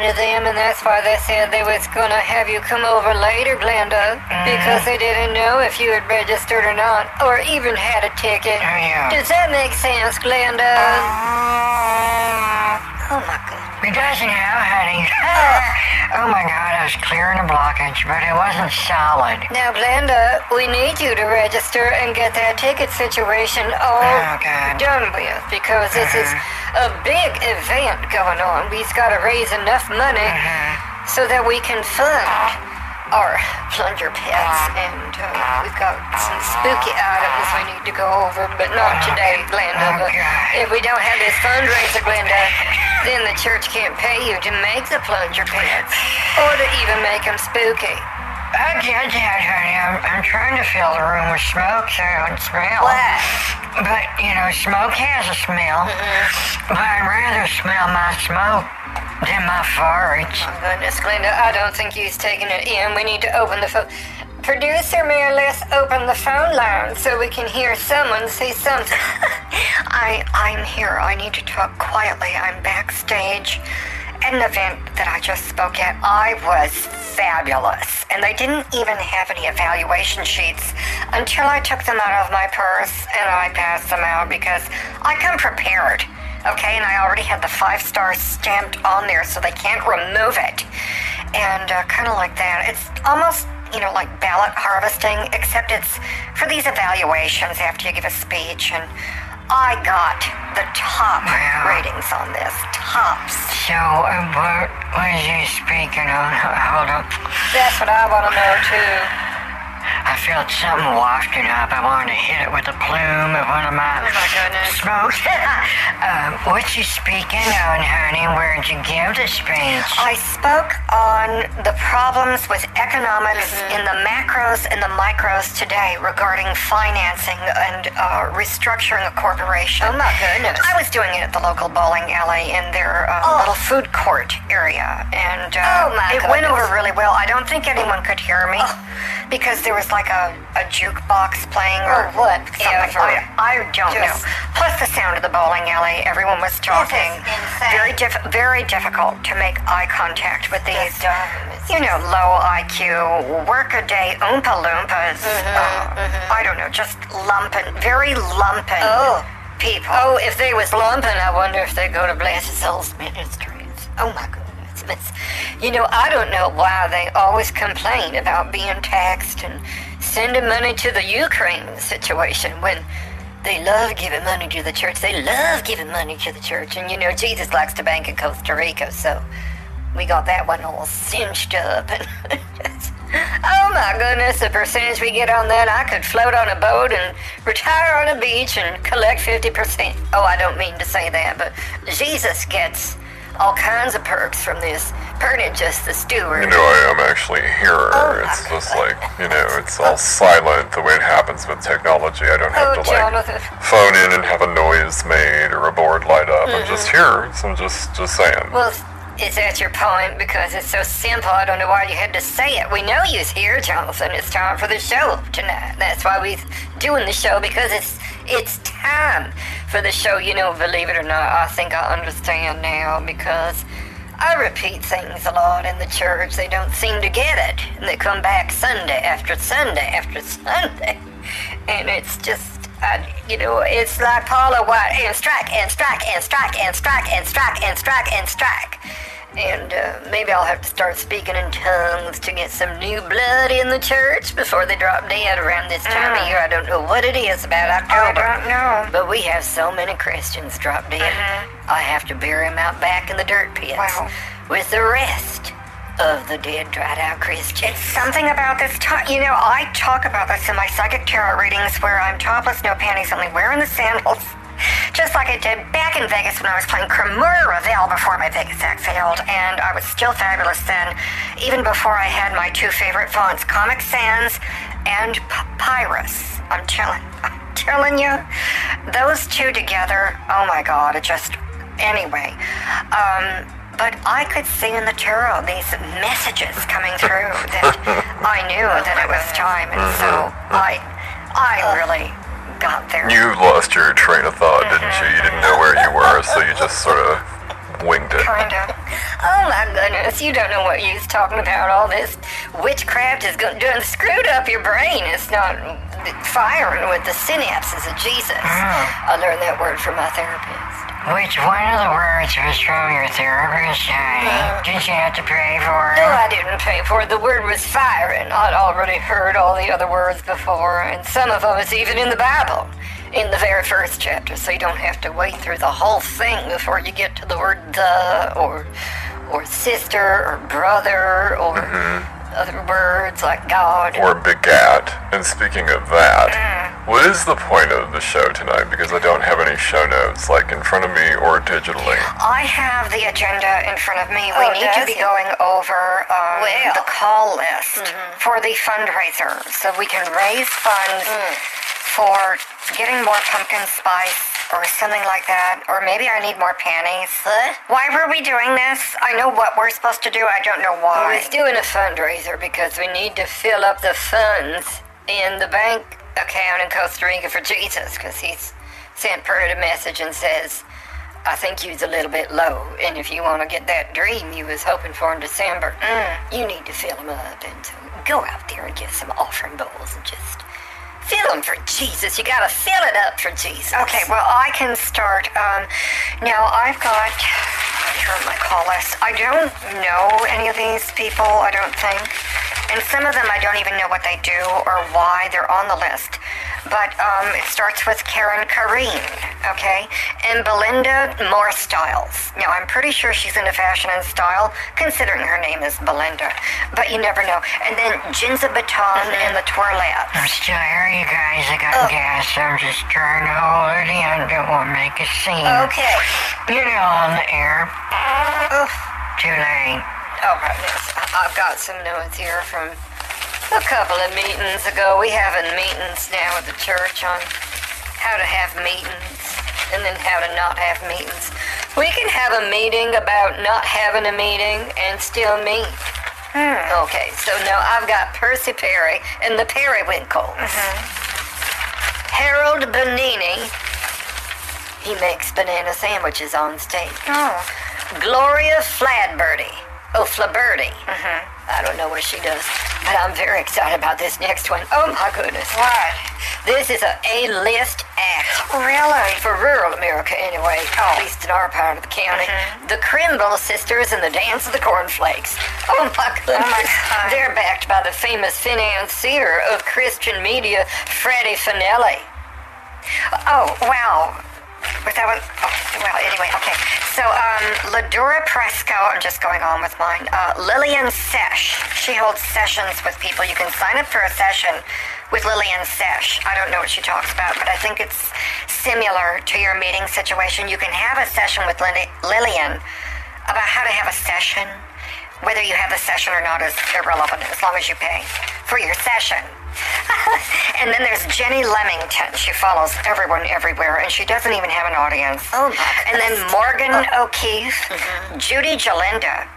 to them, and that's why they said they was gonna have you come over later, Glenda, because they didn't know if you had registered or not, or even had a ticket. Oh, yeah. Does that make sense, Glenda? Uh, oh my god. It doesn't honey. oh my god, I was clearing the blockage, but it wasn't solid. Now, Glenda, we need you to register and get that ticket situation all Oh, done with because this is mm-hmm. a big event going on. We've got to raise enough money mm-hmm. so that we can fund our plunger pets. And uh, we've got some spooky items we need to go over, but not today, Glenda. But if we don't have this fundraiser, Glenda, then the church can't pay you to make the plunger pets or to even make them spooky. I get that, honey. I'm, I'm trying to fill the room with smoke so it don't smell. What? But, you know, smoke has a smell. Mm-hmm. But I'd rather smell my smoke than my farts. Oh, goodness, Glenda, I don't think he's taking it in. We need to open the phone. Producer Mary, let's open the phone line so we can hear someone say something. I, I'm here. I need to talk quietly. I'm backstage at an event that I just spoke at. I was fabulous. And they didn't even have any evaluation sheets until I took them out of my purse and I passed them out because I come prepared. Okay, and I already had the five stars stamped on there so they can't remove it. And uh, kind of like that. It's almost, you know, like ballot harvesting, except it's for these evaluations after you give a speech. And I got the top Wow. ratings on this. Tops. So, uh, what was you speaking on? Hold up. That's what I want to know, too. I felt something wafting up. I wanted to hit it with a plume of one of my, Oh, smokes. um, what you speaking on, honey? Where'd you give the speech? I spoke on the problems with economics Mm-hmm. in the macros and the micros today regarding financing and uh, restructuring a corporation. Oh, my goodness. I was doing it at the local bowling alley in their uh, little food court area, and uh, Oh, my it went over really well. I don't think anyone could hear me because there was like a, a jukebox playing or Oh, something. whatever. I, I don't know. Plus the sound of the bowling alley. Everyone was talking. Very diff- very difficult to make eye contact with these. You know, low IQ, work-a-day Oompa Loompas. Mm-hmm, uh, I don't know, just lumping, very lumping Oh. people. Oh, if they was lumping, I wonder if they go to Blessed Souls Ministries. Oh my goodness. You know, I don't know why they always complain about being taxed and sending money to the Ukraine situation when they love giving money to the church. They love giving money to the church. And, you know, Jesus likes to bank in Costa Rica, so we got that one all cinched up. And just, oh my goodness, the percentage we get on that, I could float on a boat and retire on a beach and collect 50%. Oh, I don't mean to say that, but Jesus gets all kinds of perks from this. Pretty just the steward. You know, I am actually here. Oh, it's just like, you know, it's all silent the way it happens with technology. I don't have Oh, to like Jonathan. phone in and have a noise made or a board light up. I'm just Mm-hmm. here. So I'm just just saying. Well, is that your point? Because it's so simple, I don't know why you had to say it. We know you's here, Jonathan. It's time for the show tonight. That's why we're doing the show, because it's it's time for the show. You know, believe it or not, I think I understand now because I repeat things a lot in the church. They don't seem to get it. And they come back Sunday after Sunday after Sunday. And it's just, You know, it's like Paula White and strike and strike and strike and strike and strike and strike and strike. And uh, maybe I'll have to start speaking in tongues to get some new blood in the church before they drop dead around this time of year. I don't know what it is about October. I don't know. But we have so many Christians drop dead. I have to bury them out back in the dirt pits Wow. with the rest of the dead, dried out Christians. It's something about this time, you know, I talk about this in my psychic tarot readings where I'm topless, no panties, only wearing the sandals. Just like I did back in Vegas when I was playing Cremora Revel before my Vegas act failed, and I was still fabulous then, even before I had my two favorite fonts, Comic Sans and Papyrus. I'm telling, I'm telling you, those two together, oh my god, it just, anyway. Um, but I could see in the tarot these messages coming through that I knew that it was time, and so mm-hmm. I, I really got there. You lost your train of thought, didn't you? You didn't know where you were, so you just sort of winged it. Kinda. Oh my goodness, you don't know what you're talking about. All this witchcraft is go- done screwed up your brain. It's not firing with the synapses of Jesus. Mm. I learned that word from my therapist. Which one of the words was from your therapist, honey? Uh. Did you have to pray for it? No. I didn't pay for it. The word was firing. I'd already heard all the other words before, and some of them is even in the Bible, in the very first chapter. So you don't have to wait through the whole thing before you get to the word the or or sister or brother or mm-hmm. other words like God. Or begat. And speaking of that, mm. What is the point of the show tonight? Because I don't have any show notes, like in front of me or digitally. I have the agenda in front of me. We Oh, need to be going over um, Well. the call list for the fundraiser so we can raise funds for getting more pumpkin spice or something like that. Or maybe I need more panties. What? Why were we doing this? I know what we're supposed to do. I don't know why. We're doing a fundraiser because we need to fill up the funds in the bank account in Costa Rica for Jesus because he's sent Pernod a message and says, I think you's a little bit low, and if you want to get that dream you was hoping for in December, mm, you need to fill them up. And so go out there and get some offering bowls and just fill them for Jesus. You gotta fill it up for Jesus. Okay, well, I can start. Um, now, I've got here on my call list. I don't know any of these people, I don't think. And some of them I don't even know what they do or why they're on the list. But um, it starts with Karen Kareen, okay? And Belinda Moore Styles. Now, I'm pretty sure she's into fashion and style, considering her name is Belinda. But you never know. And then Jinza Baton and the Twirlets. still here, you guys. I got oh. gas. I'm just trying to hold it in. Don't want to make a scene. Okay. You know, on the air. Ugh. Too late. Oh, right, yes. I- I've got some notes here from a couple of meetings ago. We having meetings now at the church on how to have meetings and then how to not have meetings. We can have a meeting about not having a meeting and still meet. Hmm. Okay, so now I've got Percy Perry and the Periwinkles. Mm-hmm. Harold Bonini. He makes banana sandwiches on stage. Oh. Gloria Fladbirdie. Oh, Flaberty. Mm-hmm. I don't know what she does, but I'm very excited about this next one. Oh my goodness. What? This is a A-list act. Really? For rural America, anyway, Oh. at least in our part of the county. Mm-hmm. The Crimble Sisters and the Dance of the Cornflakes. Oh my goodness. Oh my God. They're backed by the famous financier of Christian media, Freddie Finelli. Oh, wow. Was that what? Oh, well, anyway, okay. So, um, Ladura Presco, I'm just going on with mine. Uh, Lillian Sesh. She holds sessions with people. You can sign up for a session with Lillian Sesh. I don't know what she talks about, but I think it's similar to your meeting situation. You can have a session with Lillian about how to have a session. Whether you have a session or not is irrelevant as long as you pay for your session. and then there's Jenny Lemington. She follows everyone everywhere, and she doesn't even have an audience. Oh, my And then Morgan oh. O'Keefe, mm-hmm. Judy Jalinda,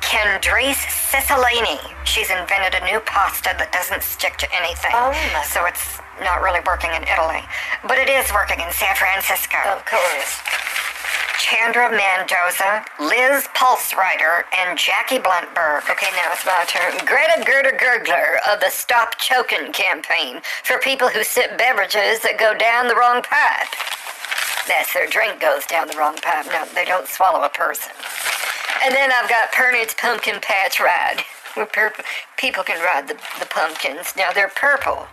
Kendrice Cicilline. She's invented a new pasta that doesn't stick to anything. Oh, my- So it's not really working in Italy. But it is working in San Francisco. Of course. Chandra Mendoza, Liz Pulsrider, and Jackie Bluntberg. Okay, now it's my turn. Greta Gerder Gergler of the Stop Choking campaign for people who sip beverages that go down the wrong pipe. That's their drink goes down the wrong pipe. No, they don't swallow a person. And then I've got Pernod's Pumpkin Patch Ride, where purple, people can ride the, the pumpkins. Now they're purple,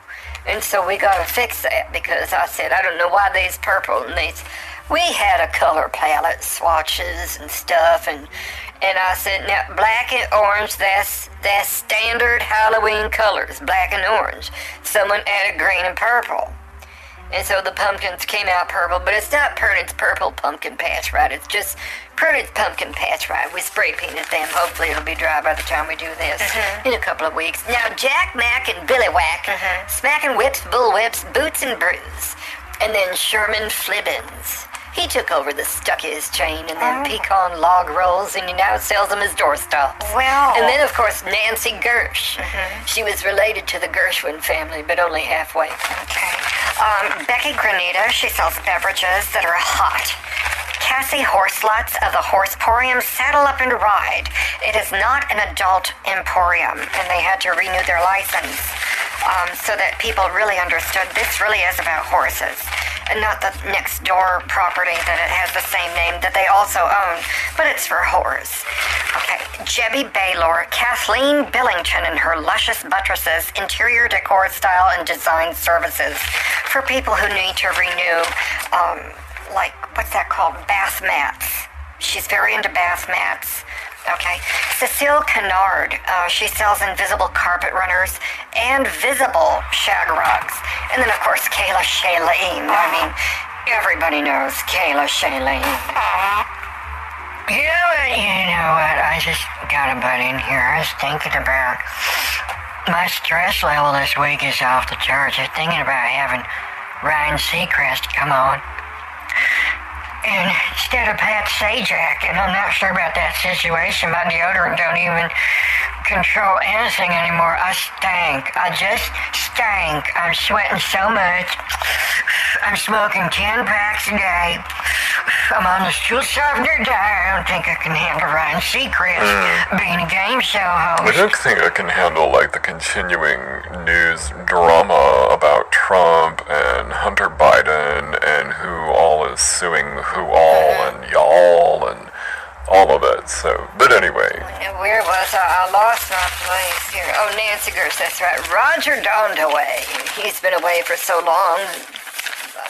and so we gotta fix that because I said I don't know why they's purple and these. We had a color palette swatches and stuff, and and I said now black and orange. That's that's standard Halloween colors, black and orange. Someone added green and purple. And so the pumpkins came out purple, but it's not Pernod's Purple Pumpkin Patch Ride. It's just Pernod's Pumpkin Patch Ride. We spray painted them. Hopefully it'll be dry by the time we do this mm-hmm. in a couple of weeks. Now, Jack Mack and Billy Whack, mm-hmm. smacking whips, bull whips, boots and brews. And then Sherman Flibbins. He took over the Stuckey's chain and then pecan log rolls, and he now sells them as doorstops. Well- And then, of course, Nancy Gersh. She was related to the Gershwin family, but only halfway. Okay. Um, Becky Granita, she sells beverages that are hot. Cassie Horselutz of the Horseporium saddle up and ride. It is not an adult emporium, and they had to renew their license um, so that people really understood this really is about horses and not the next door property that it has the same name that they also own, but it's for whores. Okay, Jebby Baylor, Kathleen Billington and her luscious buttresses, interior decor style and design services for people who need to renew, um, like, what's that called? Bath mats. She's very into bath mats. Okay. Cecile Kennard, uh, she sells invisible carpet runners and visible shag rugs. And then, of course, Kayla Shailene. I mean, everybody knows Kayla Shailene. You know what? You know what? I just got a butt in here. I was thinking about my stress level this week is off the charts. I'm thinking about having Ryan Seacrest come on. And instead of Pat Sajak, and I'm not sure about that situation, my deodorant don't even control anything anymore. I stank. I just stank. I'm sweating so much. I'm smoking 10 packs a day. I'm on the stool softener diet. I don't think I can handle Ryan Seacrest hmm. being a game show host. I don't think I can handle like the continuing news drama about Trump and Hunter Biden and who all is suing who all and y'all and all of that. So, but anyway, Now, Where was I? I lost my place here. Oh, Nancy Gerst, that's right. Roger Dondaway. He's been away for so long.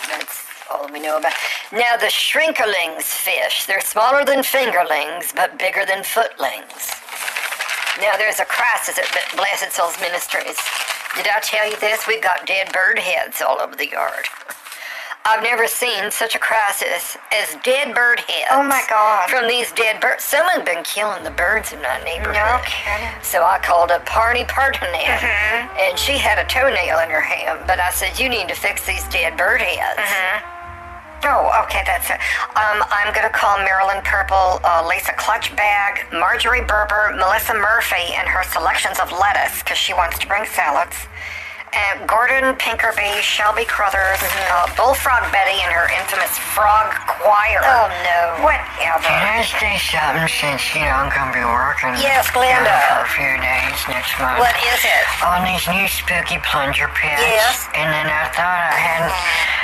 That's all we know about. Now, the shrinkerlings fish. They're smaller than fingerlings, but bigger than footlings. Now, there's a crisis at Blessed Souls Ministries. Did I tell you this? We've got dead bird heads all over the yard. I've never seen such a crisis as dead bird heads. Oh, my God. From these dead birds. Someone's been killing the birds in my neighborhood. No kidding. So I called up Parney Partonet, and she had a toenail in her hand. But I said, "You need to fix these dead bird heads." Oh, okay, that's it. Um, I'm gonna call Marilyn Purple, uh, Lisa Clutchbag, Marjorie Berber, Melissa Murphy, and her selections of lettuce, because she wants to bring salads. And Gordon Pinkerby, Shelby Crothers, uh, Bullfrog Betty, and her infamous frog choir. Oh no! Whatever. Can I say something since, you know, I'm to be working Yes, Glenda. uh, for a few days next month? What is it? on these new spooky plunger pits. Yes. And then I thought I had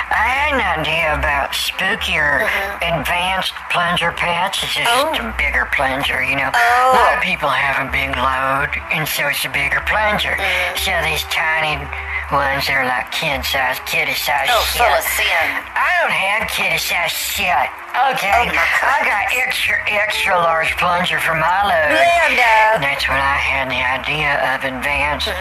I had an idea about spookier uh-huh. advanced plunger pits. It's just Oh. a bigger plunger, you know. Oh. A lot of people have a big load and so it's a bigger plunger. Mm-hmm. So these tiny ones that are like kid size, kitty size Oh, shit. full of sin. I don't have kitty size shit. Okay. Oh, I got extra extra large plunger for my load. Glenda. That's when I had the idea of advanced,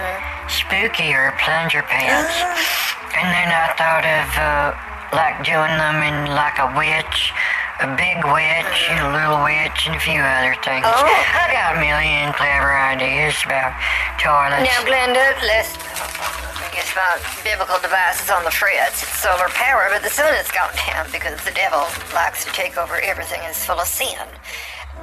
spookier plunger pants. and then I thought of uh, like doing them in like a witch, a big witch, and a little witch, and a few other things. Oh. I got a million clever ideas about toilets. Now, Glenda, let's. I guess my biblical devices on the fritz. It's solar power, but the sun has gone down because the devil likes to take over everything that's full of sin.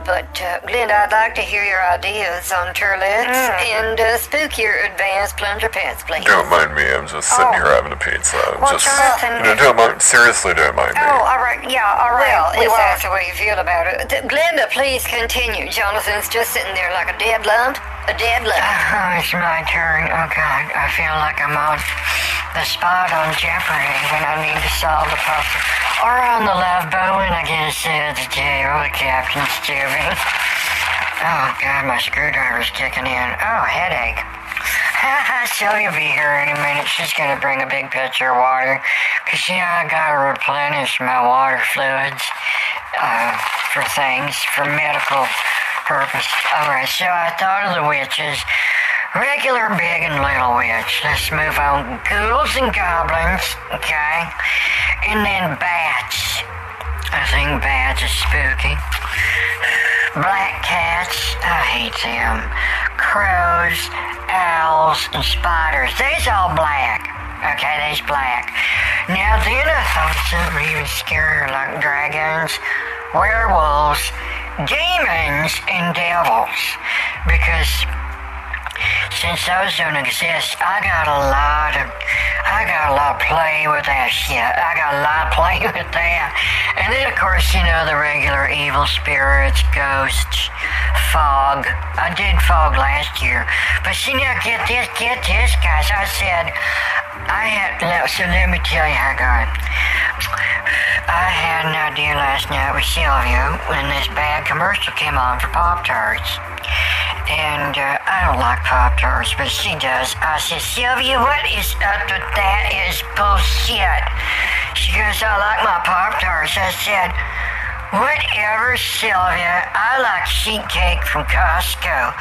But, uh, Glenda, I'd like to hear your ideas on turlets and uh, spookier advanced plunger pants, please. don't mind me. I'm just sitting Oh. here having a pizza. Well, just, Jonathan- you know, don't mind. Seriously, don't mind me. Oh, all right. Yeah, all right. Well, we if will. that's the way you feel about it. Th- Glenda, please continue. Jonathan's just sitting there like a dead lump. A. Oh, it's my turn. Oh God, I feel like I'm on the spot on Jeopardy when I need to solve the puzzle. Or on the love boat when I get a sit at the table with Captain Stubby. Oh God, my screwdriver's kicking in. Oh, headache. Sylvia will be here in a minute. She's gonna bring a big pitcher of water. Cause you know, I gotta replenish my water fluids, uh, for things, for medical purpose. Alright, so I thought of the witches. Regular, big, and little witch. Let's move on. Ghouls and goblins, okay? And then bats. I think bats are spooky. Black cats, I hate them. Crows, owls, and spiders. They's all black. Okay, they's black. Now then I thought something even scarier like dragons, werewolves, demons, and devils. Because since those don't exist, I got a lot of, I got a lot of play with that shit. I got a lot of play with that. And then of course, you know, the regular evil spirits, ghosts, fog. I did fog last year. But see now, get this, get this, guys. I said, I had, so let me tell you how I got I had an idea last night with Sylvia when this bad commercial came on for Pop Tarts and uh, I don't like Pop Tarts, but she does. I said, Sylvia, what is up with that? Is bullshit. She goes, I like my Pop Tarts. I said, whatever, Sylvia. I like sheet cake from Costco.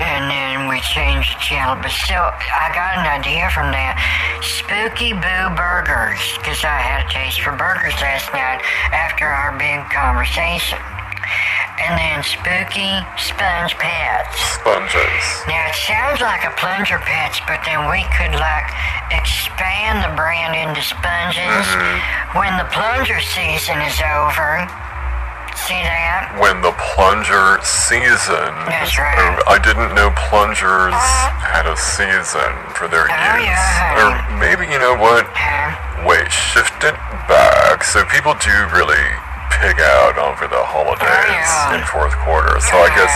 And then we changed the channel. But still, I got an idea from that. Spooky Boo Burgers, because I had a taste for burgers last night after our big conversation and then spooky sponge pads. Sponges. Now it sounds like a plunger patch, but then we could like expand the brand into sponges Mm-hmm. when the plunger season is over. See that? When the plunger season. That's right. I didn't know plungers had a season for their Oh, use. yeah. Or maybe, you know what? Huh? Wait, shift it back. So people do really pig out over the holidays Oh, yeah. in fourth quarter. So I guess,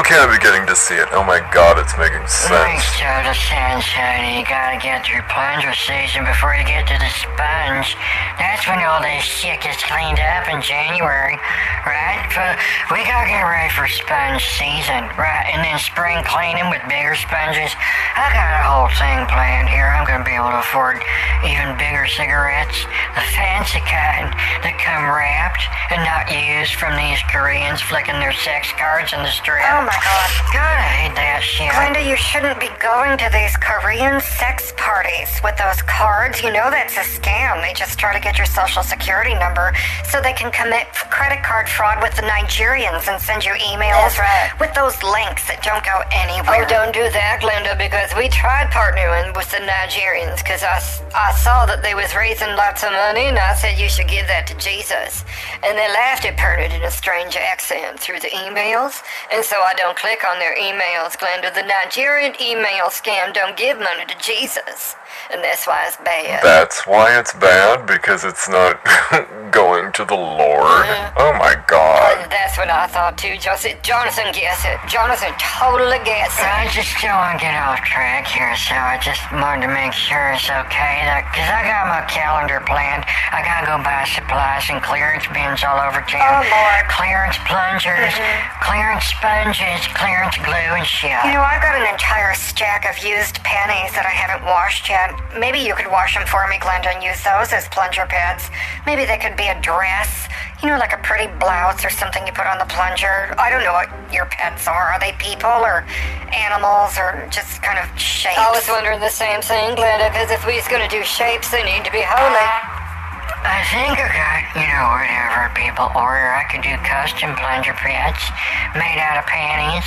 okay, I'm beginning to see it. Oh my god, it's making Makes sense. total sense, honey. You gotta get through plunger season before you get to the sponge. That's when all this shit gets cleaned up in January, right? But we gotta get ready for sponge season, right? And then spring cleaning with bigger sponges. I got a whole thing planned here. I'm gonna be able to afford even bigger cigarettes, the fancy kind that come wrapped and not used from these Koreans flicking their sex cards in the strip. Oh my god. God, I hate that shit. Glenda, you shouldn't be going to these Korean sex parties with those cards. You know that's a scam. They just try to get your social security number so they can commit credit card fraud with the Nigerians and send you emails right. with those links that don't go anywhere. Oh, don't do that, Glenda, because we tried partnering with the Nigerians because I, I saw that they was raising lots of money and I said you should give that to Jesus. And they laughed at Pernod in a strange accent through the emails. And so I don't click on their emails, Glenda. The Nigerian email scam don't give money to Jesus. And that's why it's bad. That's why it's bad because it's not going to the Lord. Oh my god. And that's what I thought too, Jonathan. Jonathan gets it. Jonathan totally gets it. I just don't want to get off track here, so I just wanted to make sure it's okay. Because I got my calendar planned. I gotta go buy supplies and clearance bins all over town. Oh, Lord. Clearance plungers, mm-hmm. clearance sponges, clearance glue and shit. You know, I've got an entire stack of used panties that I haven't washed yet. Maybe you could wash them for me, Glenda, and use those as plunger pads. Maybe they could be a dress. You know, like a pretty blouse or something you put on the plunger. I don't know what your pets are. Are they people or animals or just kind of shapes? I was wondering the same thing, Glenda, because if we's gonna do shapes, they need to be holy. I think I got, you know, whatever people order. I could do custom plunger pads made out of panties.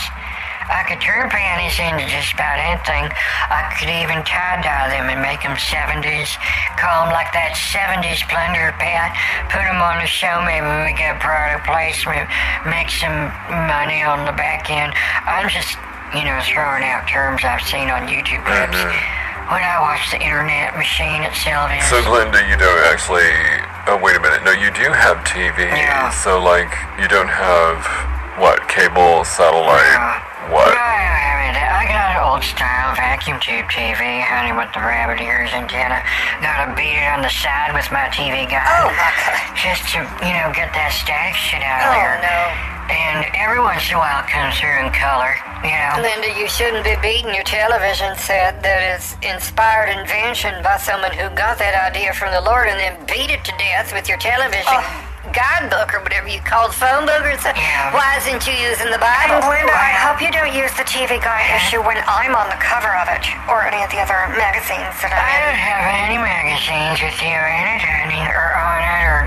I could turn panties into just about anything. I could even tie-dye them and make them 70s. Call them like that 70s plunger pad. Put them on the show. Maybe we get product placement. Make some money on the back end. I'm just, you know, throwing out terms I've seen on YouTube clips. Mm-hmm. When I watch the internet machine at Sylvia's. So Glenda, you don't actually. Oh wait a minute. No, you do have TV. Yeah. So like, you don't have what? Cable, satellite, Yeah. what? No, I mean, I got an old style vacuum tube TV, honey, with the rabbit ears antenna. Gotta beat it on the side with my TV guide. Oh, my God. Just to, you know, get that static shit out of Oh, there. no. And every once in a while it comes through in color, you know. Linda, you shouldn't be beating your television set that is inspired invention by someone who got that idea from the Lord and then beat it to death with your television oh, guidebook or whatever you call the phone book or something. Yeah. Why isn't you using the And Bible? Glenda, I hope you don't use the TV Guide issue when I'm on the cover of it or any of the other magazines that I I'm in. don't have any magazines with you in it, honey, or on it, or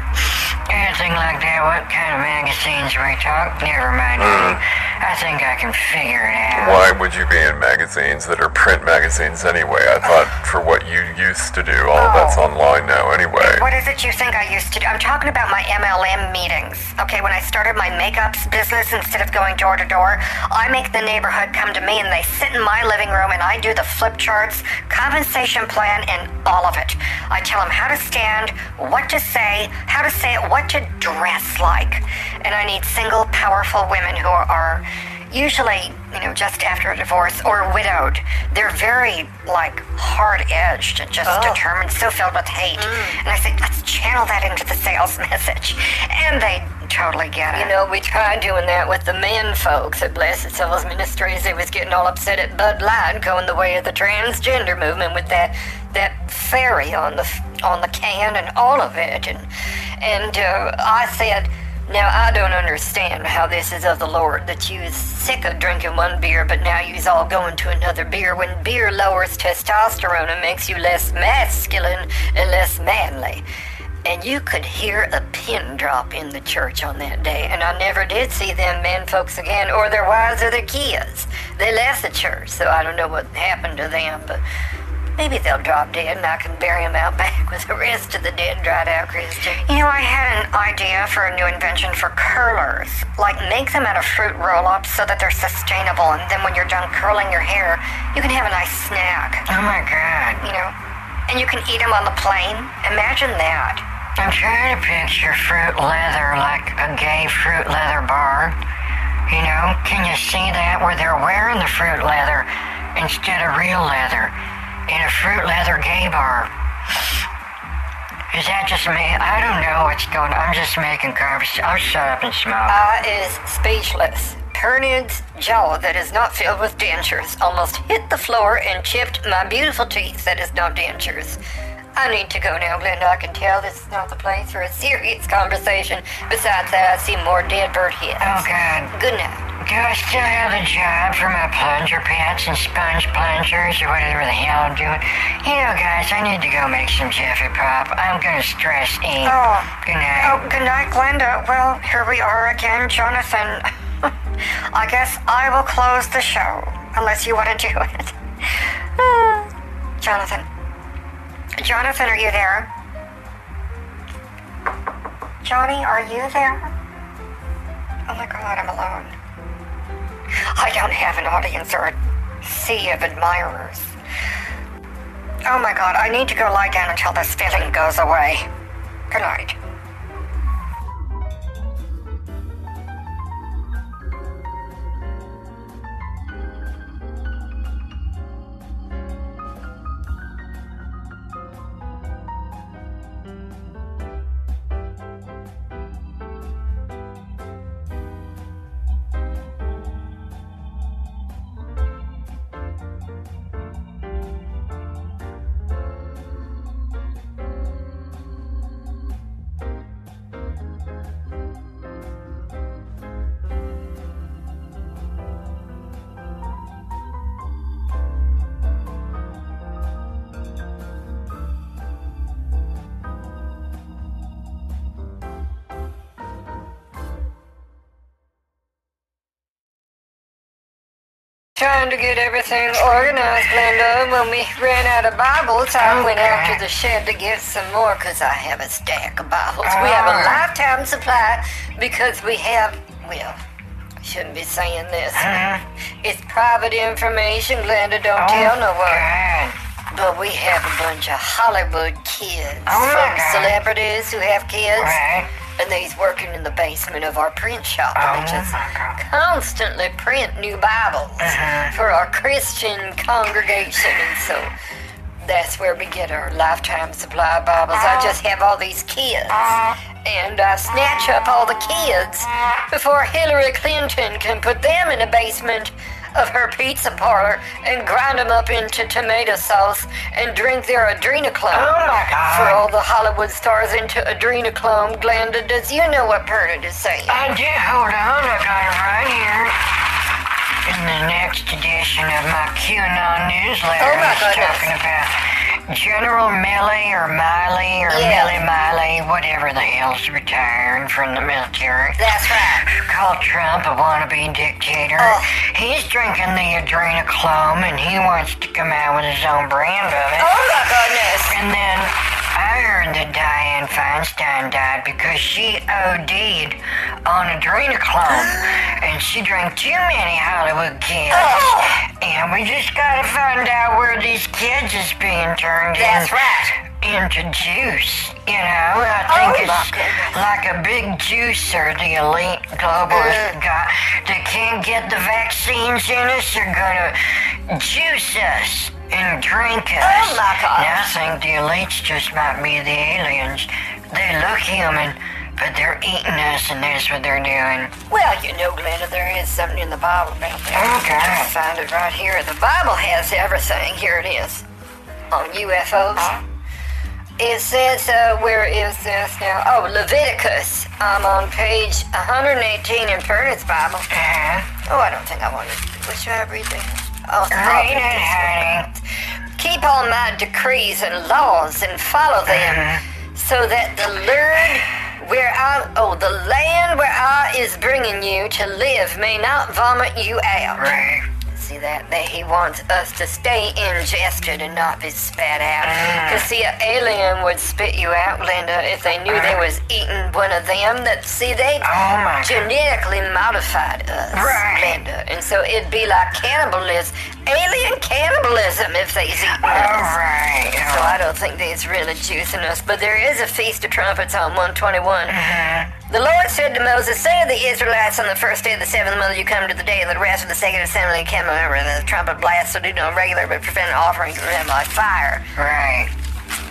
anything like that. What kind of magazines we talk? Never mind. honey. I think I can figure it out. Why would you be in magazines that are print magazines anyway? I thought for what you used to do, all of that's online now anyway. What is it you think I used to do? I'm talking about my MLM meetings. Okay, when I started my makeups business, instead of going door to door, I make the neighborhood come to me and they sit in my living room and I do the flip charts, compensation plan, and all of it. I tell them how to stand, what to say, how to say it, what to dress like. And I need single, powerful women who are usually, you know, just after a divorce or widowed. They're very, like, hard edged and just oh. determined, so filled with hate. Mm. And I say, let's channel that into the sales message. And they totally get it. You know, we tried doing that with the men folks at Blessed Souls Ministries. They was getting all upset at Bud Light going the way of the transgender movement with that that fairy on the on the can and all of it. And and uh, I said, now I don't understand how this is of the Lord that you is sick of drinking one beer, but now you's all going to another beer. When beer lowers testosterone and makes you less masculine and less manly. And you could hear a pin drop in the church on that day. And I never did see them men folks again, or their wives or their kids. They left the church, so I don't know what happened to them, but maybe they'll drop dead and I can bury them out back with the rest of the dead dried out Christian. You know, I had an idea for a new invention for curlers. Like, make them out of fruit roll ups so that they're sustainable, and then when you're done curling your hair, you can have a nice snack, Oh my god. you know? And you can eat them on the plane. Imagine that. I'm trying to picture fruit leather like a gay fruit leather bar. You know, can you see that where they're wearing the fruit leather instead of real leather in a fruit leather gay bar? Is that just me? I don't know what's going on. I'm just making conversation. I'll shut up and smoke. I is speechless. Pernod's jaw that is not filled with dentures almost hit the floor and chipped my beautiful teeth that is not dentures. I need to go now, Glenda. I can tell this is not the place for a serious conversation. Besides that, I see more dead bird heads. Oh god. Good night. Do I still have a job for my plunger pants and sponge plungers or whatever the hell I'm doing? You know, guys, I need to go make some Jiffy Pop. I'm gonna stress eat. Oh. Good night. Oh, good night, Glenda. Well, here we are again, Jonathan. I guess I will close the show, unless you want to do it. Jonathan. Jonathan, are you there? Johnny, are you there? Oh my god, I'm alone. I don't have an audience or a sea of admirers. Oh my god, I need to go lie down until this feeling goes away. Good night. Trying to get everything organized, Glenda. When we ran out of Bibles, I went out to the shed to get some more because I have a stack of Bibles. We have a lifetime supply because we have, well, I shouldn't be saying this. It's private information, Glenda. Don't tell no one. But we have a bunch of Hollywood kids Oh, from celebrities who have kids. Right. And they's working in the basement of our print shop. Oh, and they just constantly print new Bibles Uh-huh. for our Christian congregation. And so that's where we get our lifetime supply of Bibles. I just have all these kids. And I snatch up all the kids before Hillary Clinton can put them in the basement of her pizza parlor and grind them up into tomato sauce and drink their adrenochrome. Oh, my God. For all the Hollywood stars into adrenochrome. Glenda, does you know what Bernard is saying? I do. Hold on. I got it right here. In the next edition of my QAnon newsletter, Oh, my I was goodness. talking about General Millie or Miley or Yeah. Millie Miley, whatever the hell's retiring from the military. That's right. Called Trump a wannabe dictator. Oh. He's drinking the adrenochrome and he wants to come out with his own brand of it. Oh my goodness. And then I heard that Dianne Feinstein died because she OD'd on adrenochrome and she drank too many Hollywood kids. Oh. And we just gotta find out where these kids is being turned That's in- right. into juice. You know, I Oh, think my it's like a big juicer the elite globalists Mm. got. They can't get the vaccines in us. They're gonna juice us and drink us. Oh, my gosh. Now I think the elites just might be the aliens. They look human, but they're eating us, and that's what they're doing. Well, you know, Glenda, there is something in the Bible about that. Okay. I find it right here. The Bible has everything. Here it is. On UFOs. It says, uh, where is this now? Oh, Leviticus. I'm on page 118 in Furnace Bible. Uh, Oh, I don't think I want to. What should I read there? Oh, oh, it. Keep all my decrees and laws and follow them, uh-huh. so that the Lord where I oh the land where I is bringing you to live may not vomit you out. See that? That he wants us to stay ingested and not be spat out. Ah. Cause see, an alien would spit you out, Linda, if they knew they ah. was eating one of them. That see, they Oh, God. genetically modified us, Right. Linda, and so it'd be like cannibalism, alien cannibalism, if they's eating All us. right. So I don't think they's really juicing us. But there is a feast of trumpets on 121. Mm-hmm. The Lord said to Moses, Say to the Israelites on the first day of the seventh month, you come to the day of the rest of the second assembly, come over, and the trumpet blast, so do no regular but prevent offerings of them like fire. Right.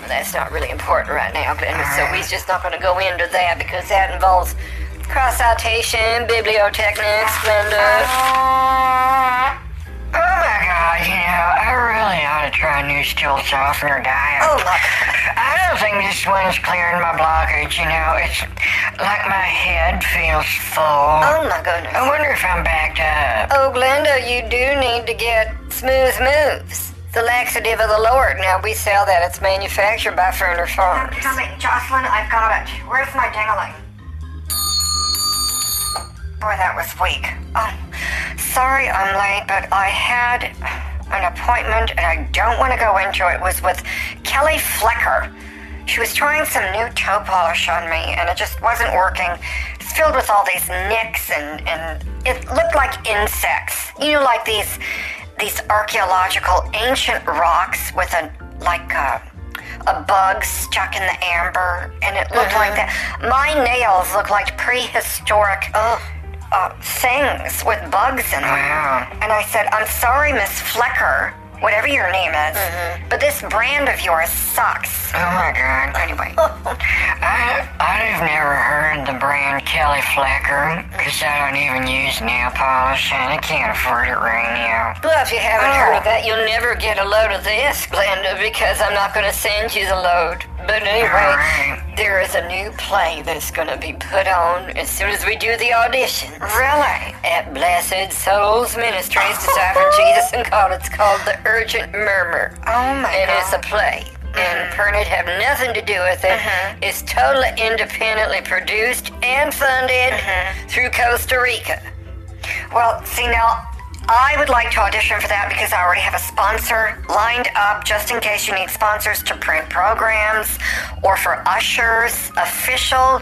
That's not really important right now, Glenda, so we're just not going to go into that because that involves cross citation, bibliotechnics, Glenda. Oh my god, you know, I really ought to try a new stool softener diet. Oh my I don't think this one's clearing my blockage, you know. It's like my head feels full. Oh my goodness. I wonder if I'm backed up. Oh, Glenda, you do need to get Smooth Moves, the laxative of the Lord. Now, we sell that. It's manufactured by Ferner Farms. Jocelyn, I've got it. Where's my dingling? Boy, that was weak. Oh, sorry I'm late, but I had an appointment and I don't want to go into it. It was with Kelly Flecker. She was trying some new toe polish on me and it just wasn't working. It's filled with all these nicks and, and it looked like insects. You know, like these these archaeological ancient rocks with a like a a bug stuck in the amber, and it looked like uh-huh. that. My nails look like prehistoric uh, things with bugs in them. And I said, I'm sorry, Miss Flecker, whatever your name is, mm-hmm. but this brand of yours sucks. Oh my god. Anyway, I, I've never heard the brand Kelly Flecker, because I don't even use nail polish and I can't afford it right now. well, if you haven't Oh. heard of oh. that, you'll never get a load of this, Glenda, because I'm not going to send you the load. But anyway, Alright. there is a new play that's going to be put on as soon as we do the audition. Really? at Blessed Souls Ministries Deciphering Jesus and God. It's called The Urgent Murmur. Oh my and god. it's a play. And mm-hmm. Pernod have nothing to do with it. Uh-huh. It's totally independently produced and funded uh-huh. through Costa Rica. Well, see now, I would like to audition for that because I already have a sponsor lined up just in case you need sponsors to print programs or for ushers, official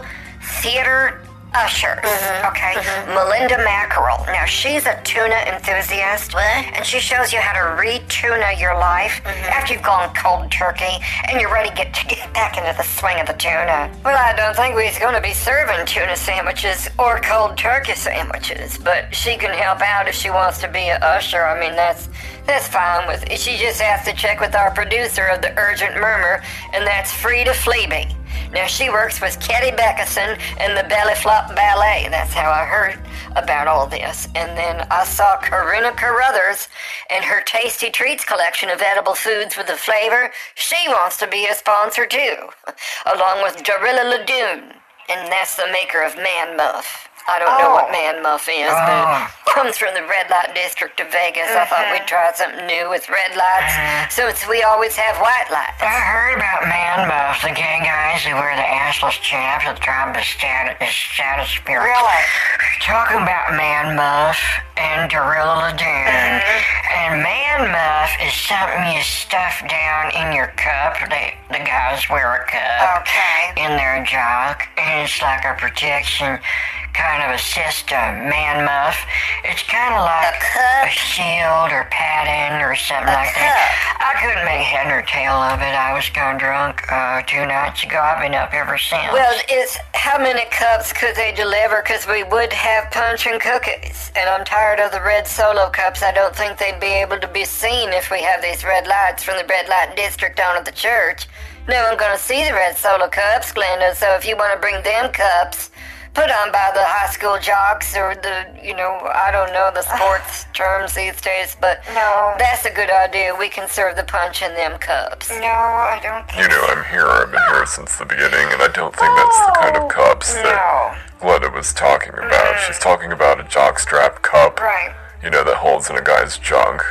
theater ushers. Mm-hmm. Okay, mm-hmm. Melinda Mackerel. Now she's a tuna enthusiast, and she shows you how to re-tuna your life mm-hmm. after you've gone cold turkey and you're ready to get, to get back into the swing of the tuna. Well, I don't think we're going to be serving tuna sandwiches or cold turkey sandwiches, but she can help out if she wants to be an usher. I mean, that's that's fine with. She just has to check with our producer of the Urgent Murmur, and that's Frida Fleeby. Now she works with Ketty Beckerson and the Belly Flop Ballet. That's how I heard about all this. And then I saw Corinna Carruthers and her Tasty Treats collection of edible foods with a flavor. She wants to be a sponsor too, along with Dorilla Ladoon. And that's the maker of Man Muff. I don't know what oh. man muff is, but ah. it comes from the red light district of Vegas. I thought we'd uh-huh. try something new with red lights, uh-huh. since we always have white lights. I heard about man buffs, the gay guys who wear the assless chaps at the top of the status, status spirit. Really? Talking about man muff and Gorilla Lagoon. Mm-hmm. And man muff is something you stuff down in your cup. They, the guys wear a cup Okay. in their jock, and it's like a protection kind of a system. Man muff. It's kind of like cup? a shield or padding or something like that. I couldn't make head or tail of it. I was gone drunk uh, two nights ago. I've been up ever since. Well, it's how many cups could they deliver? Because we would have punch and cookies, and I'm tired of the red solo cups. I don't think they'd be able to be seen if we have these red lights from the red light district down at the church. No one's gonna see the red solo cups, Glenda. So if you want to bring them cups, put on by the high school jocks or the, you know, I don't know the sports terms these days, but No. that's a good idea. We can serve the punch in them cups. No, I don't think You know, I'm here. I've been here since the beginning, and I don't think that's the kind of cups that No. Glenda was talking about. She's talking about a jockstrap cup, Right. you know, that holds in a guy's junk.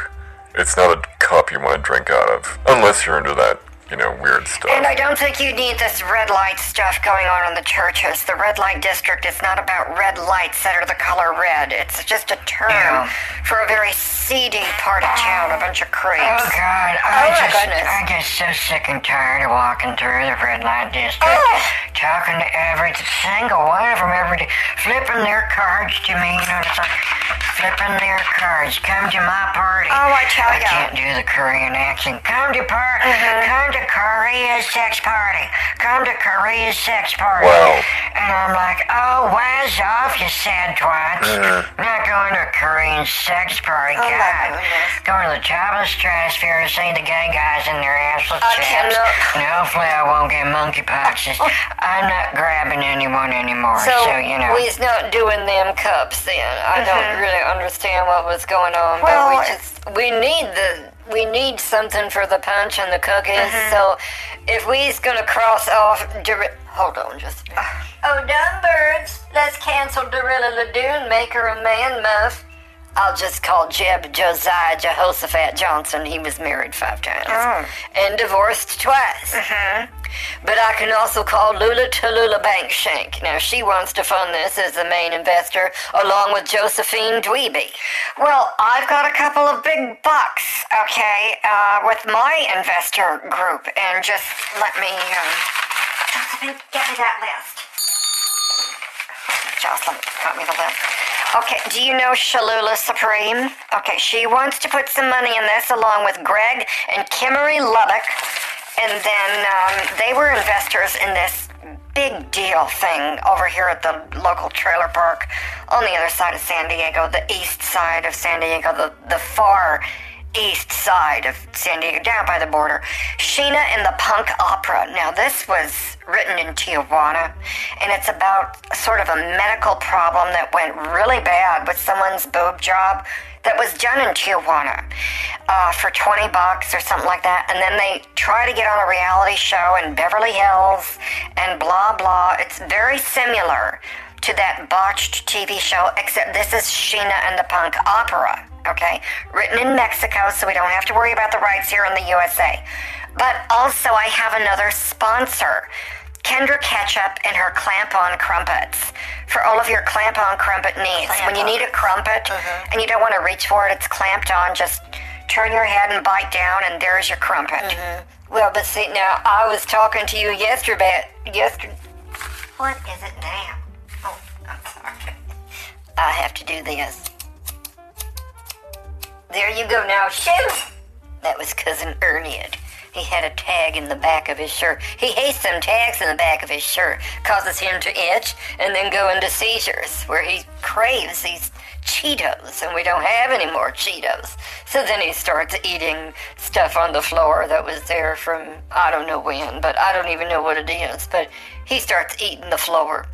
It's not a cup you want to drink out of, unless you're into that, you know, weird stuff. And I don't think you need this red light stuff going on in the churches. The red light district is not about red lights that are the color red. It's just a term Yeah. for a very seedy part of town, a bunch of creeps. Oh God! I Oh, my just goodness. I get so sick and tired of walking through the red light district, Oh. talking to every single one of them every day, flipping their cards to me. You know, it's like flipping their cards. Come to my party. Oh, I tell I ya. can't do the Korean accent. Come to par- Mm-hmm. Come to Korea's sex party. Come to Korea's sex party. Wow. And I'm like, oh, wise off, you sad twats. Uh-huh. Not going to a Korean sex party. Oh, my God. goodness. Going to the top of the stratosphere to see the gay guys in their assless I chaps. cannot- No, hopefully I won't get monkeypox. Oh. I'm not grabbing anyone anymore, so, So, you know. we's not doing them cups then. I don't mm-hmm. really understand what was going on, Well, but we just we need the we need something for the punch and the cookies. Uh-huh. So if we's gonna cross off, Dor- hold on just a minute. Oh, dumb birds! Let's cancel Dorilla Ladoon, make her a man muff. I'll just call Jeb Josiah Jehoshaphat Johnson. He was married five times and divorced twice. But I can also call Lula Tallulah Bankshank. Now, she wants to fund this as the main investor, along with Josephine Dweeby. Well, I've got a couple of big bucks, okay, uh, with my investor group, and just let me, um, Jocelyn, get me that list. Jocelyn, got me the list. Okay, do you know Shalula Supreme? Okay, she wants to put some money in this along with Greg and Kimmery Lubbock. And then um, they were investors in this big deal thing over here at the local trailer park on the other side of San Diego, the east side of San Diego, the, the far east side of San Diego, down by the border. Sheena and the Punk Opera. Now, this was written in Tijuana, and it's about sort of a medical problem that went really bad with someone's boob job that was done in Tijuana uh, for 20 bucks or something like that. And then they try to get on a reality show in Beverly Hills and blah, blah. It's very similar to that botched TV show, except this is Sheena and the Punk Opera, okay? Written in Mexico, so we don't have to worry about the rights here in the USA. But also, I have another sponsor. Kendra Ketchup and her clamp-on crumpets for all of your clamp-on crumpet needs. when you need a crumpet mm-hmm. and you don't want to reach for it, it's clamped on. Just turn your head and bite down, and there's your crumpet. Mm-hmm. Well, but see, now, I was talking to you yesterday. Yesterday. What is it now? I have to do this. There you go now. Shoot! That was Cousin Ernie. He had a tag in the back of his shirt. He hates them tags in the back of his shirt. Causes him to itch and then go into seizures where he craves these Cheetos and we don't have any more Cheetos. So then he starts eating stuff on the floor that was there from I don't know when, but I don't even know what it is. But he starts eating the floor.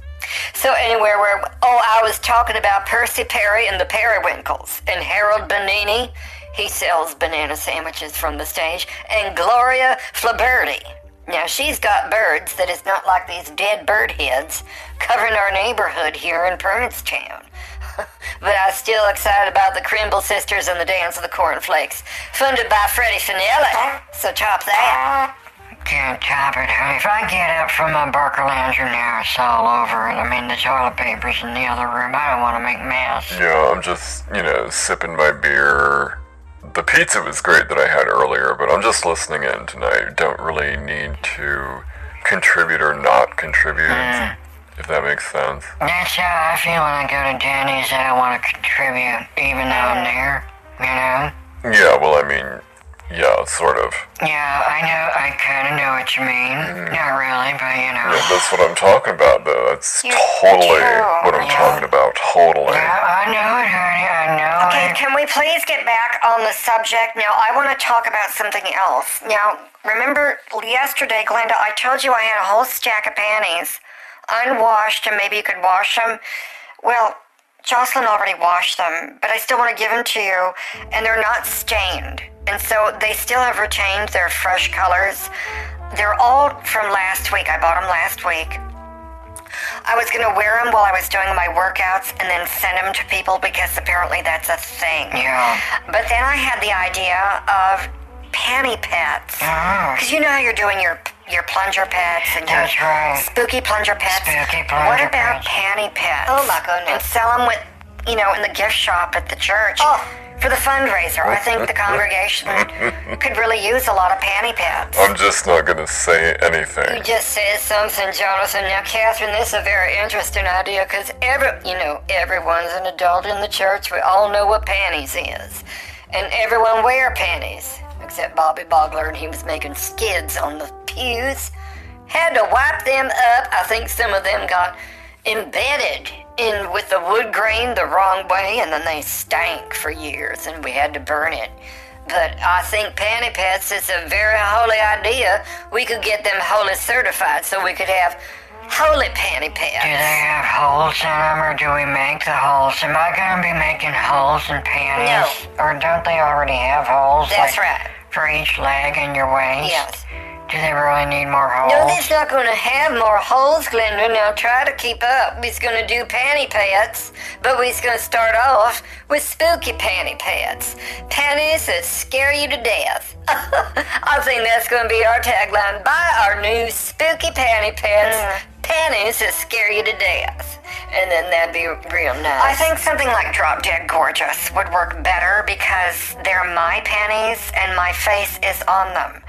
So anywhere where oh I was talking about Percy Perry and the Periwinkles and Harold Benini, he sells banana sandwiches from the stage, and Gloria Flaberti. Now she's got birds that is not like these dead bird heads covering our neighborhood here in Provincetown. but I'm still excited about the Crimble Sisters and the Dance of the Cornflakes, funded by Freddie Finelli. So chop that. Can't top it. If I get up from my Barcalounger now, it's all over, and I mean the toilet paper's in the other room. I don't want to make mess. Yeah, I'm just, you know, sipping my beer. The pizza was great that I had earlier, but I'm just listening in tonight. Don't really need to contribute or not contribute, hmm. if that makes sense. That's how I feel when I go to Denny's. I don't want to contribute, even though I'm there. You know? Yeah, well, I mean, yeah, sort of. Yeah, I know. I kind of know what you mean. Mm. Not really, but you know. Yeah, that's what I'm talking about, though. That's Yeah, totally true. what I'm Yeah. talking about. Totally. Yeah, I know it, honey. I know Okay, it. can we please get back on the subject? Now, I want to talk about something else. Now, remember yesterday, Glenda, I told you I had a whole stack of panties unwashed and maybe you could wash them? Well, Jocelyn already washed them, but I still want to give them to you, and they're not stained. And so they still have retained their fresh colors. They're all from last week. I bought them last week. I was going to wear them while I was doing my workouts and then send them to people because apparently that's a thing. Yeah. But then I had the idea of panty pets. Because you know how you're doing your your plunger pets and your right. spooky plunger pets. Spooky plunger what about pets. panty pets? Oh, my goodness. And sell them with, you know, in the gift shop at the church. Oh. For the fundraiser. I think the congregation could really use a lot of panty pads. I'm just not going to say anything. You just said something, Jonathan. Now, Catherine, this is a very interesting idea because every, you know, everyone's an adult in the church. We all know what panties is, and everyone wear panties except Bobby Bogler, and he was making skids on the pews. Had to wipe them up. I think some of them got embedded in with the wood grain the wrong way, and then they stank for years, and we had to burn it. But I think panty pets is a very holy idea. We could get them holy certified so we could have holy panty pants. Do they have holes in them, or do we make the holes? Am I gonna be making holes in panties? Or don't they already have holes? That's like, right. For each leg in your waist? Yes. Do they really need more holes? No, they's not going to have more holes, Glenda. Now try to keep up. We's going to do panty pets, but we's going to start off with spooky panty pets. Panties that scare you to death. I think that's going to be our tagline. Buy our new spooky panty pets. Mm. Panties that scare you to death. And then that'd be real nice. I think something like Drop Dead Gorgeous would work better because they're my panties and my face is on them.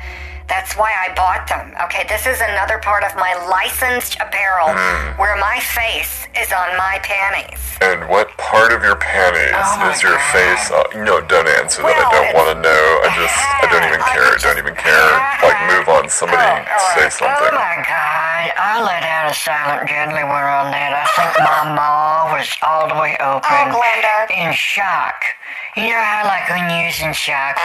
That's why I bought them. Okay, this is another part of my licensed apparel hmm. where my face is on my panties. And what part of your panties Oh is your God. face? on? no, don't answer that. I don't want to know. I just, I don't even care. just- Don't even care. Like, move on. Somebody oh, oh, say oh something. Oh my god, I let out a silent deadly one on that. I think my maw was all the way open. Oh, Glenda. In shock. You know how, like, when you're in shock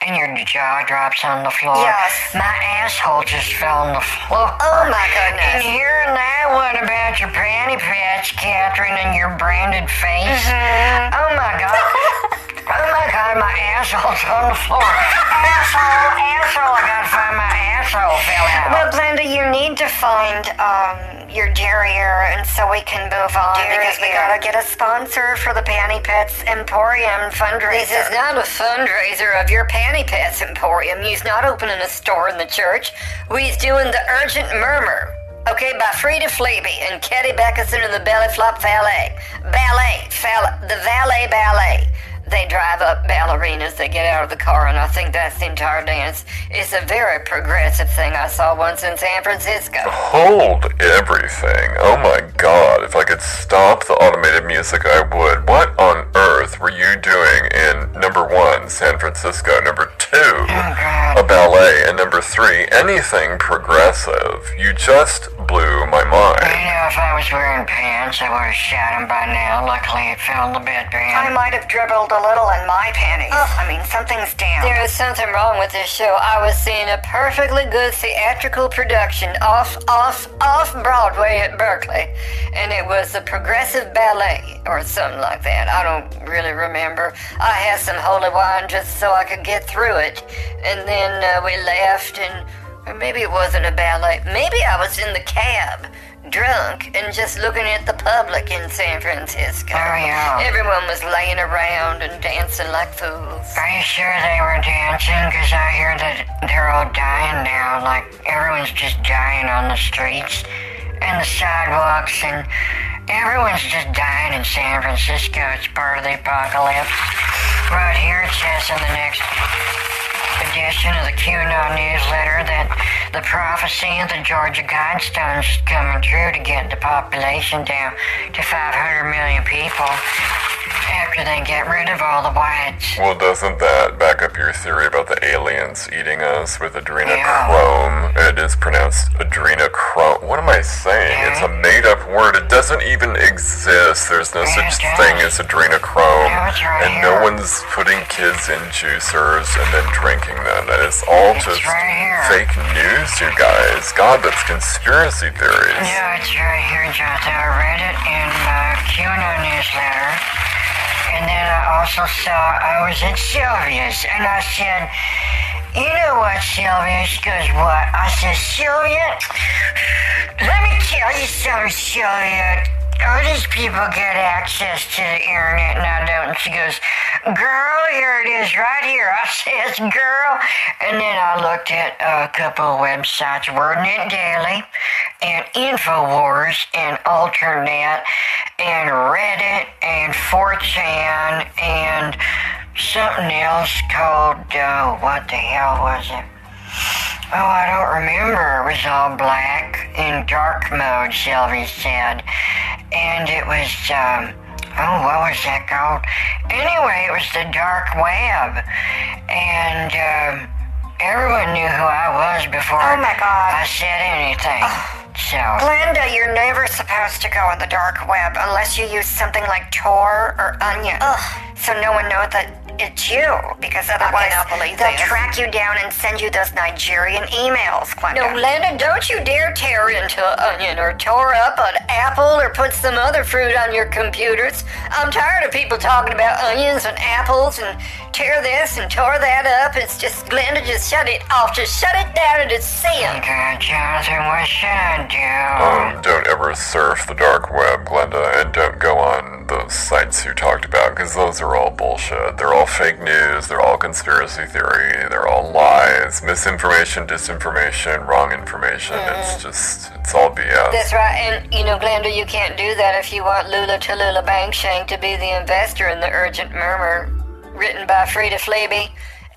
and your jaw drops on the floor? Yes. My asshole just fell on the floor. Oh, my goodness. And here now, what about your panty patch, Catherine, and your branded face? Mm-hmm. Oh my god. oh my god, my asshole's on the floor. asshole, asshole, I gotta find my asshole fell out. Well, Glenda, you need to find um, your derriere, and so we can move on because we gotta get a sponsor for the Panty Pets Emporium fundraiser. This is not a fundraiser of your Panty Pets Emporium. You's not opening a store in the church. We's doing the Urgent Murmur. Okay, by Frida Fleeby and Ketty Beckerson and the Belly Flop Ballet. Ballet. Fal- the Valet Ballet. They drive up ballerinas, they get out of the car, and I think that's the entire dance. It's a very progressive thing I saw once in San Francisco. Hold everything. Oh my god. If I could stop the automated music, I would. What on earth were you doing in number one, San Francisco? Number two, oh, a ballet. And number three, anything progressive. You just blew my mind. You mind. know, if I was wearing pants, I would have shot him by now. Luckily, it fell in the I might have dribbled a little in my panties. I mean, something's down. There is something wrong with this show. I was seeing a perfectly good theatrical production off, off, off Broadway at Berkeley, and it was the Progressive Ballet or something like that. I don't really remember. I had some holy wine just so I could get through it, and then uh, we left, and Or maybe it wasn't a ballet. Maybe I was in the cab, drunk, and just looking at the public in San Francisco. Oh, yeah. Everyone was laying around and dancing like fools. Are you sure they were dancing? Because I hear that they're all dying now. Like, everyone's just dying on the streets and the sidewalks, and everyone's just dying in San Francisco. It's part of the apocalypse. Right here it says in the next edition of the QAnon newsletter that the prophecy of the Georgia Guidestones is coming true to get the population down to 500 million people after they get rid of all the whites. Well, doesn't that back up your theory about the aliens eating us with adrenochrome? It is pronounced adrenochrome. What am I saying? It's a made up word. It doesn't even exist. There's no such it thing as adrenochrome. No, right And no one's putting kids in juicers and then drinking them. That is all It's just right fake news, you guys. God, that's conspiracy theories. No, it's right here, Jonathan. I read it in my QAnon newsletter. And then I also saw, I was at Sylvia's, and I said, you know what, Sylvia? She goes, what? I said, Sylvia, let me tell you something, Sylvia. These people get access to the internet and I don't. And she goes, girl, here it is right here. I says, girl. And then I looked at a couple of websites, WorldNetDaily and InfoWars and Alternet and Reddit and 4chan and something else called, uh, what the hell was it? Oh, I don't remember. It was all black in dark mode, Sylvie said. And it was, um, oh, what was that called? Anyway, it was the dark web. And, um, everyone knew who I was before Oh, my God. I said anything. So, Glenda, you're never supposed to go on the dark web unless you use something like Tor or Onion. Ugh. So no one knows that it's you, because otherwise cannot believe they'll this. track you down and send you those Nigerian emails, Glenda. No, Landon, don't you dare tear into an onion or tore up an apple or put some other fruit on your computers. I'm tired of people talking about onions and apples and tear this and tore that up. It's just, Glenda, just shut it off. Just shut it down and it's sin. okay, Jonathan, what should I do? Um, don't ever surf the dark web, Glenda, and don't go on those sites you talked about, because those are all bullshit. They're all fake news, they're all conspiracy theory, they're all lies, misinformation, disinformation, wrong information. Hmm. It's just, it's all BS. That's right, and you know, Glenda, you can't do that if you want Lula Tallulah Bankshank to be the investor in the Urgent Murmur, written by Frida Flaby.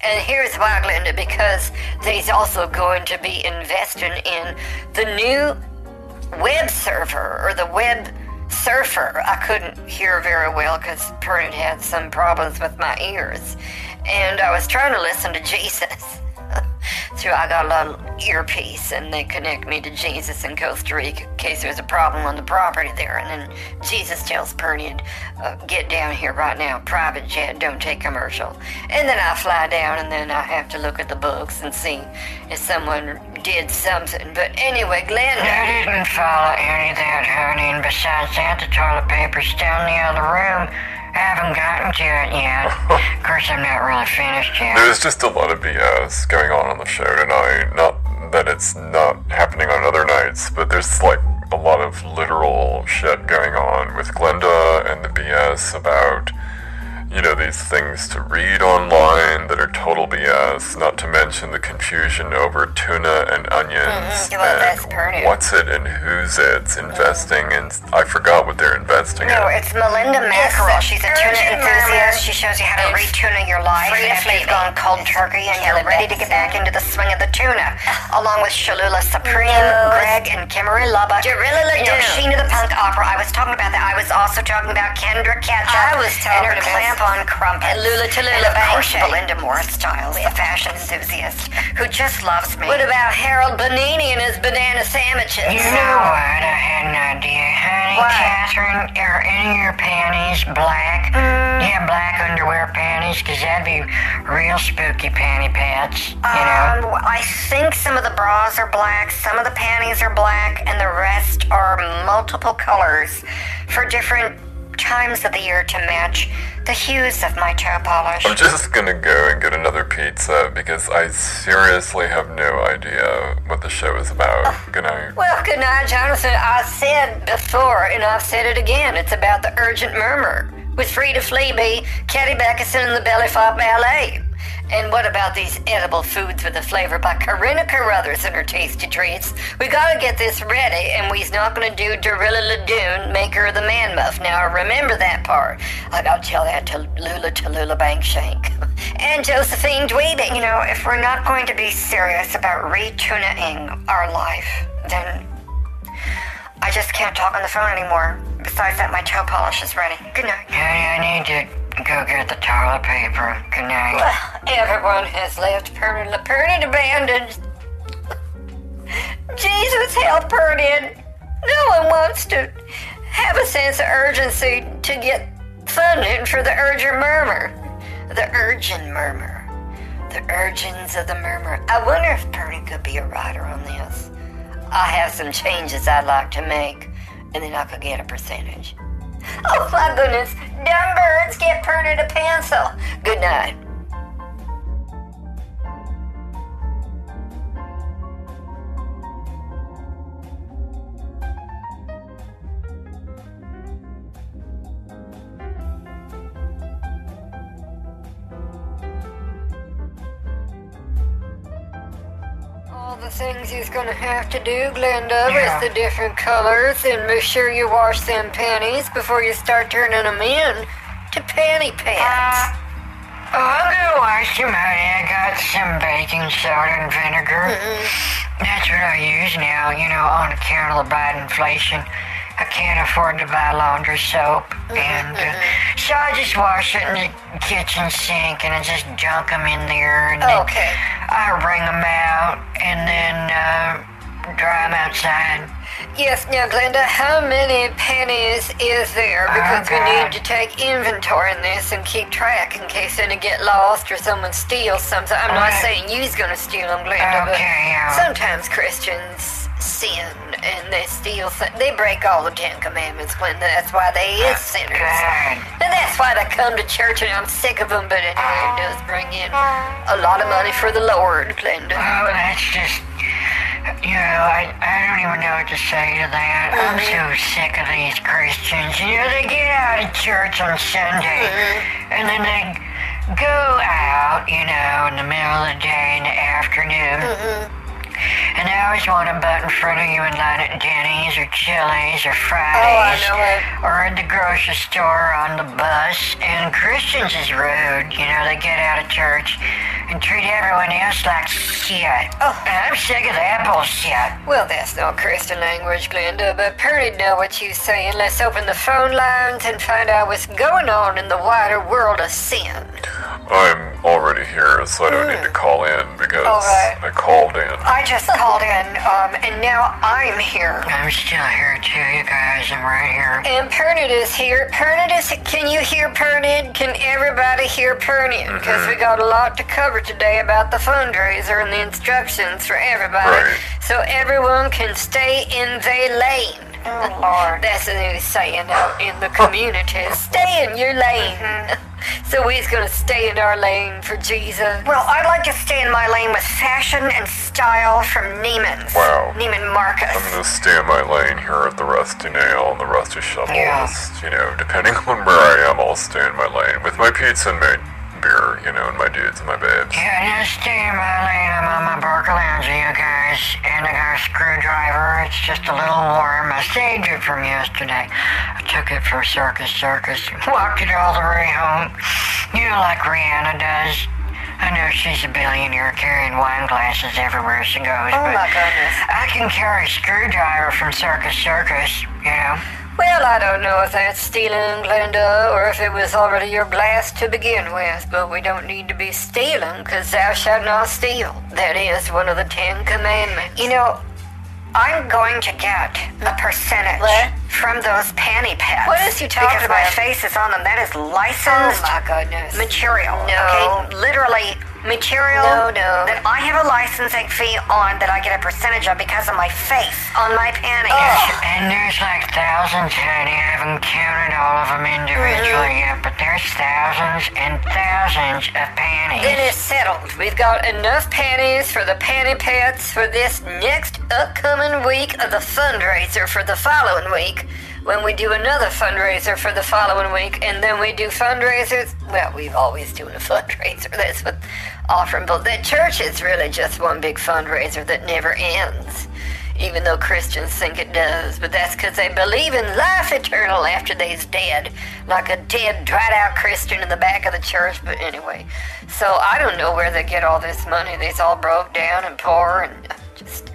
And here's why, Glenda, because he's also going to be investing in the new web server or the web surfer. I couldn't hear very well because Pernod had some problems with my ears. And I was trying to listen to Jesus. So I got a little earpiece and they connect me to Jesus in Costa Rica in case there's a problem on the property there. And then Jesus tells Pernod, uh, get down here right now, private jet, don't take commercial. And then I fly down and then I have to look at the books and see if someone did something. But anyway, Glenn. I didn't follow any of that, honey, and besides that, the toilet paper's down the other room. I haven't gotten to it yet. of course, I'm not really finished yet. There's just a lot of BS going on on the show tonight. Not that it's not happening on other nights, but there's like a lot of literal shit going on with Glenda and the BS about, you know, these things to read online that are total BS. Not to mention the confusion over tuna and onions Mhm. Well, that's and what's it and who's it's investing in. I forgot what they're investing No, in. it's Melinda Mackerel. She's a tuna enthusiast. She shows you how to It's retuna your life Frida after you've gone cold turkey and you're ready to get back into the swing of the tuna. Along with Shalula Supreme, No. Greg, and Kimmery Lubbock. Jarilla You know, Ladoon. Sheena the Punk Opera. I was talking about that. I was also talking about Kendra Ketchup. I was and her talking about- clamp on crumpets. and Lula Tallulah And of course, Belinda Morris Styles, the fashion enthusiast who just loves me. What about Harold Benini and his banana sandwiches? You know what? I had an idea, honey. What? Catherine, are any of your panties black? Mm. Yeah, black underwear panties, because that'd be real spooky panty pants, you know? Um, I think some of the bras are black, some of the panties are black, and the rest are multiple colors for different times of the year to match the hues of my toe polish. I'm just gonna go and get another pizza because I seriously have no idea what the show is about. Good night. Well, good night, Jonathan. I said before, and I've said it again. It's about the urgent murmur with Frida Fleeby, Katie Beckerson, and the Belly Flop Ballet. And what about these edible foods with a flavor by Corinna Carruthers and her tasty treats? We gotta get this ready, and we's not gonna do Dorilla Ladoon, maker of the man muff. Now remember that part. I gotta tell that to Lula Tallulah Bankshank. and Josephine Dweeby. You know, if we're not going to be serious about retuning our life, then I just can't talk on the phone anymore. Besides that, my toe polish is ready. Good night. Honey, I need to go get the toilet paper. Good night. Well, everyone has left permanently permanent abandoned. Jesus help Pernod. No one wants to have a sense of urgency to get funding for the urgent murmur. The urgent murmur. The urgings of the murmur. I wonder if Purdy could be a writer on this. I have some changes I'd like to make, and then I could get a percentage. Oh my goodness, dumb birds get Purdy a pencil. Good night. All the things he's gonna have to do, Glenda, Yeah. with the different colors, and make sure you wash them panties before you start turning them in to panty pants. Uh, oh, I'm gonna wash them, honey. I got some baking soda and vinegar. Mm-hmm. That's what I use now, you know, on account of the bad inflation. I can't afford to buy laundry soap. And uh, so I just wash it in the kitchen sink and I just dunk them in there. And Okay. I wring them out and then uh, dry them outside. Yes, now, Glenda, how many pennies is there? Because we need to take inventory in this and keep track in case any get lost or someone steals something. I'm not saying you's gonna steal them, Glenda, Okay, yeah. sometimes Christians sin and they steal. They break all the Ten Commandments, Glenda. That's why they is sinners. And that's why they come to church, and I'm sick of them. But it does bring in a lot of money for the Lord, Glenda. Oh, uh, that's just, you know, I, I don't even know what to say to that. I'm so mm-hmm. sick of these Christians. You know, they get out of church on Sunday, mm-hmm. and then they go out, you know, in the middle of the day in the afternoon. Mm-hmm. And I always want to butt in front of you in line at Denny's or Chili's or Fridays. Oh, know it. Or at the grocery store on the bus. And Christians is rude. You know, they get out of church and treat everyone else like shit. Oh. And I'm sick of that bullshit. Well, that's not Christian language, Glenda, but Purdy know what you're saying. Let's open the phone lines and find out what's going on in the wider world of sin. I'm already here, so I don't need to mm. call in because All right. I called in. I just called in, um, and now I'm here. I'm still here too, you guys. I'm right here. And Pernod is here. Pernod is. Can you hear Pernod? Can everybody hear Pernod? Because we got a lot to cover today about the fundraiser and the instructions for everybody, Right. so everyone can stay in their lane. Oh, Lord. That's a new saying out uh, in the community. Stay in your lane. Mm-hmm. So we's gonna stay in our lane for Jesus. Well, I'd like to stay in my lane with fashion and style from Neiman's. Wow. Neiman Marcus. I'm gonna stay in my lane here at the Rusty Nail and the Rusty Shovel. Yeah. You know, depending on where I am, I'll stay in my lane with my pizza and my beer, you know, and my dudes and my babes. Yeah, just stay in my lane. I'm on my Barcalounger, you guys. And I got a screwdriver. It's just a little warm. I saved it from yesterday. I took it for Circus Circus. Walked it all the way home. You know, like Rihanna does. I know she's a billionaire carrying wine glasses everywhere she goes, Oh but my goodness. I can carry a screwdriver from Circus Circus, you know. Well, I don't know if that's stealing, Glenda, or if it was already your blast to begin with, but we don't need to be stealing, because thou shalt not steal. That is one of the Ten Commandments. You know, I'm going to get a percentage What? From those panty pads. What is you talking about? because my face is on them. That is Oh licensed my goodness. material. No. Okay, literally material No, no. that I have a licensing fee on that I get a percentage of because of my face on my panties. Oh. And there's like thousands, honey. I haven't counted all of them individually yet, but there's thousands and thousands of panties. Then it's settled. We've got enough panties for the panty pads for this next upcoming week of the fundraiser for the following week. When we do another fundraiser for the following week, and then we do fundraisers. Well, we've always doing a fundraiser. That's what offering. But that church is really just one big fundraiser that never ends. Even though Christians think it does, but that's because they believe in life eternal after they's dead, like a dead, dried out Christian in the back of the church. But anyway, so I don't know where they get all this money. They's all broke down and poor and just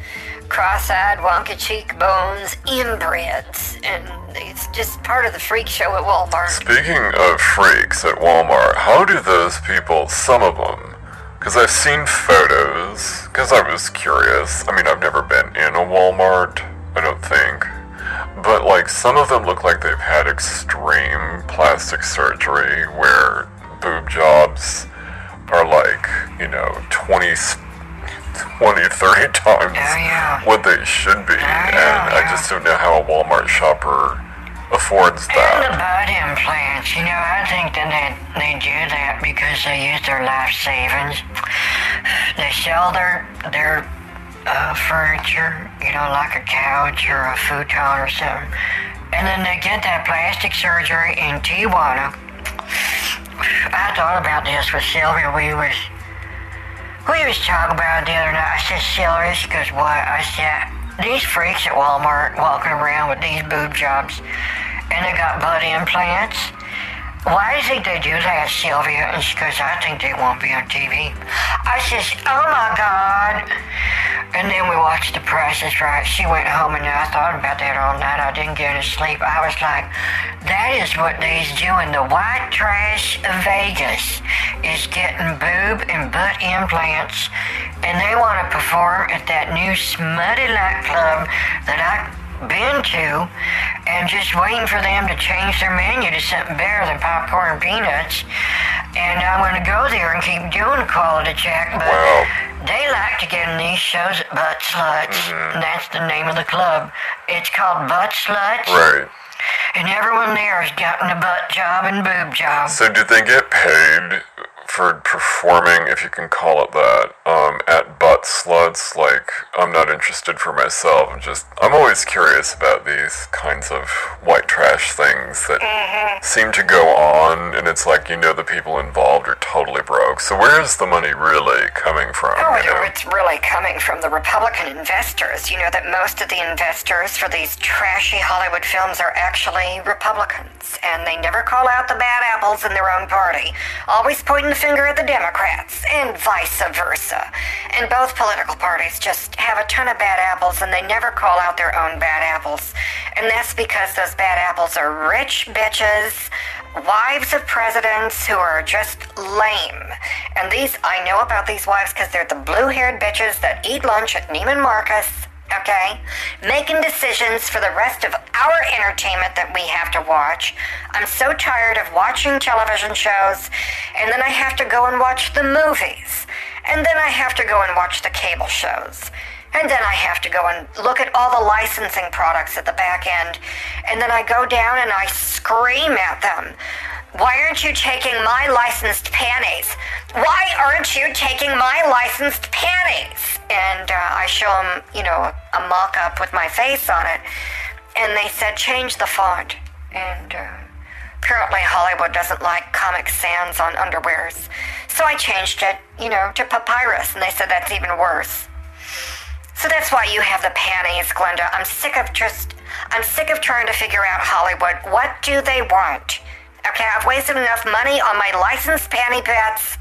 cross-eyed, wonky cheekbones, inbreds, and it's just part of the freak show at Walmart. Speaking of freaks at Walmart, how do those people, some of them, because I've seen photos, because I was curious. I mean, I've never been in a Walmart, I don't think. But, like, some of them look like they've had extreme plastic surgery where boob jobs are like, you know, 20, 20 30 times yeah. what they should be. yeah, and I just don't know how a Walmart shopper affords that. And the butt implants, you know, I think that they, they do that because they use their life savings. They sell their their uh, furniture, you know, like a couch or a futon or something, and then they get that plastic surgery in Tijuana. I thought about this with Sylvia. We was we was talking about the other night. I said, Sylvia, because what? I said, these freaks at Walmart walking around with these boob jobs and they got butt implants. Why do you think they do that, Sylvia? And she goes, I think they won't be on TV. I says, oh my God. And then we watched The Price is Right. She went home and I thought about that all night. I didn't get any sleep. I was like, that is what they's doing. The white trash of Vegas is getting boob and butt implants. And they want to perform at that new smutty light club that I been to and just waiting for them to change their menu to something better than popcorn and peanuts. And I'm going to go there and keep doing a quality check, but Wow. they like to get in these shows at Butt Sluts. Mm-hmm. And that's the name of the club. It's called Butt Sluts. Right. And everyone there has gotten a butt job and boob job. So do they get paid for performing, if you can call it that, um, at butt sluts? Like, I'm not interested for myself. I'm just, I'm always curious about these kinds of white trash things that seem to go on, and it's like, you know, the people involved are totally broke. So where's the money really coming from? Oh, you know? it's really coming from the Republican investors. You know that most of the investors for these trashy Hollywood films are actually Republicans, and they never call out the bad apples in their own party, always pointing the finger at the Democrats, and vice versa. And both political parties just have a ton of bad apples, and they never call out their own bad apples. And that's because those bad apples are rich bitches wives of presidents who are just lame. And these, I know about these wives because they're the blue haired bitches that eat lunch at Neiman Marcus, okay? Making decisions for the rest of our entertainment that we have to watch. I'm so tired of watching television shows, and then I have to go and watch the movies. And then I have to go and watch the cable shows. And then I have to go and look at all the licensing products at the back end. And then I go down and I scream at them. Why aren't you taking my licensed panties? Why aren't you taking my licensed panties? And uh, I show them, you know, a mock up with my face on it. And they said, change the font. And uh, apparently Hollywood doesn't like Comic Sans on underwears. So I changed it, you know, to Papyrus. And they said that's even worse. So that's why you have the panties, Glenda. I'm sick of just, I'm sick of trying to figure out Hollywood. What do they want? Okay, I've wasted enough money on my licensed panty pets.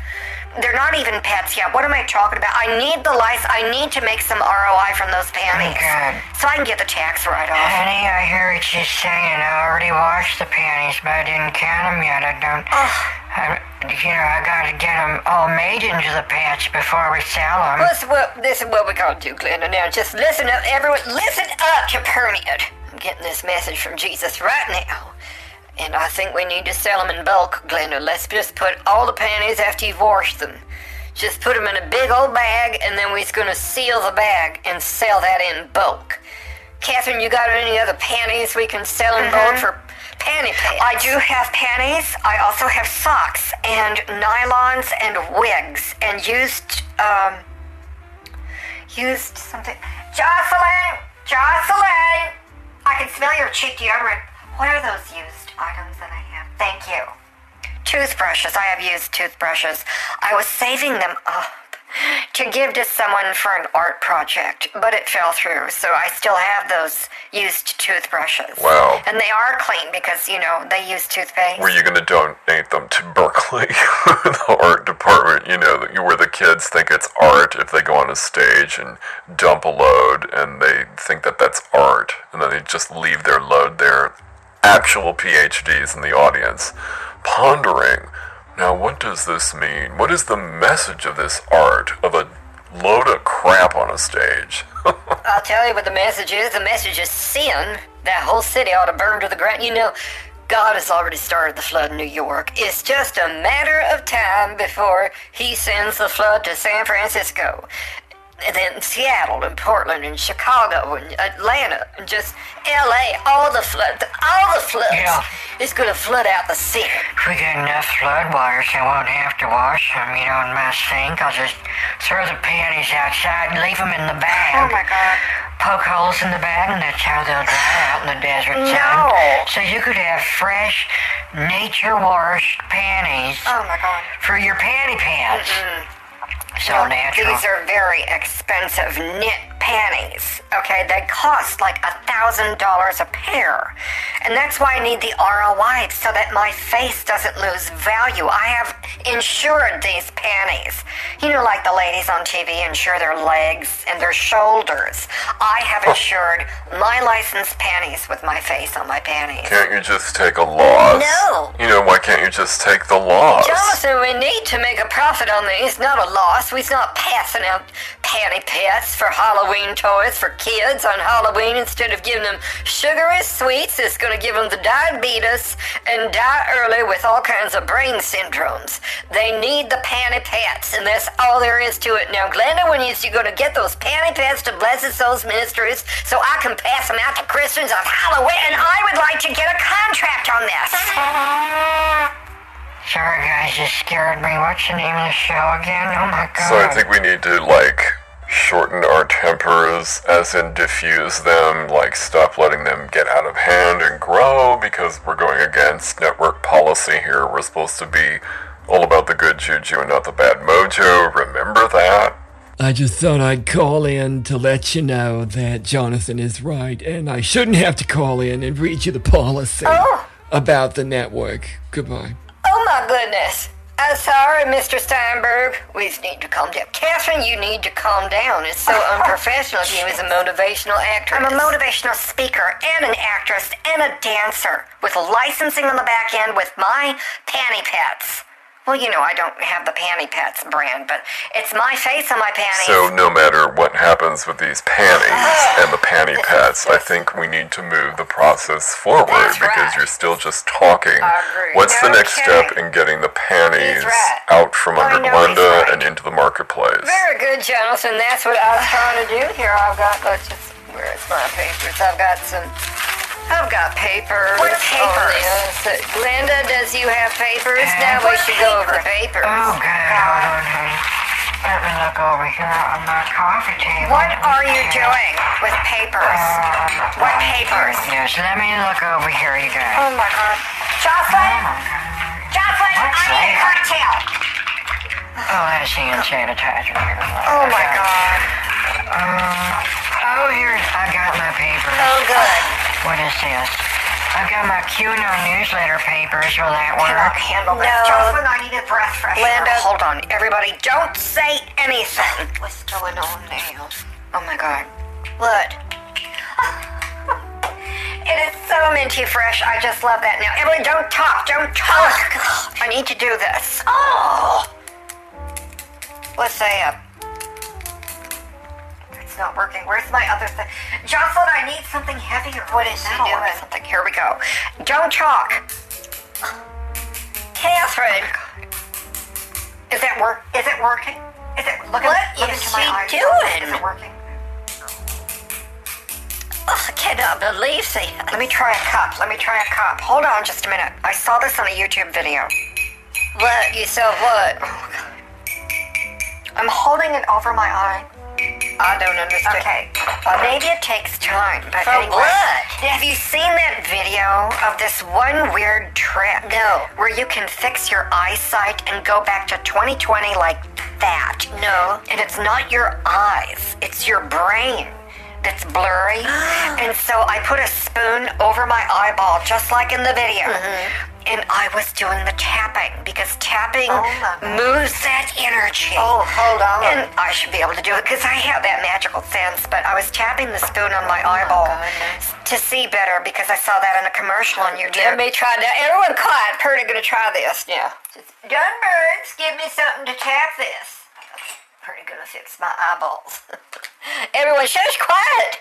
They're not even pets yet. What am I talking about? I need the lice. I need to make some ROI from those panties. God. So I can get the tax write off. Honey, I hear what you're saying. I already washed the panties, but I didn't count them yet. I don't. I, you know, I gotta get them all made into the patch before we sell them. This is what this is what we gotta do, Glenda. Now, just listen up, everyone. Listen up to I'm getting this message from Jesus right now. And I think we need to sell them in bulk, Glenda. Let's just put all the panties after you've washed them. Just put them in a big old bag, and then we're going to seal the bag and sell that in bulk. Catherine, you got any other panties we can sell in bulk for panty pads? I do have panties. I also have socks and nylons and wigs and used um used something. Jocelyn, Jocelyn, I can smell your cheap deodorant. What are those used items that I have? Thank you. Toothbrushes. I have used toothbrushes. I was saving them up to give to someone for an art project, but it fell through, so I still have those used toothbrushes. Wow. And they are clean because, you know, they use toothpaste. Were you going to donate them to Berkeley, the art department? You know, where the kids think it's art if they go on a stage and dump a load, and they think that that's art, and then they just leave their load there. Actual PhDs in the audience, pondering. Now, what does this mean? What is the message of this art of a load of crap on a stage? I'll tell you what the message is. The message is sin. That whole city ought to burn to the ground. You know, God has already started the flood in New York. It's just a matter of time before He sends the flood to San Francisco. And then Seattle and Portland and Chicago and Atlanta and just LA, all the floods, all the floods. Yeah. It's going to flood out the city. If we get enough flood water, so I won't have to wash them, you know, in my sink. I'll just throw the panties outside and leave them in the bag. Oh my god. Poke holes in the bag, and that's how they'll dry out in the desert sun. No. So you could have fresh, nature-washed panties Oh my god. for your panty pads. So Well, natural. These are very expensive knit panties. Okay, they cost like a thousand dollars a pair. And that's why I need the ROI so that my face doesn't lose value. I have insured these panties. You know, like the ladies on TV insure their legs and their shoulders. I have insured my licensed panties with my face on my panties. Can't you just take a loss? No. You know, why can't you just take the loss? Jonathan, we need to make a profit on these, not a loss. We're not passing out panty pets for Halloween toys for kids on Halloween instead of giving them sugary sweets. It's going to give them the diabetes and die early with all kinds of brain syndromes. They need the panty pets, and that's all there is to it. Now, Glenda, when you're going to get those panty pets to Blessed Souls Ministries so I can pass them out to Christians on Halloween, and I would like to get a contract on this. Sorry, guys, you scared me. What's the name of the show again? Oh my god. So I think we need to like shorten our tempers, as in diffuse them, like stop letting them get out of hand and grow because we're going against network policy here. We're supposed to be all about the good juju and not the bad mojo. Remember that? I just thought I'd call in to let you know that Jonathan is right, and I shouldn't have to call in and read you the policy Oh. about the network. Goodbye. Oh my goodness. I'm sorry, Mr. Steinberg. We just need to calm down. Catherine, you need to calm down. It's so unprofessional of you as a motivational actress. I'm a motivational speaker and an actress and a dancer with licensing on the back end with my panty pets. Well, you know, I don't have the Panty Pets brand, but it's my face on my panties. So no matter what happens with these panties and the panty pets, I think we need to move the process forward That's because right. you're still just talking. I agree. What's the next Okay. step in getting the panties right. out from I under Glenda right. and into the marketplace? Very good, Jonathan. That's what I was trying to do here. I've got, let's just, where's my papers? I've got some, I've got papers. What papers? this. Glenda, does you have papers? Now we should go over the papers? Oh, hold on, honey. Let me look over here on my coffee table. What are you doing with papers? What papers? Yes, let me look over here, you guys. Oh my god. Jocelyn? Jocelyn, I need a cocktail. Oh, that's hand sanitizer here. Oh my god. Um, Oh, here I got my papers. Oh good. What is this? I've got my QAnon newsletter papers. Will that work? Cannot handle this. No. Jocelyn, I need a breath freshener. Linda. Hold on. Everybody, don't say anything. What's going on now? Oh my god. What? It is so minty fresh. I just love that now. Emily, don't talk. Don't talk. Oh, I need to do this. Oh. What's that? It's not working. Where's my other thing? Jocelyn, I need something heavier. What is she Metal doing? Something. Here we go. Don't talk. Catherine, oh Is that work? Is it working? Is it? Look What at, look is into my she eyes. doing? Is it working? oh, I cannot believe she. Let me try a cup. Let me try a cup. Hold on just a minute. I saw this on a YouTube video. What? You saw what? I'm holding it over my eye. I don't understand. Okay. Well, maybe it takes time, but For anyway. what? Have you seen that video of this one weird trick? No. Where you can fix your eyesight and go back to 2020 like that. No. And it's not your eyes, it's your brain that's blurry. and so I put a spoon over my eyeball, just like in the video. Mm-hmm. And I was doing the tapping because tapping Oh, moves that energy. Oh, hold on. And I should be able to do it because I have that magical sense. But I was tapping the spoon on oh, my eyeball goodness. to see better because I saw that in a commercial on YouTube. Let me try that. Everyone quiet. Purdy gonna try this. Yeah. Dunbirds, give me something to tap this. Purdy gonna fix my eyeballs. Everyone, shush quiet.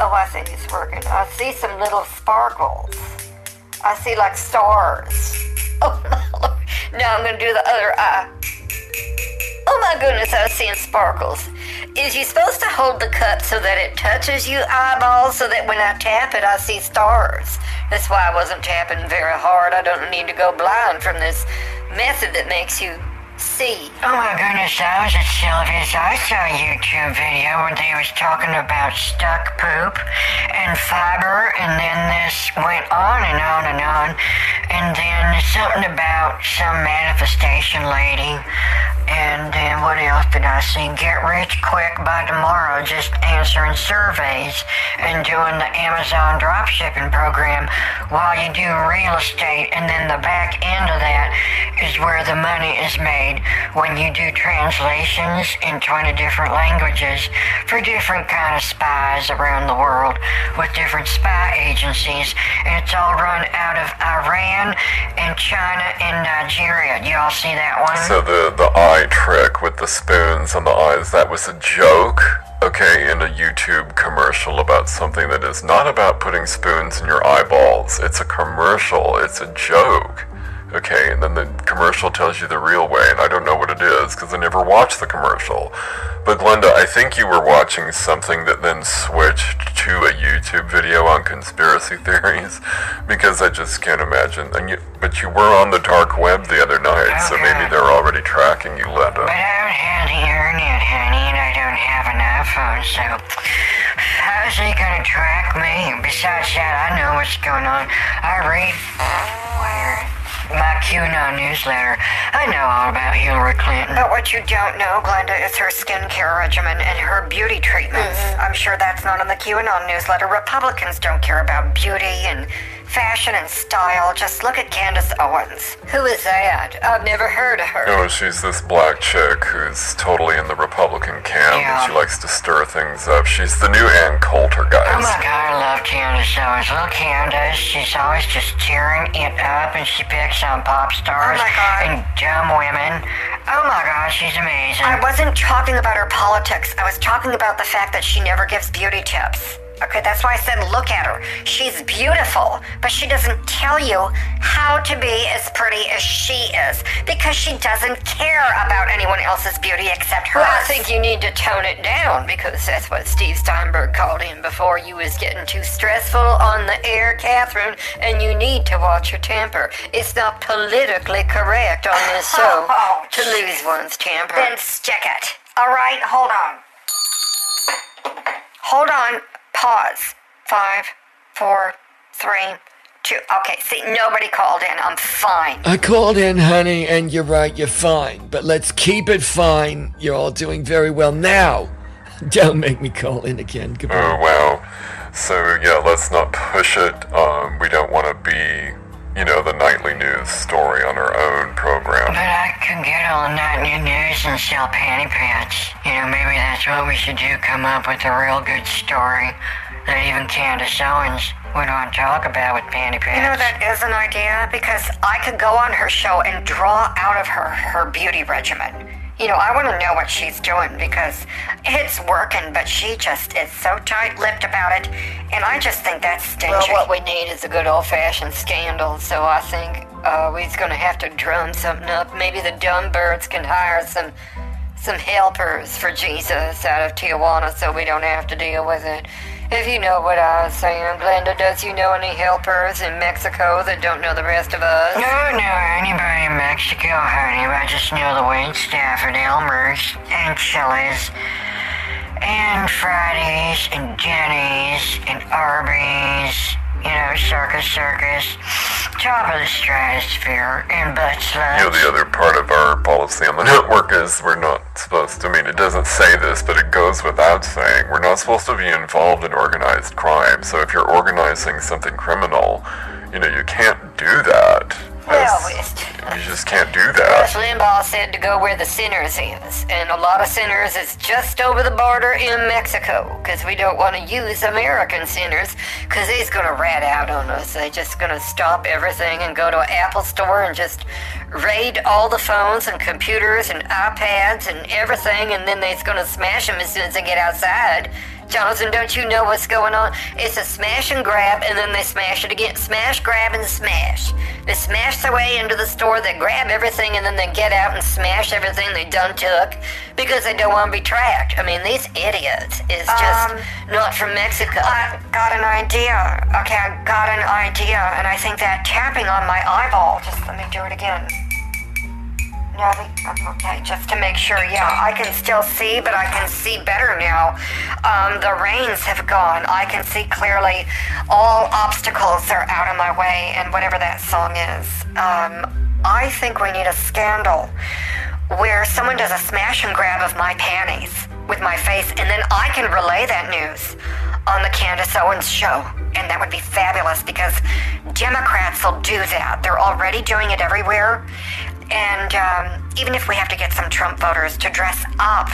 Oh, I think it's working. I see some little sparkles. I see like stars. Oh my. Now I'm gonna do the other eye. Oh my goodness, I was seeing sparkles. Is you supposed to hold the cup so that it touches you eyeballs so that when I tap it I see stars? That's why I wasn't tapping very hard. I don't need to go blind from this method that makes you Oh my goodness, that was at Sylvia's. I saw a YouTube video where they was talking about stuck poop and fiber, and then this went on and on and on, and then something about some manifestation lady, and then what else did I see? Get rich quick by tomorrow, just answering surveys and doing the Amazon dropshipping program while you do real estate, and then the back end of that is where the money is made when you do translations in 20 different languages for different kind of spies around the world with different spy agencies and it's all run out of Iran and China and Nigeria. You all see that one? So the the eye trick with the spoons on the eyes, that was a joke. Okay, in a YouTube commercial about something that is not about putting spoons in your eyeballs. It's a commercial. It's a joke. Okay, and then the commercial tells you the real way, and I don't know what it is because I never watched the commercial. But Glenda, I think you were watching something that then switched to a YouTube video on conspiracy theories because I just can't imagine. And you, but you were on the dark web the other night, so maybe they're already tracking you, Glenda. But I don't have the internet, honey, and I don't have an iPhone, so how's he gonna track me? Besides that, I know what's going on. I read where my QAnon newsletter. I know all about Hillary Clinton. But what you don't know, Glenda, is her skincare regimen and her beauty treatments. Mm-hmm. I'm sure that's not on the QAnon newsletter. Republicans don't care about beauty and fashion and style. Just look at Candace Owens. Who is that? I've never heard of her. Oh, she's this black chick who's totally in the Republican camp, Yeah. and she likes to stir things up. She's the new Ann Coulter, guy. Oh my god, I love Candace Owens. Little Candace, she's always just tearing it up and she picks on pop stars Oh my God. and dumb women. Oh my god, she's amazing. I wasn't talking about her politics. I was talking about the fact that she never gives beauty tips. Okay, that's why I said look at her. She's beautiful, but she doesn't tell you how to be as pretty as she is because she doesn't care about anyone else's beauty except hers. Well, I think you need to tone it down because that's what Steve Steinberg called in before. You was getting too stressful on the air, Catherine, and you need to watch your temper. It's not politically correct on this show oh, oh, oh, to lose one's temper. Then stick it. All right, hold on. Hold on. Pause. Five, four, three, two. Okay, see, nobody called in. I'm fine. I called in, honey, and you're right, you're fine. But let's keep it fine. You're all doing very well now. Don't make me call in again. Oh, well. So, yeah, let's not push it. Um, we don't want to be, you know, the nightly news story on her own program. But I could get all the nightly news and sell panty pads. You know, maybe that's what we should do, come up with a real good story that even Candace Owens would want to talk about with panty pads. You know, that is an idea because I could go on her show and draw out of her her beauty regimen. You know, I want to know what she's doing because it's working, but she just is so tight-lipped about it, and I just think that's stingy. Well, what we need is a good old-fashioned scandal. So I think uh, we're gonna have to drum something up. Maybe the dumb birds can hire some some helpers for Jesus out of Tijuana, so we don't have to deal with it. If you know what I was saying, Glenda, does you know any helpers in Mexico that don't know the rest of us? No, no, anybody in Mexico, honey. I just know the wait staff at Elmer's and Chili's and Fridays and Jenny's and Arby's. You know, Circus Circus, top of the stratosphere, and butt sluts. You know, the other part of our policy on the network is we're not supposed to, I mean, it doesn't say this, but it goes without saying, we're not supposed to be involved in organized crime. So if you're organizing something criminal, you know, you can't do that. Well, you just can't do that. Rush. Limbaugh said to go where the sinners is, and a lot of sinners is just over the border in Mexico, because we don't want to use American sinners, because they's gonna rat out on us. They just gonna stop everything and go to an Apple store and just raid all the phones and computers and iPads and everything, and then they's gonna smash them as soon as they get outside. Jonathan, don't you know what's going on? It's a smash and grab, and then they smash it again. Smash, grab, and smash. They smash their way into the store, they grab everything, and then they get out and smash everything they done took because they don't want to be tracked. I mean, these idiots is just Um, not from Mexico. I got an idea. Okay, I got an idea, and I think that tapping on my eyeball. Just let me do it again. The, okay, just to make sure. Yeah, I can still see, but I can see better now. Um, the rains have gone. I can see clearly. All obstacles are out of my way, and whatever that song is. Um, I think we need a scandal where someone does a smash and grab of my panties with my face, and then I can relay that news on the Candace Owens show. And that would be fabulous because Democrats will do that. They're already doing it everywhere. And um, even if we have to get some Trump voters to dress up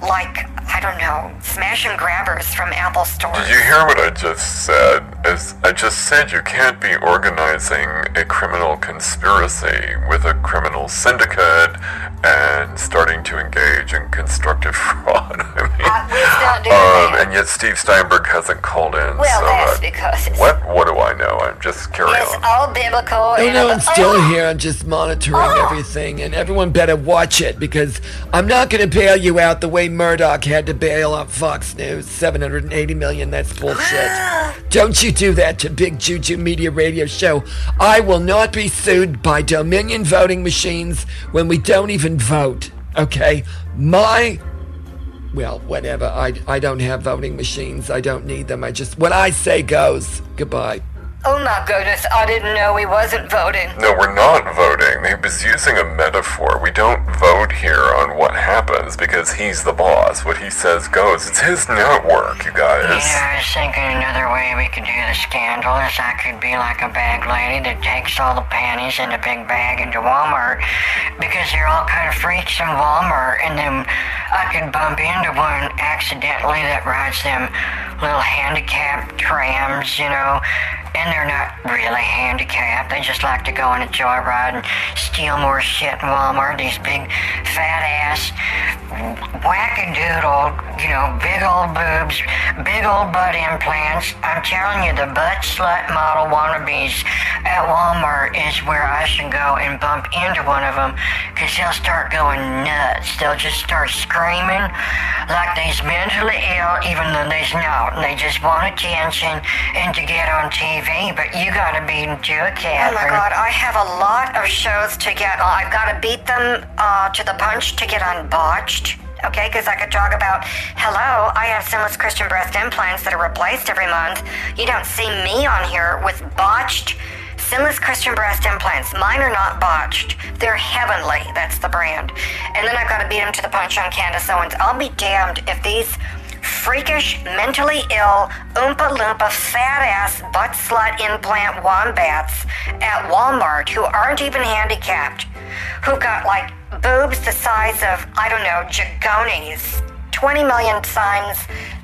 like, I don't know, smash and grabbers from Apple stores. Did you hear what I just said? As I just said, you can't be organizing a criminal conspiracy with a criminal syndicate and starting to engage in constructive fraud. I mean, Uh, not um, and yet Steve Steinberg hasn't called in. Well, so that's uh, because what? What do I know? I'm just carry it's on. all biblical. And no, I'm still oh, here. I'm just monitoring Oh. everything, and everyone better watch it because I'm not going to bail you out the way Murdoch had to bail out Fox News. 780 million. That's bullshit. Ah. Don't you do that to Big Juju Media Radio Show. I will not be sued by Dominion voting machines when we don't even vote. Okay, my well, whatever. I, I don't have voting machines. I don't need them. I just what I say goes. Goodbye. Oh my goodness, I didn't know he wasn't voting. No, we're not voting. He was using a metaphor. We don't vote here on what happens because he's the boss. What he says goes. It's his network, you guys. Yeah, I was thinking another way we could do the scandal is I could be like a bag lady that takes all the panties in a big bag into Walmart because they're all kind of freaks in Walmart, and then I could bump into one accidentally that rides them little handicapped trams, you know, and they're not really handicapped. They just like to go on a joyride and steal more shit in Walmart. These big fat ass wackadoodle, you know, big old boobs, big old butt implants. I'm telling you, the butt slut model wannabes at Walmart is where I should go and bump into one of them because they'll start going nuts. They'll just start screaming like they's mentally ill, even though they's not. They just want attention and to get on TV, but you gotta be to a Oh my god, I have a lot of shows to get on. I've got to beat them uh, to the punch to get unbotched. Okay, because I could talk about, hello, I have sinless Christian breast implants that are replaced every month. You don't see me on here with botched sinless Christian breast implants. Mine are not botched. They're heavenly. That's the brand. And then I've got to beat them to the punch on Candace Owens. I'll be damned if these freakish, mentally ill, oompa loompa, fat ass, butt slut implant wombats at Walmart who aren't even handicapped, who got like boobs the size of, I don't know, jagonis, 20 million times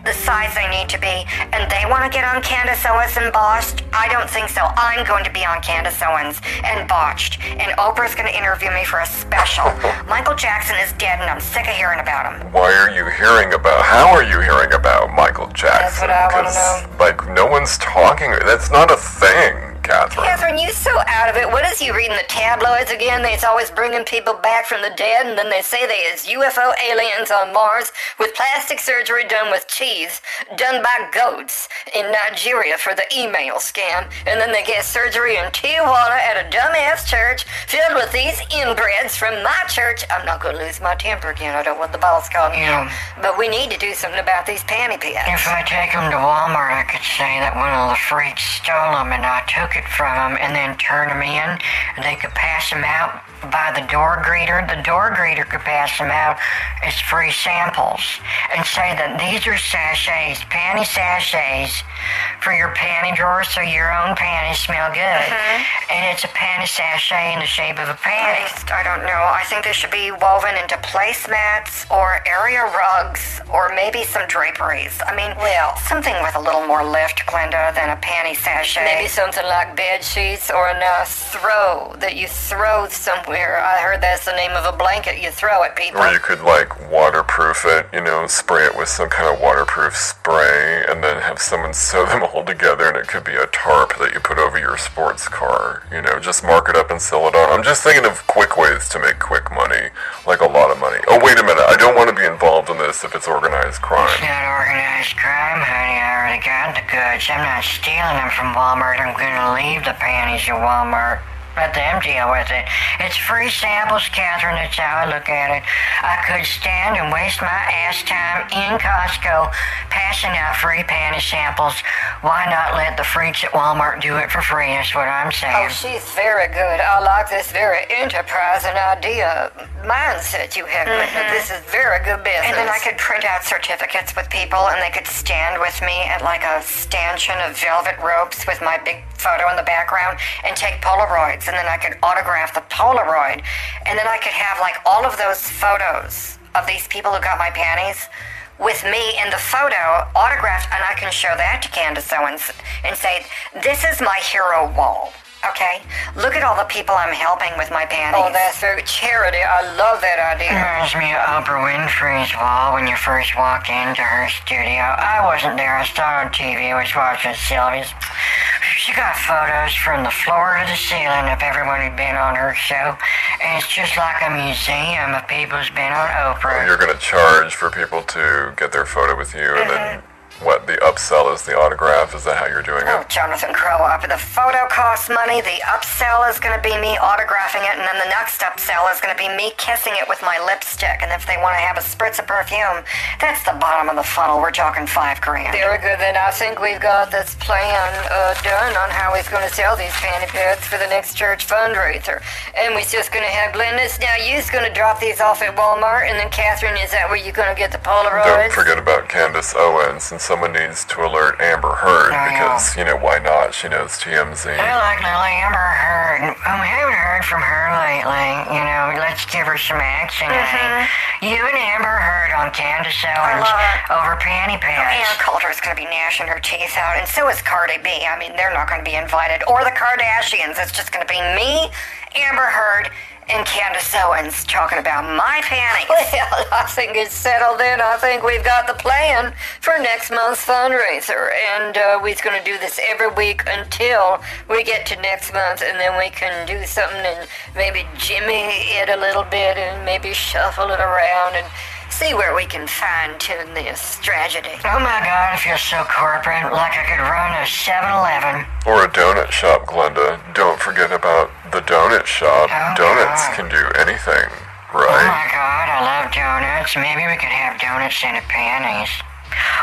the size they need to be, and they want to get on Candace Owens and botched, I don't think so. I'm going to be on Candace Owens and botched, and Oprah's going to interview me for a special. Michael Jackson is dead, and I'm sick of hearing about him. Why are you hearing about? How are you hearing about Michael Jackson? what I wanna 'Cause, know. Like no one's talking. That's not a thing, Catherine. Catherine, you so out of it. What is you reading the tabloids again? They's always bringing people back from the dead, and then they say they is UFO aliens on Mars with plastic surgery done with cheese, done by goats in Nigeria for the email scam, and then they get surgery in Tijuana at a dumbass church filled with these inbreds from my church. I'm not going to lose my temper again. I don't want the boss calling me Yeah. out. But we need to do something about these panty pads. If I take them to Walmart, I could say that one of the freaks stole them and I took it from them and then turn them in. And they could pass them out by the door greeter. The door greeter could pass them out as free samples and say that these are sachets, panty sachets for your panty drawer so your own panties smell good. Uh-huh. And it's a panty sachet in the shape of a panty. just, I don't know. I think they should be woven into placemats or area rugs or maybe some draperies. I mean, Well- something with a little more lift, Glenda, than a panty sachet. Maybe something like bed sheets or a throw that you throw somewhere. I heard that's the name of a blanket you throw at people. Or you could like waterproof it, you know, spray it with some kind of waterproof spray, and then have someone sew them all together, and it could be a tarp that you put over your sports car. You know, just mark it up and sell it on. I'm just thinking of quick ways to make quick money, like a lot of money. Oh, wait a minute, I don't want to be involved in this if it's organized crime. It's not organized crime, honey. I already got the goods. I'm not stealing them from Walmart. I'm gonna leave the panties at Walmart. Let them deal with it. It's free samples, Catherine. That's how I look at it. I could stand and waste my ass time in Costco passing out free panty samples. Why not let the freaks at Walmart do it for free? That's what I'm saying. Oh, she's very good. I like this very enterprising idea mindset you have. Mm-hmm. Linda. This is very good business. And then I could print out certificates with people, and they could stand with me at like a stanchion of velvet ropes with my big photo in the background and take Polaroids. And then I could autograph the Polaroid. And then I could have like all of those photos of these people who got my panties with me in the photo autographed, and I can show that to Candace Owens and say, This is my hero wall. Okay? Look at all the people I'm helping with my panties. Oh, that's very charity. I love that idea. Reminds me of Oprah Winfrey's wall when you first walk into her studio. I wasn't there. I saw on TV. I was watching Sylvia's. She got photos from the floor to the ceiling of everyone who'd been on her show. And it's just like a museum of people who's been on Oprah. You're going to charge for people to get their photo with you, and then mm-hmm. What? The upsell is the autograph. Is that how you're doing Oh, it? Jonathan Crow up. The photo costs money. The upsell is going to be me autographing it, and then the next upsell is going to be me kissing it with my lipstick. And if they want to have a spritz of perfume, that's the bottom of the funnel. We're talking five grand. Very good. Then I think we've got this plan uh, done on how he's going to sell these panty pads for the next church fundraiser. And we're just going to have Glenda's. Now, you're going to drop these off at Walmart, and then Catherine, is that where you're going to get the Polaroids? Don't forget about Candace Owens, and someone needs to alert Amber Heard Oh, yeah. because, you know, why not? She knows TMZ. I like little Amber Heard. Um, I haven't heard from her lately. You know, let's give her some action. honey. You and Amber Heard on Candace Owens love it. over panty Pants. Ann pads. Coulter's going to be gnashing her teeth out, and so is Cardi B. I mean, they're not going to be invited. Or the Kardashians. It's just going to be me, Amber Heard, and Candace Owens talking about my panties. Well, I think it's settled then. I think we've got the plan for next month's fundraiser. And uh, we're going to do this every week until we get to next month. And then we can do something and maybe jimmy it a little bit and maybe shuffle it around and see where we can fine tune this tragedy. Oh my god, I feel so corporate, like I could run a 7-Eleven. Or a donut shop, Glenda. Don't forget about the donut shop. Oh, Donuts God. can do anything, oh right? Oh my god, I love donuts. Maybe we could have donuts in a panties.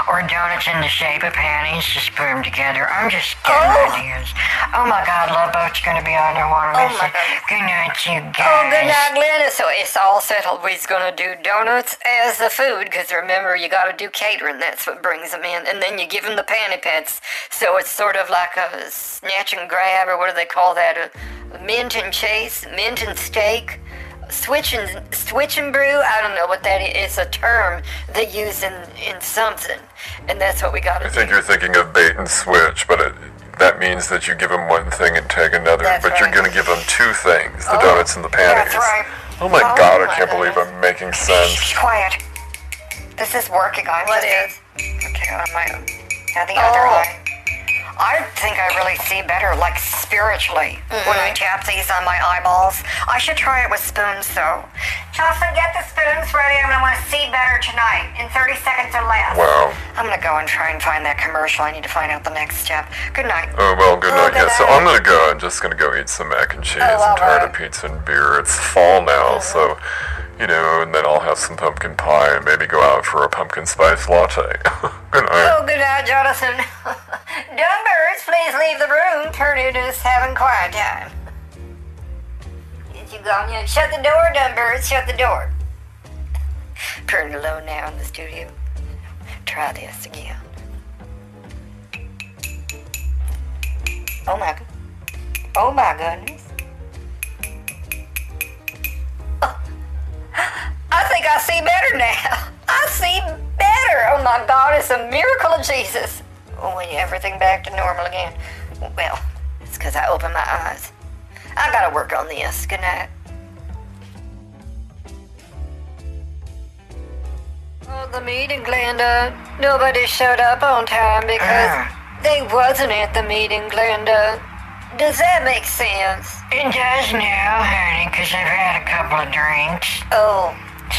Or donuts in the shape of panties, just put them together. I'm just getting Oh. ideas. Oh my god, Love Boat's gonna be on there. Wanna Oh listen? my God. Good night, you guys. Oh, good night, Glenna. So it's all settled. We're going to do donuts as the food because remember, you got to do catering. That's what brings them in. And then you give them the panty pets. So it's sort of like a snatch and grab, or what do they call that? A mint and chase, mint and steak. Switch and switch and brew. I don't know what that is. It's a term they use in in something, and that's what we got to I do. think you're thinking of bait and switch, but it, that means that you give them one thing and take another. That's but you're going to give them two things: the Oh, donuts and the panties. that's right. Oh my Oh God! I can't believe goodness. I'm making sense. Shh, quiet. This is working. I'm What just is? okay on my now the oh. other Oh. eye. I think I really see better, like spiritually, when Mm-hmm. I tap these on my eyeballs. I should try it with spoons, though. Jocelyn, get the spoons ready. I'm gonna want to see better tonight in 30 seconds or less. Wow. I'm gonna go and try and find that commercial. I need to find out the next step. Good night. Oh well, good Oh, night. good Yeah, so. I'm gonna go. I'm just gonna go eat some mac and cheese. Oh, I'm tired right. of pizza and beer. It's fall now, so you know, and then I'll have some pumpkin pie and maybe go out for a pumpkin spice latte. good night. Oh, good night, Jonathan. Dumb birds, please leave the room. Purdy is having quiet time. Is you gone yet? Shut the door, dumb birds. Shut the door. Purdy alone now in the studio. Try this again. Oh my. Oh my goodness. I think I see better now. I see better. Oh my God, it's a miracle of Jesus. Oh, when everything back to normal again. Well, it's because I opened my eyes. I gotta work on this. Good night. Oh, the meeting, Glenda. Nobody showed up on time because ah. they wasn't at the meeting, Glenda. Does that make sense? It does now, honey, because I've had a couple of drinks. Oh,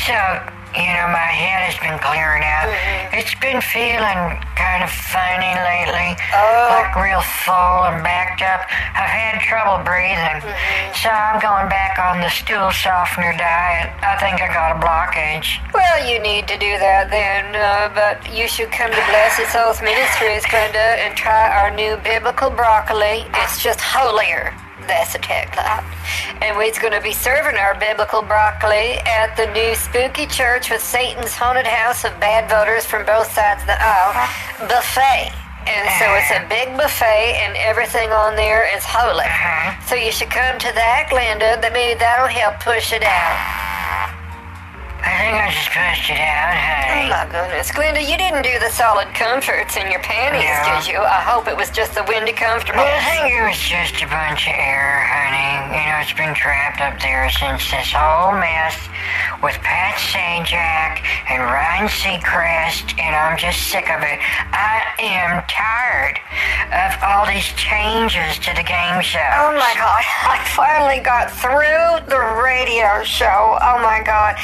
So, you know, my head has been clearing out. It's been feeling kind of funny lately. Oh. Like real full and backed up. I've had trouble breathing. So I'm going back on the stool softener diet. I think I got a blockage. Well, you need to do that then, uh, but you should come to Blessed Souls Ministries, Glenda, and try our new biblical broccoli. It's just holier. That's a tech tagline. And we're going to be serving our biblical broccoli at the new spooky church with Satan's haunted house of bad voters from both sides of the aisle buffet. And so it's a big buffet, and everything on there is holy. Uh-huh. So you should come to that, Glenda. That maybe that'll help push it out. I think I just pushed it out, Oh my goodness, Glenda, you didn't do the solid comforts in your panties, No. did you? I hope it was just the windy comfortable. I think it was just a bunch of air, honey. You know, it's been trapped up there since this whole mess with Pat Sajak and Ryan Seacrest, and I'm just sick of it. I am tired of all these changes to the game show. Oh my god, I finally got through the radio show. Oh my god.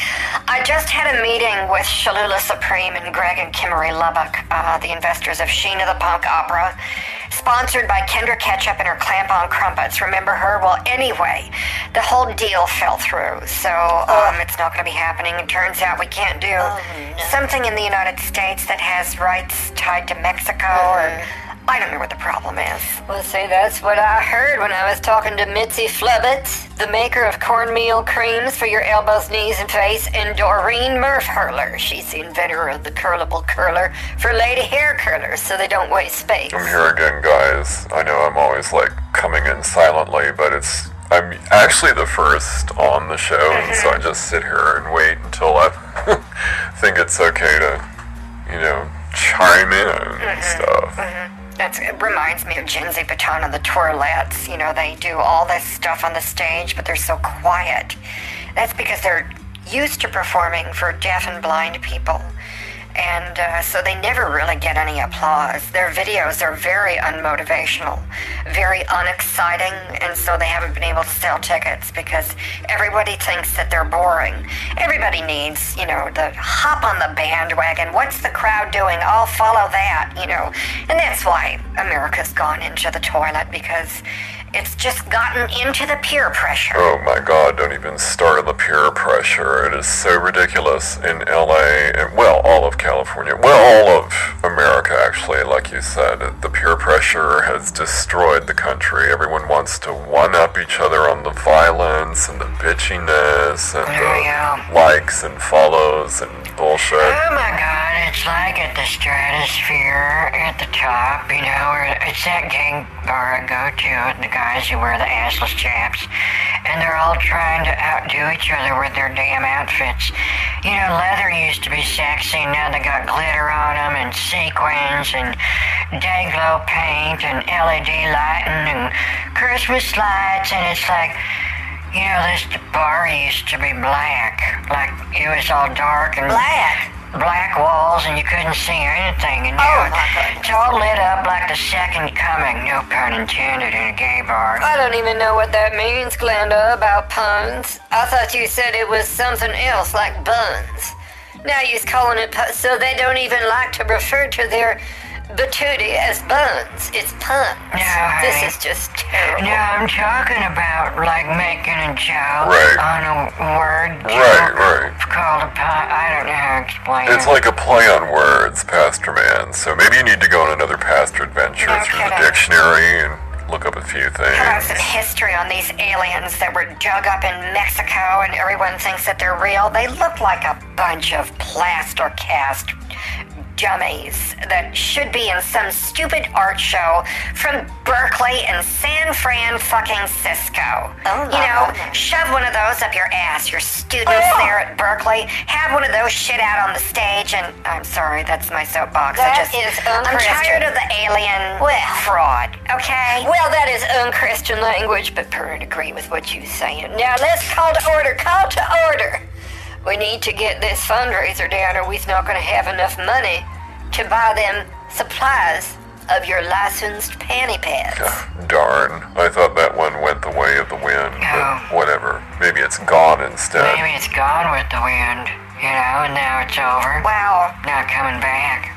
I just had a meeting with Shalula Supreme and Greg and Kimmery Lubbock, uh, the investors of Sheena the Punk Opera, sponsored by Kendra Ketchup and her Clamp On Crumpets. Remember her? Well, anyway, the whole deal fell through, so um, it's not going to be happening. It turns out we can't do something in the United States that has rights tied to Mexico, or I don't know what the problem is. Well, see, that's what I heard when I was talking to Mitzi Flubbits, the maker of cornmeal creams for your elbows, knees, and face, and Doreen Murph-Hurler. She's the inventor of the curlable curler for lady hair curlers so they don't waste space. I'm here again, guys. I know I'm always like coming in silently, but it's I'm actually the first on the show, and so I just sit here and wait until I think it's okay to, you know, chime in and mm-hmm. Mm-hmm. stuff. That's, it reminds me of Jinsey Baton and the Twirlettes. You know, they do all this stuff on the stage, but they're so quiet. That's because they're used to performing for deaf and blind people. And uh, so they never really get any applause. Their videos are very unmotivational, very unexciting, and so they haven't been able to sell tickets because everybody thinks that they're boring. Everybody needs, you know, the hop on the bandwagon. What's the crowd doing? I'll follow that, you know. And that's why America's gone into the toilet because it's just gotten into the peer pressure. Oh my god, don't even start on the peer pressure. It is so ridiculous in LA and, well, all of California. Well, all of America, actually, like you said. The peer pressure has destroyed the country. Everyone wants to one up each other on the violence and the bitchiness and Yeah. the likes and follows and bullshit. Oh my god, it's like at the stratosphere at the top, you know, it's that gang bar I go to, the guys who wear the assless chaps. and they're all trying to outdo each other with their damn outfits. You know, leather used to be sexy, now they got glitter on them and sequins and day glow paint and LED lighting and Christmas lights, and it's like, you know, this bar used to be black, like it was all dark and Black. black walls and you couldn't see anything. And Oh, now my it's all lit up like the second coming, no pun intended, in a gay bar. I don't even know what that means, Glenda, about puns. I thought you said it was something else, like buns. Now you're calling it puns, so they don't even like to refer to their batootie as buns. It's puns. No, this is just terrible. No, I'm talking about like making a joke Right. on a word Right, right. It's called a pun. I don't know how to explain It's it. like a play on words, Pastor Man. So maybe you need to go on another pastor adventure No through the kidding. dictionary and look up a few How about some history on these aliens that were dug up in Mexico and everyone thinks that they're real? They look like a bunch of plaster cast dummies that should be in some stupid art show from Berkeley and San Fran fucking Cisco. Oh, you know, goodness. shove one of those up your ass, your students Oh. there at Berkeley. Have one of those shit out on the stage and I'm sorry, that's my soapbox. I just, is I'm tired of the alien Well. fraud, okay? Well, that is unchristian language, but Pert agree with what you're saying. Now let's call to order. Call to order. We need to get this fundraiser down, or we're not going to have enough money to buy them supplies of your licensed panty pads. Darn. I thought that one went the way of the wind, No. but whatever. Maybe it's gone instead. Maybe it's gone with the wind, you know, and now it's over. Wow, Not coming back.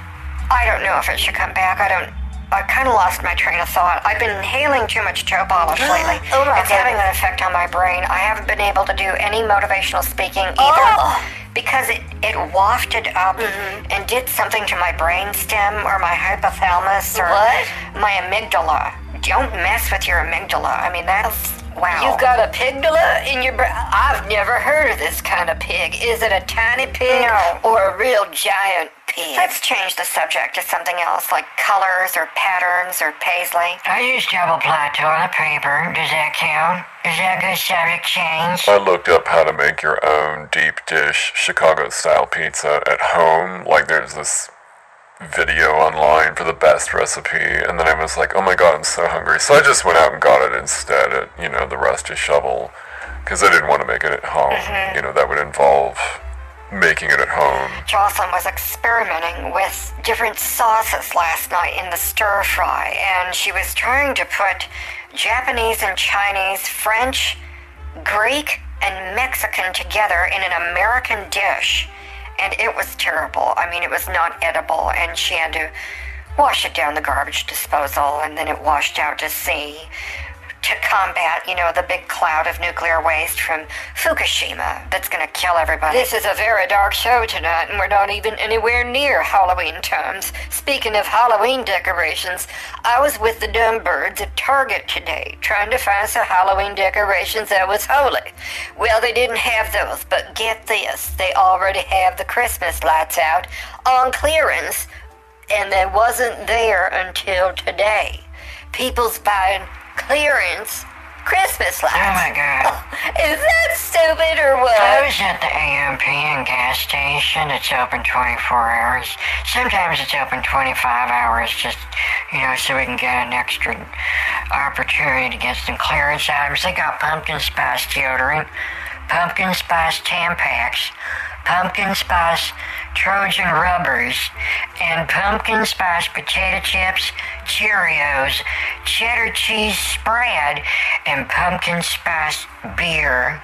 I don't know if it should come back. I don't. I kind of lost my train of thought. I've been inhaling too much Joe polish lately. Oh, my it's having an effect on my brain. I haven't been able to do any motivational speaking oh. either Oh. because it, it wafted up mm-hmm. and did something to my brain stem or my hypothalamus or What? my amygdala. Don't mess with your amygdala. I mean, that's wow. You've got a pigdala in your brain? I've never heard of this kind of pig. Is it a tiny pig No. or a real giant pig? Let's change the subject to something else, like colors or patterns or paisley. I use double ply toilet paper. Does that count? Is that a good subject change? I looked up how to make your own deep dish Chicago style pizza at home. Like there's this video online for the best recipe and then I was like, "Oh my god, I'm so hungry." So I just went out and got it instead at, you know, the Rusty Shovel cuz I didn't want to make it at home. Mm-hmm. You know, that would involve making it at home. Jocelyn was experimenting with different sauces last night in the stir fry, and she was trying to put Japanese and Chinese, French, Greek, and Mexican together in an American dish. And it was terrible. I mean, it was not edible, and she had to wash it down the garbage disposal, and then it washed out to sea to combat, you know, the big cloud of nuclear waste from Fukushima that's going to kill everybody. This is a very dark show tonight, and we're not even anywhere near Halloween times. Speaking of Halloween decorations, I was with the dumb birds at Target today, trying to find some Halloween decorations that was holy. Well, they didn't have those, but get this, they already have the Christmas lights out on clearance, and they wasn't there until today. People's buying clearance Christmas lights. Oh my god. Is that stupid or what? I was at the AM/PM gas station. It's open 24 hours. Sometimes it's open 25 hours just, you know, so we can get an extra opportunity to get some clearance items. They got pumpkin spice deodorant, pumpkin spice Tampax, pumpkin spice Trojan rubbers, and pumpkin spice potato chips, Cheerios, cheddar cheese spread, and pumpkin spice beer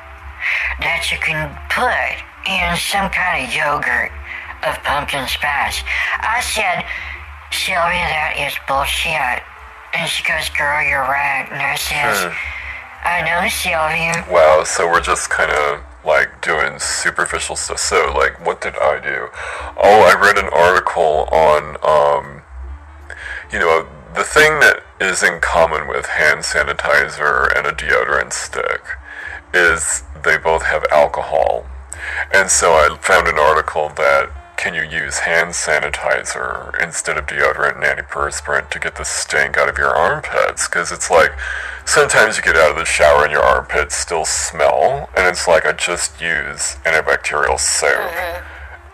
that you can put in some kind of yogurt of pumpkin spice. I said, Sylvia, that is bullshit. And she goes, girl, you're right. And I says, Hmm. I know, Sylvia. Wow, so we're just kind of like doing superficial stuff. So, like, what did I do? Oh, I read an article on, um, you know, the thing that is in common with hand sanitizer and a deodorant stick is they both have alcohol. And so I found an article that can you use hand sanitizer instead of deodorant and antiperspirant to get the stink out of your armpits? Because it's like sometimes you get out of the shower and your armpits still smell, and it's like I just use antibacterial soap.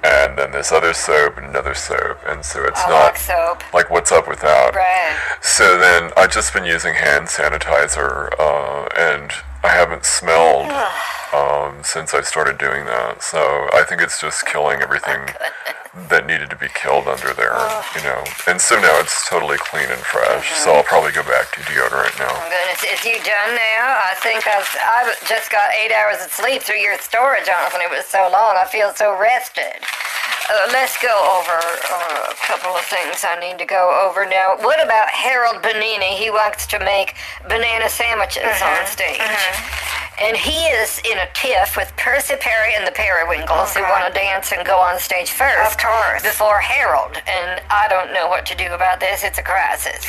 And then this other soap and another soap, and so it's I not like soap. like what's up with that. Right. So then I've just been using hand sanitizer, uh, and I haven't smelled um, since I started doing that. So I think it's just killing everything that needed to be killed under there, you know. And so now it's totally clean and fresh. So I'll probably go back to deodorant now. Oh, goodness, is you done now? I think I've, I've just got eight hours of sleep through your story, Jonathan. It was so long. I feel so rested. Uh, let's go over uh, a couple of things I need to go over now. What about Harold Benini? He wants to make banana sandwiches on stage. And he is in a tiff with Percy Perry and the Periwinkles, who want to dance and go on stage first. Of course. Before Harold. And I don't know what to do about this. It's a crisis.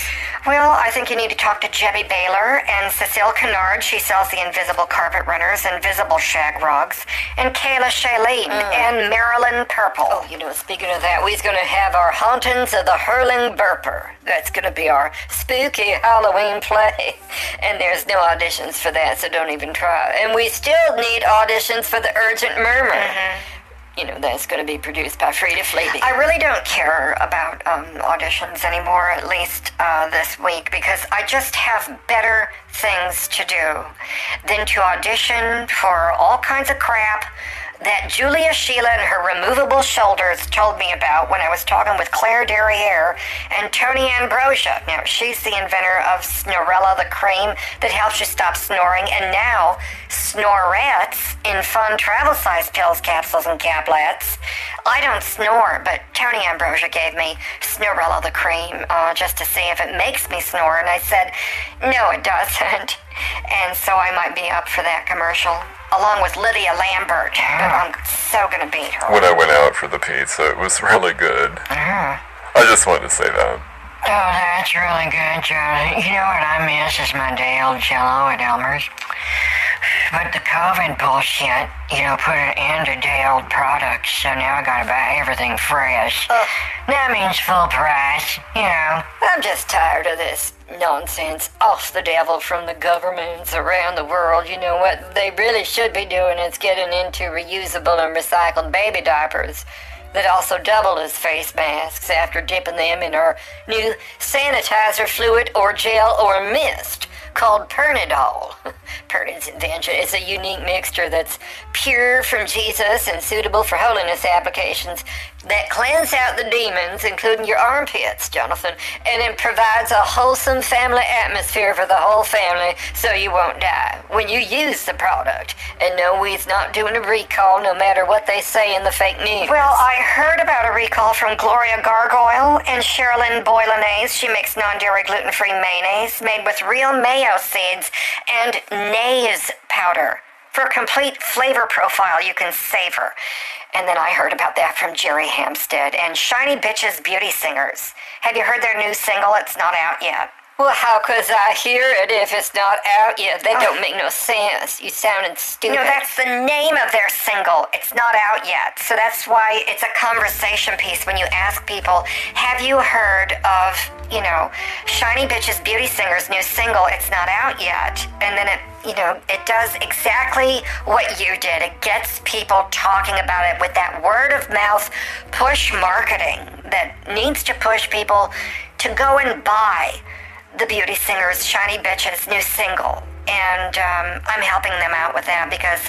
Well, I think you need to talk to Jebby Baylor and Cecile Kennard. She sells the invisible carpet runners, invisible shag rugs, and Kayla Shailene mm. and Marilyn Purple. Oh, you know, speaking of that, we're going to have our Hauntings of the Hurling Burper. That's going to be our spooky Halloween play. And there's no auditions for that, so don't even try. And we still need auditions for the Urgent Murmur. You know, that's going to be produced by Frida Fleeby. I really don't care about um, auditions anymore, at least uh, this week, because I just have better things to do than to audition for all kinds of crap that Julia Sheila and her removable shoulders told me about when I was talking with Claire Derriere and Tony Ambrosia. Now, she's the inventor of Snorella the cream that helps you stop snoring, and now Snorettes in fun travel size pills, capsules, and caplets. I don't snore, but Tony Ambrosia gave me Snorella the cream uh, just to see if it makes me snore, and I said, no, it doesn't. And so I might be up for that commercial, along with Lydia Lambert. But mm. I'm so gonna beat her. When I went out for the pizza, it was really good. Oh, I just wanted to say that. oh, that's really good, Charlie. You know what I miss is my day old jello at Elmer's. But the COVID bullshit, you know, put an end to day old products, so now I gotta buy everything fresh. That means full price, you know. I'm just tired of this nonsense off the devil from the governments around the world. You know what they really should be doing is getting into reusable and recycled baby diapers that also double as face masks after dipping them in our new sanitizer fluid or gel or mist called Pernidol. Pernid's invention is a unique mixture that's pure from Jesus and suitable for holiness applications that cleanse out the demons, including your armpits, Jonathan, and it provides a wholesome family atmosphere for the whole family so you won't die when you use the product. And no, we're not doing a recall no matter what they say in the fake news. Well, I heard about a recall from Gloria Gargoyle and Sherilyn Boylanese. She makes non-dairy gluten-free mayonnaise made with real mayo seeds and Nays powder. For a complete flavor profile, you can savor. And then I heard about that from Jerry Hampstead and Shiny Bitches Beauty Singers. Have you heard their new single? It's not out yet. Well, how could I hear it if it's not out yet? That don't oh. make no sense. You sounding stupid. No, that's the name of their single. It's not out yet. So that's why it's a conversation piece when you ask people, have you heard of, you know, Shiny Bitches Beauty Singer's new single? It's not out yet. And then it, you know, it does exactly what you did. It gets people talking about it with that word of mouth push marketing that needs to push people to go and buy the Beauty Singers Shiny Bitches new single. And um, I'm helping them out with that because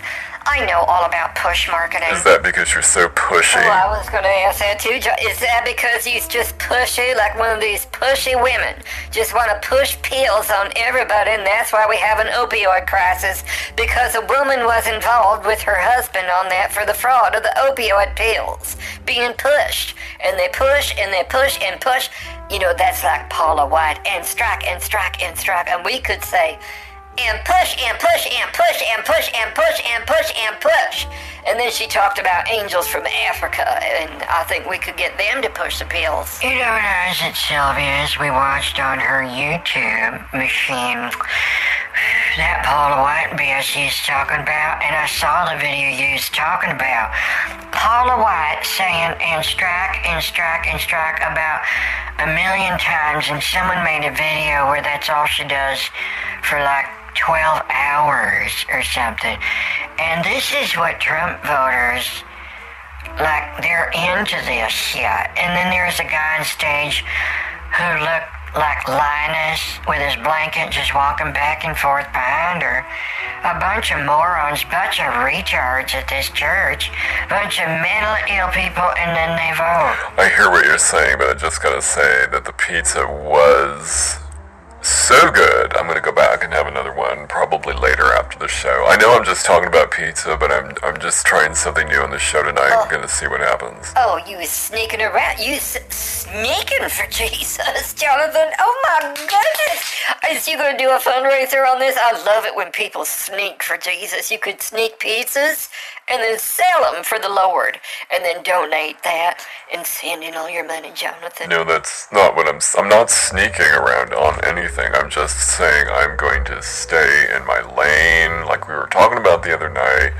I know all about push marketing. Is that because you're so pushy? Well, I was going to ask that too. Is that because he's just pushy, like one of these pushy women? Just want to push pills on everybody, and that's why we have an opioid crisis. Because a woman was involved with her husband on that for the fraud of the opioid pills being pushed. And they push and they push and push. You know, that's like Paula White and strike and strike and strike. And we could say, and push and push and push and push and push and push and push. And then she talked about angels from Africa, and I think we could get them to push the pills. You know what I was at Sylvia's? We watched on her YouTube machine that Paula White bitch she's talking about, and I saw the video you was talking about. Paula White saying and strike and strike and strike about a million times, and someone made a video where that's all she does for like 12 hours or something. And this is what Trump voters like they're into this shit. And then there's a guy on stage who looked like Linus with his blanket just walking back and forth behind her. A bunch of morons, bunch of retards at this church, bunch of mentally ill people, and then they vote. I hear what you're saying, but I just gotta say that the pizza was so good. I'm gonna go back and have another one probably later after the show. I know I'm just talking about pizza, but I'm I'm just trying something new on the show tonight. I'm oh. gonna see what happens. Oh, you was sneaking around. You s- sneaking for Jesus, Jonathan. Oh my goodness. Is you gonna do a fundraiser on this? I love it when people sneak for Jesus. You could sneak pizzas and then sell them for the Lord and then donate that and send in all your money, Jonathan. No, that's not what I'm. I'm not sneaking around on anything. I'm just saying I'm going to stay in my lane, like we were talking about the other night.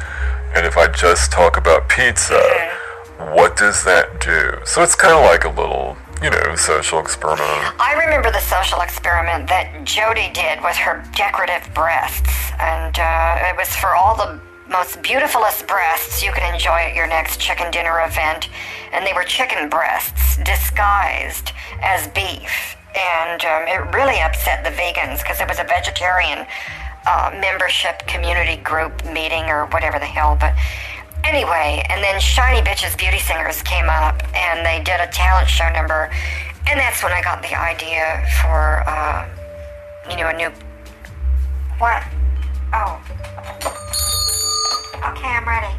And if I just talk about pizza, what does that do? So it's kind of like a little, you know, social experiment. I remember the social experiment that Jody did with her decorative breasts, and uh, it was for all the most beautifulest breasts you can enjoy at your next chicken dinner event, and they were chicken breasts disguised as beef, and um, it really upset the vegans because it was a vegetarian uh, membership community group meeting or whatever the hell, but. Anyway, and then Shiny Bitches Beauty Singers came up and they did a talent show number, and that's when I got the idea for, uh, you know, a new. What? Oh. Okay, I'm ready.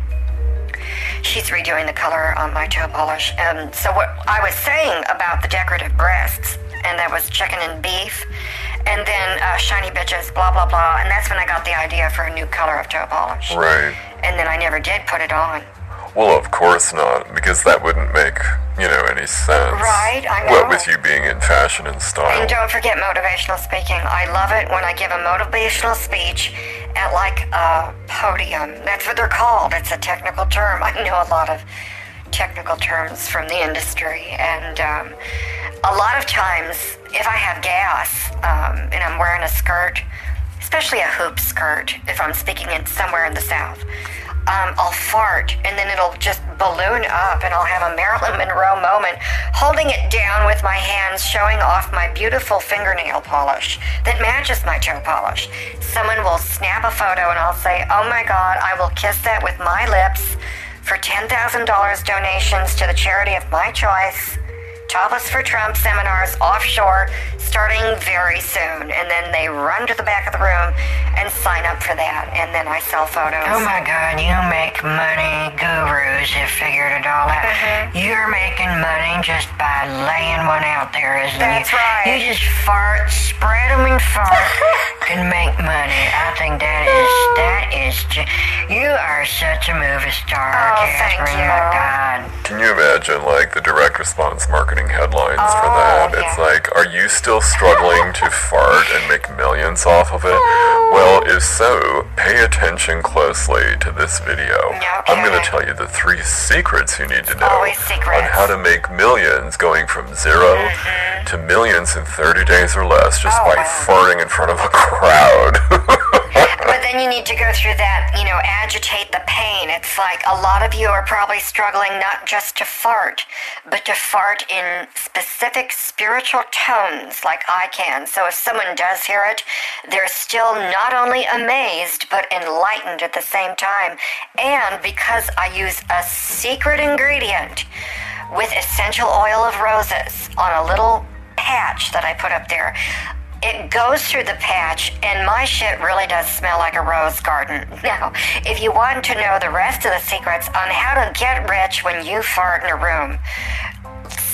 She's redoing the color on my toe polish. Um, so what I was saying about the decorative breasts, and that was chicken and beef, and then uh, shiny bitches, blah blah blah, and that's when I got the idea for a new color of toe polish. Right. And then I never did put it on. Well, of course not, because that wouldn't make, you know, any sense. Right, I know. What with you being in fashion and style. And don't forget motivational speaking. I love it when I give a motivational speech at like a podium. That's what they're called. It's a technical term. I know a lot of technical terms from the industry. And um, a lot of times, if I have gas um, and I'm wearing a skirt, especially a hoop skirt, if I'm speaking in somewhere in the South, um, I'll fart and then it'll just balloon up and I'll have a Marilyn Monroe moment holding it down with my hands showing off my beautiful fingernail polish that matches my toe polish. Someone will snap a photo and I'll say, oh my god, I will kiss that with my lips for $10,000 donations to the charity of my choice. Topless for Trump seminars offshore starting very soon. And then they run to the back of the room and sign up for that. And then I sell photos. Oh my god, you make money gurus have figured it all out. Mm-hmm. You're making money just by laying one out there, isn't it? That's you? right. You just fart, spread them and fart, and make money. I think that is, that is, ju- you are such a movie star, Oh, thank Catherine. you. My god. Can you imagine, like, the direct response marketing headlines for Oh, that? yeah. It's like, are you still struggling to fart and make millions off of it? Well, if so, pay attention closely to this video. I'm going to tell you the three secrets you need to know on. Mm-hmm. how to make millions going from 0 to millions in 30 days or less just Oh, by wow. farting in front of a crowd. But then you need to go through that, you know, agitate the pain. It's like a lot of you are probably struggling not just to fart, but to fart in specific spiritual tones like I can. So if someone does hear it, they're still not only amazed, but enlightened at the same time. And because I use a secret ingredient with essential oil of roses on a little patch that I put up there. It goes through the patch, and my shit really does smell like a rose garden. Now, if you want to know the rest of the secrets on how to get rich when you fart in a room,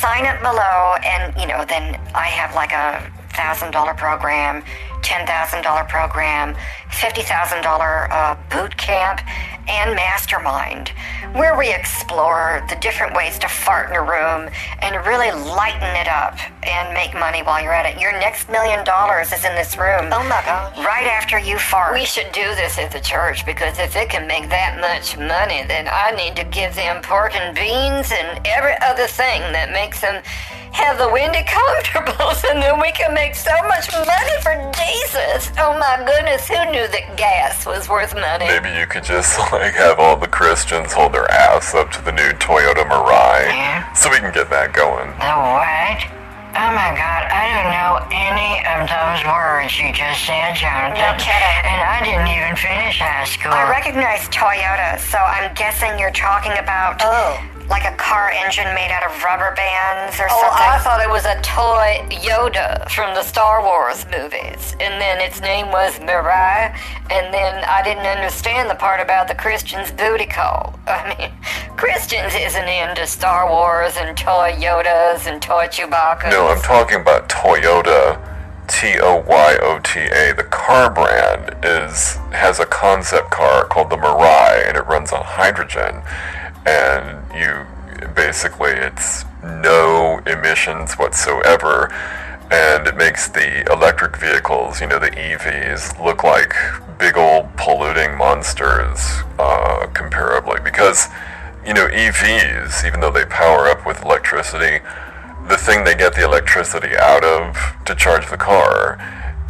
sign up below, and you know, then I have like a thousand dollar program, ten thousand dollar program, fifty thousand dollar uh, boot camp, and mastermind, where we explore the different ways to fart in a room and really lighten it up and make money while you're at it. Your next million dollars is in this room. Oh my God. Right after you fart. We should do this at the church because if it can make that much money, then I need to give them pork and beans and every other thing that makes them have the windy comfortables and then we can make so much money for Jesus. Oh my goodness, who knew that gas was worth money? Maybe you could just like have all the Christians hold their ass up to the new Toyota Mirai, Yeah. so we can get that going. The what? Oh my god, I don't know any of those words you just said, Jonathan. No kidding. And I didn't even finish high school. I recognize Toyota, so I'm guessing you're talking about Oh. Like a car engine made out of rubber bands or Oh, something. I thought it was a toy Yoda from the Star Wars movies. And then its name was Mirai. And then I didn't understand the part about the Christian's booty call. I mean, Christians isn't into Star Wars and toy Yodas and toy Chewbacca. No, I'm talking about Toyota. T O Y O T A. The car brand is has a concept car called the Mirai, and it runs on hydrogen. And you basically it's no emissions whatsoever, and it makes the electric vehicles, you know, the EVs, look like big old polluting monsters uh, comparably. Because you know, EVs, even though they power up with electricity, the thing they get the electricity out of to charge the car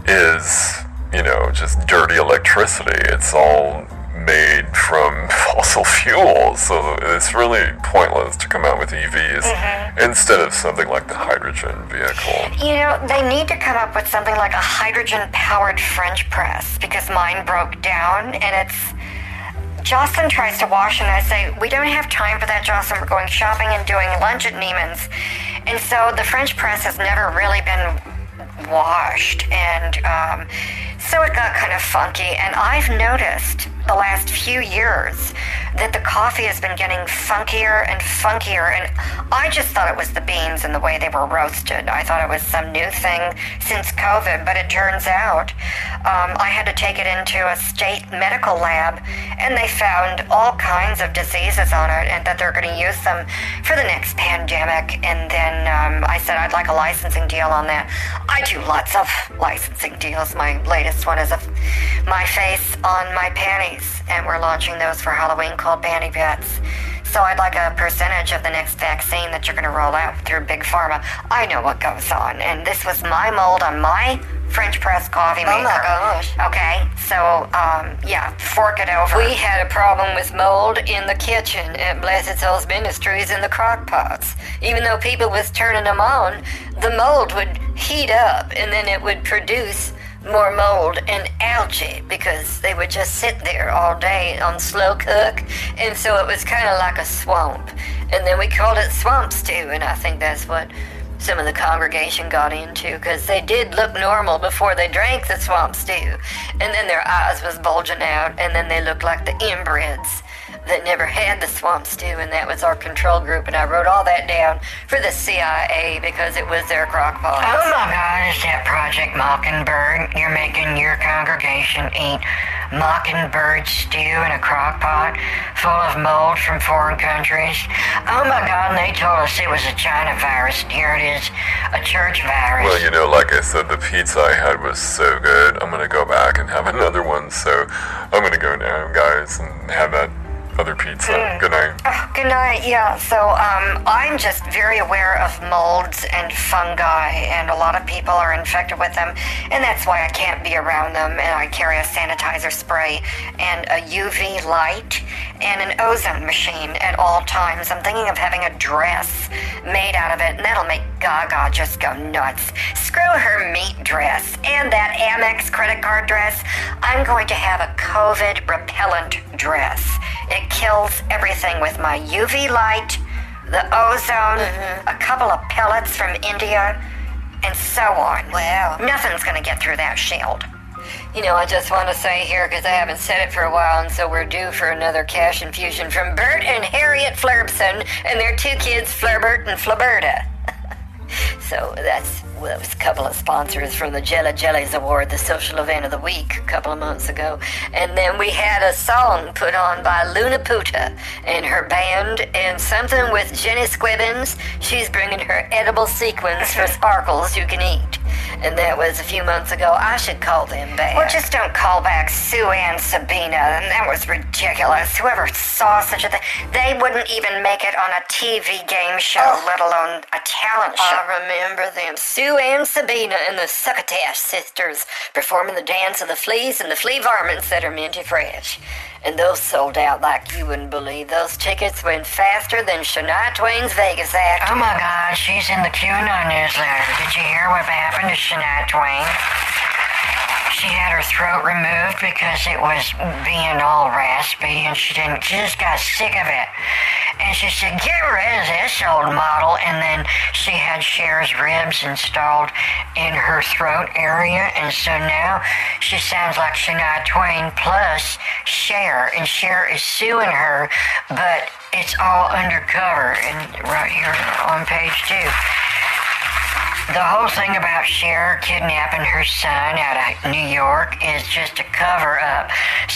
is, you know, just dirty electricity. It's all made from fossil fuels, so it's really pointless to come out with EVs instead of something like the hydrogen vehicle. You know, they need to come up with something like a hydrogen powered French press because mine broke down and it's. Jocelyn tries to wash and I say, We don't have time for that, Jocelyn. We're going shopping and doing lunch at Neiman's. And so the French press has never really been washed and um, so it got kind of funky and i've noticed the last few years that the coffee has been getting funkier and funkier and i just thought it was the beans and the way they were roasted. I thought it was some new thing since covid but it turns out um, i had to take it into a state medical lab and they found all kinds of diseases on it and that they're going to use them for the next pandemic. And then um, i said i'd like a licensing deal on that. I do lots of licensing deals. My latest one is of my face on my panties and we're launching those for halloween called panty pets so I'd like a percentage of the next vaccine that you're going to roll out through Big Pharma. I know what goes on, and this was my mold on my French press coffee maker. Oh my gosh. Okay, so um, yeah, fork it over. We had a problem with mold in the kitchen at Blessed Souls Ministries in the crock pots. Even though people was turning them on, the mold would heat up and then it would produce more mold and algae because they would just sit there all day on slow cook. And so it was kind of like a swamp. And then we called it swamp stew and i think that's what some of the congregation got into because they did look normal before they drank the swamp stew and then their eyes was bulging out and then they looked like the inbreds that never had the swamp stew and that was our control group and i wrote all that down for the cia because it was their crock pot Oh my god, is that Project Mockingbird? You're making your congregation eat mockingbird stew in a crock pot full of mold from foreign countries? Oh my god, and they told us it was a China virus. And here it is, a church virus. Well, you know, like I said, the pizza I had was so good. I'm gonna go back and have another one. So I'm gonna go now, guys, and have that other pizza. Good night. Oh, good night. Yeah. So um, I'm just very aware of molds and fungi, and a lot of people are infected with them, and that's why I can't be around them. And I carry a sanitizer spray and a UV light and an ozone machine at all times. I'm thinking of having a dress made out of it, and that'll make Gaga just go nuts. Screw her meat dress and that Amex credit card dress. I'm going to have a COVID repellent dress. It kills everything with my UV light, the ozone, mm-hmm. a couple of pellets from India, and so on. Wow. Nothing's going to get through that shield. You know, I just want to say here, because I haven't said it for a while, and so we're due for another cash infusion from Bert and Harriet Flurbson and their two kids, Flurbert and Flubberta. So that's was a couple of sponsors from the Jelly Jellies Award, the social event of the week, a couple of months ago. And then we had a song put on by Luna Puta and her band, and something with Jenny Squibbins. She's bringing her edible sequins for sparkles you can eat. and that was a few months ago. I should call them back. Well, just don't call back Sue and Sabina. And that was ridiculous. Whoever saw such a thing, they wouldn't even make it on a TV game show, oh. let alone a talent show. I remember them. Sue and Sabina and the Succotash sisters performing the dance of the fleas and the flea varmints that are minty fresh and those sold out like you wouldn't believe. Those tickets went faster than Shania Twain's Vegas act. Oh my God, she's in the QAnon newsletter. Did you hear what happened to Shania Twain? She had her throat removed because it was being all raspy, and she didn't. She just got sick of it. And she said, get rid of this old model. And then she had Cher's ribs installed in her throat area. And so now she sounds like Shania Twain plus Cher. And Cher is suing her, but it's all undercover and right here on page two the whole thing about Cher kidnapping her son out of New York is just a cover up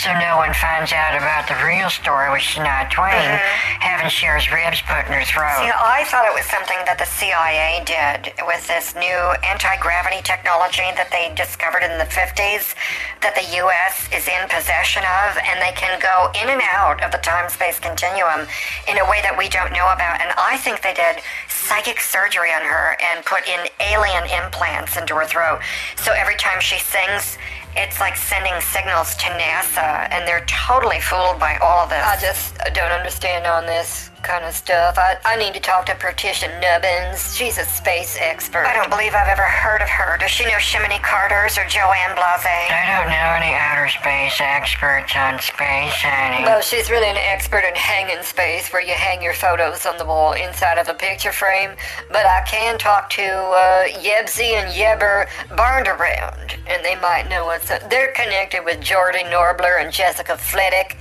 so no one finds out about the real story with Shania Twain mm-hmm. having Cher's ribs put in her throat. See, I thought it was something that the CIA did with this new anti gravity technology that they discovered in the 50s that the U.S. is in possession of, and they can go in and out of the time space continuum in a way that we don't know about. And I think they did psychic surgery on her and put in alien implants into her throat. So every time she sings, it's like sending signals to NASA, and they're totally fooled by all this. I just don't understand on this kind of stuff. I, I need to talk to Patricia Nubbins. She's a space expert. I don't believe I've ever heard of her. Does she know Chimney Carters or Joanne Blase? I don't know any outer space experts on space, honey. Well, she's really an expert in hanging space, where you hang your photos on the wall inside of a picture frame. But I can talk to uh, Yebsy and Yeber Barndaround, and they might know what's up. They're connected with Jordy Norbler and Jessica Flittick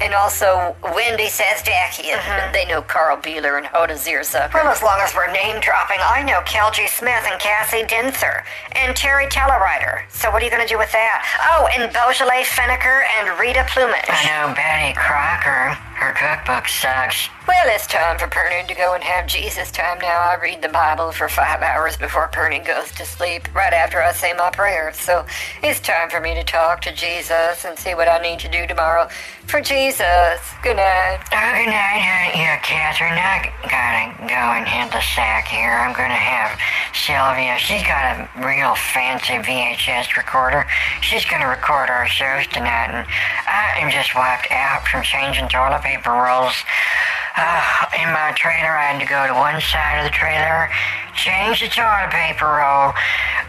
and also Wendy Sazdakian. Mm-hmm. They know Carl Beeler and Hoda Zierzucker. Well, as long as we're name dropping, I know Kel G. Smith and Cassie Dinther and Terry Tellerrider. So what are you going to do with that? Oh, and Beaujolais Fenneker and Rita Plumage. I know Betty Crocker. Her cookbook sucks. Well, it's time for Perny to go and have Jesus time now. I read the Bible for five hours before Perny goes to sleep, right after I say my prayers. So it's time for me to talk to Jesus and see what I need to do tomorrow for Jesus. Good night. Oh, good night. Yeah, Catherine, I gotta go and hit the sack here. I'm gonna have Sylvia. She's got a real fancy VHS recorder. She's gonna record our shows tonight, and I am just wiped out from changing toilet paper rolls. Uh, in my trailer, I had to go to one side of the trailer, change the toilet paper roll,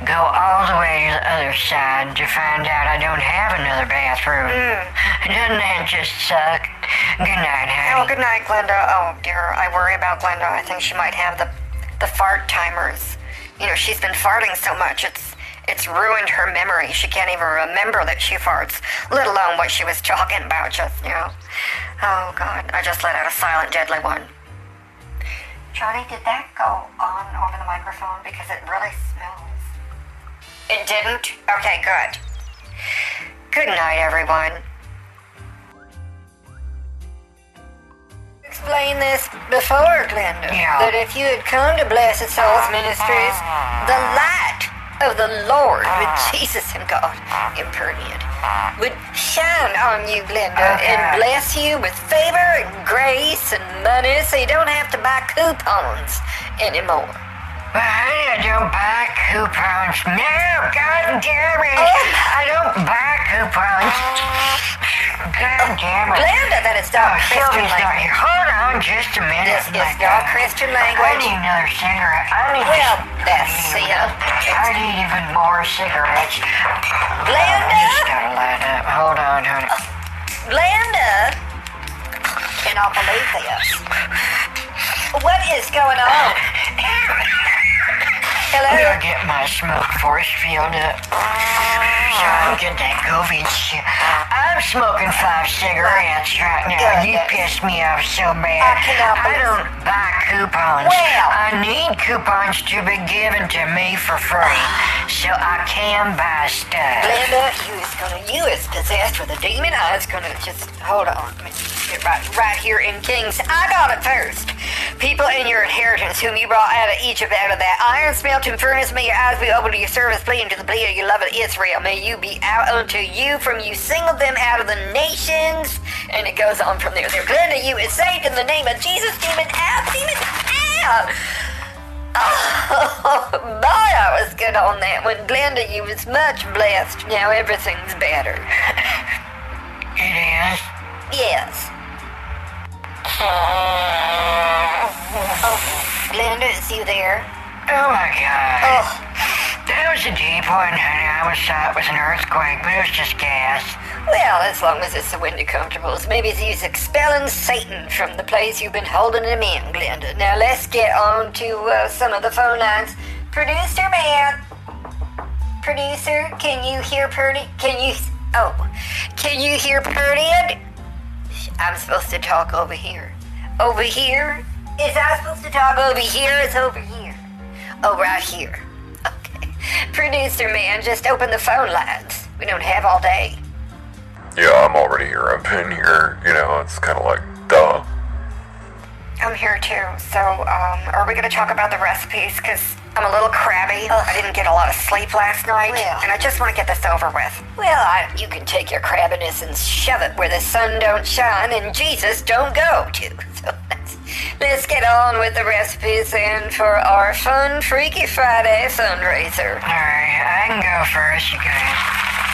go all the way to the other side to find out I don't have another bathroom. Mm. Doesn't that just suck? Good night, honey. Oh, good night, Glenda. Oh, dear, I worry about Glenda. I think she might have the, the fart timers. You know, she's been farting so much, it's it's ruined her memory. She can't even remember that she farts, let alone what she was talking about just you now. Oh, God. I just let out a silent, deadly one. Johnny, did that go on over the microphone? Because it really smells. It didn't? Okay, good. Good night, everyone. Explain this before, Glenda. Yeah. That if you had come to Blessed Souls ah. Ministries, the light of the Lord. With Jesus and God impermeate would shine on you, Glenda, and uh-huh. bless you with favor and grace and money so you don't have to buy coupons anymore. But I don't buy coupons. No, God damn it. Oh. I don't buy coupons. God damn it. Glenda, that is not oh, Christian language. Hold on just a minute. This is not Christian language. I need another cigarette. I need well, that's it. I need even more cigarettes. Glenda? Oh, just gotta light up. Hold on, honey. Glenda? Cannot believe this. What is going on? Hello? Gotta get my smoke force field up. So I can get that COVID shit. I'm smoking five cigarettes right now. You pissed me off so bad. I cannot I don't buy coupons. Well. I need coupons to be given to me for free. So I can buy stuff. Glenda, you is gonna you is possessed with a demon. I was gonna just hold on. Let me get right right here in Kings. I got it first. People in your inheritance whom you brought out of Egypt out of that iron smelting furnace. May your eyes be open to your service, pleading to the plea of your loved Israel. May you be out unto you from you singled them out of the nations. And it goes on from there. They're glad that you is saved in the name of Jesus. Demon out, demon out. Oh, boy, I was good on that one. Glenda, you was much blessed. Now everything's better. It is. Yes. Oh, Glenda, is you there? Oh my god. Oh, That was a deep one, honey. I was thought it was an earthquake, but it was just gas. well, as long as it's the windy comfortables. Maybe he's expelling Satan from the place you've been holding him in, Glenda. Now let's get on to uh, some of the phone lines. Producer man. Producer, can you hear Purdy? Can you... Oh, can you hear Purdy? I'm supposed to talk over here. Over here? Is I supposed to talk over here? It's over here. Oh, right here. Okay. Producer man, just open the phone lines. We don't have all day. Yeah, I'm already here. I've been here. You know, it's kind of like, duh. I'm here too. So, um, are we gonna talk about the recipes? Cause I'm a little crabby. I didn't get a lot of sleep last night, Well. and I just want to get this over with. Well, I, you can take your crabbiness and shove it where the sun don't shine and Jesus don't go to. So let's, let's get on with the recipes and for our fun Freaky Friday fundraiser. Alright, I can go first, you guys.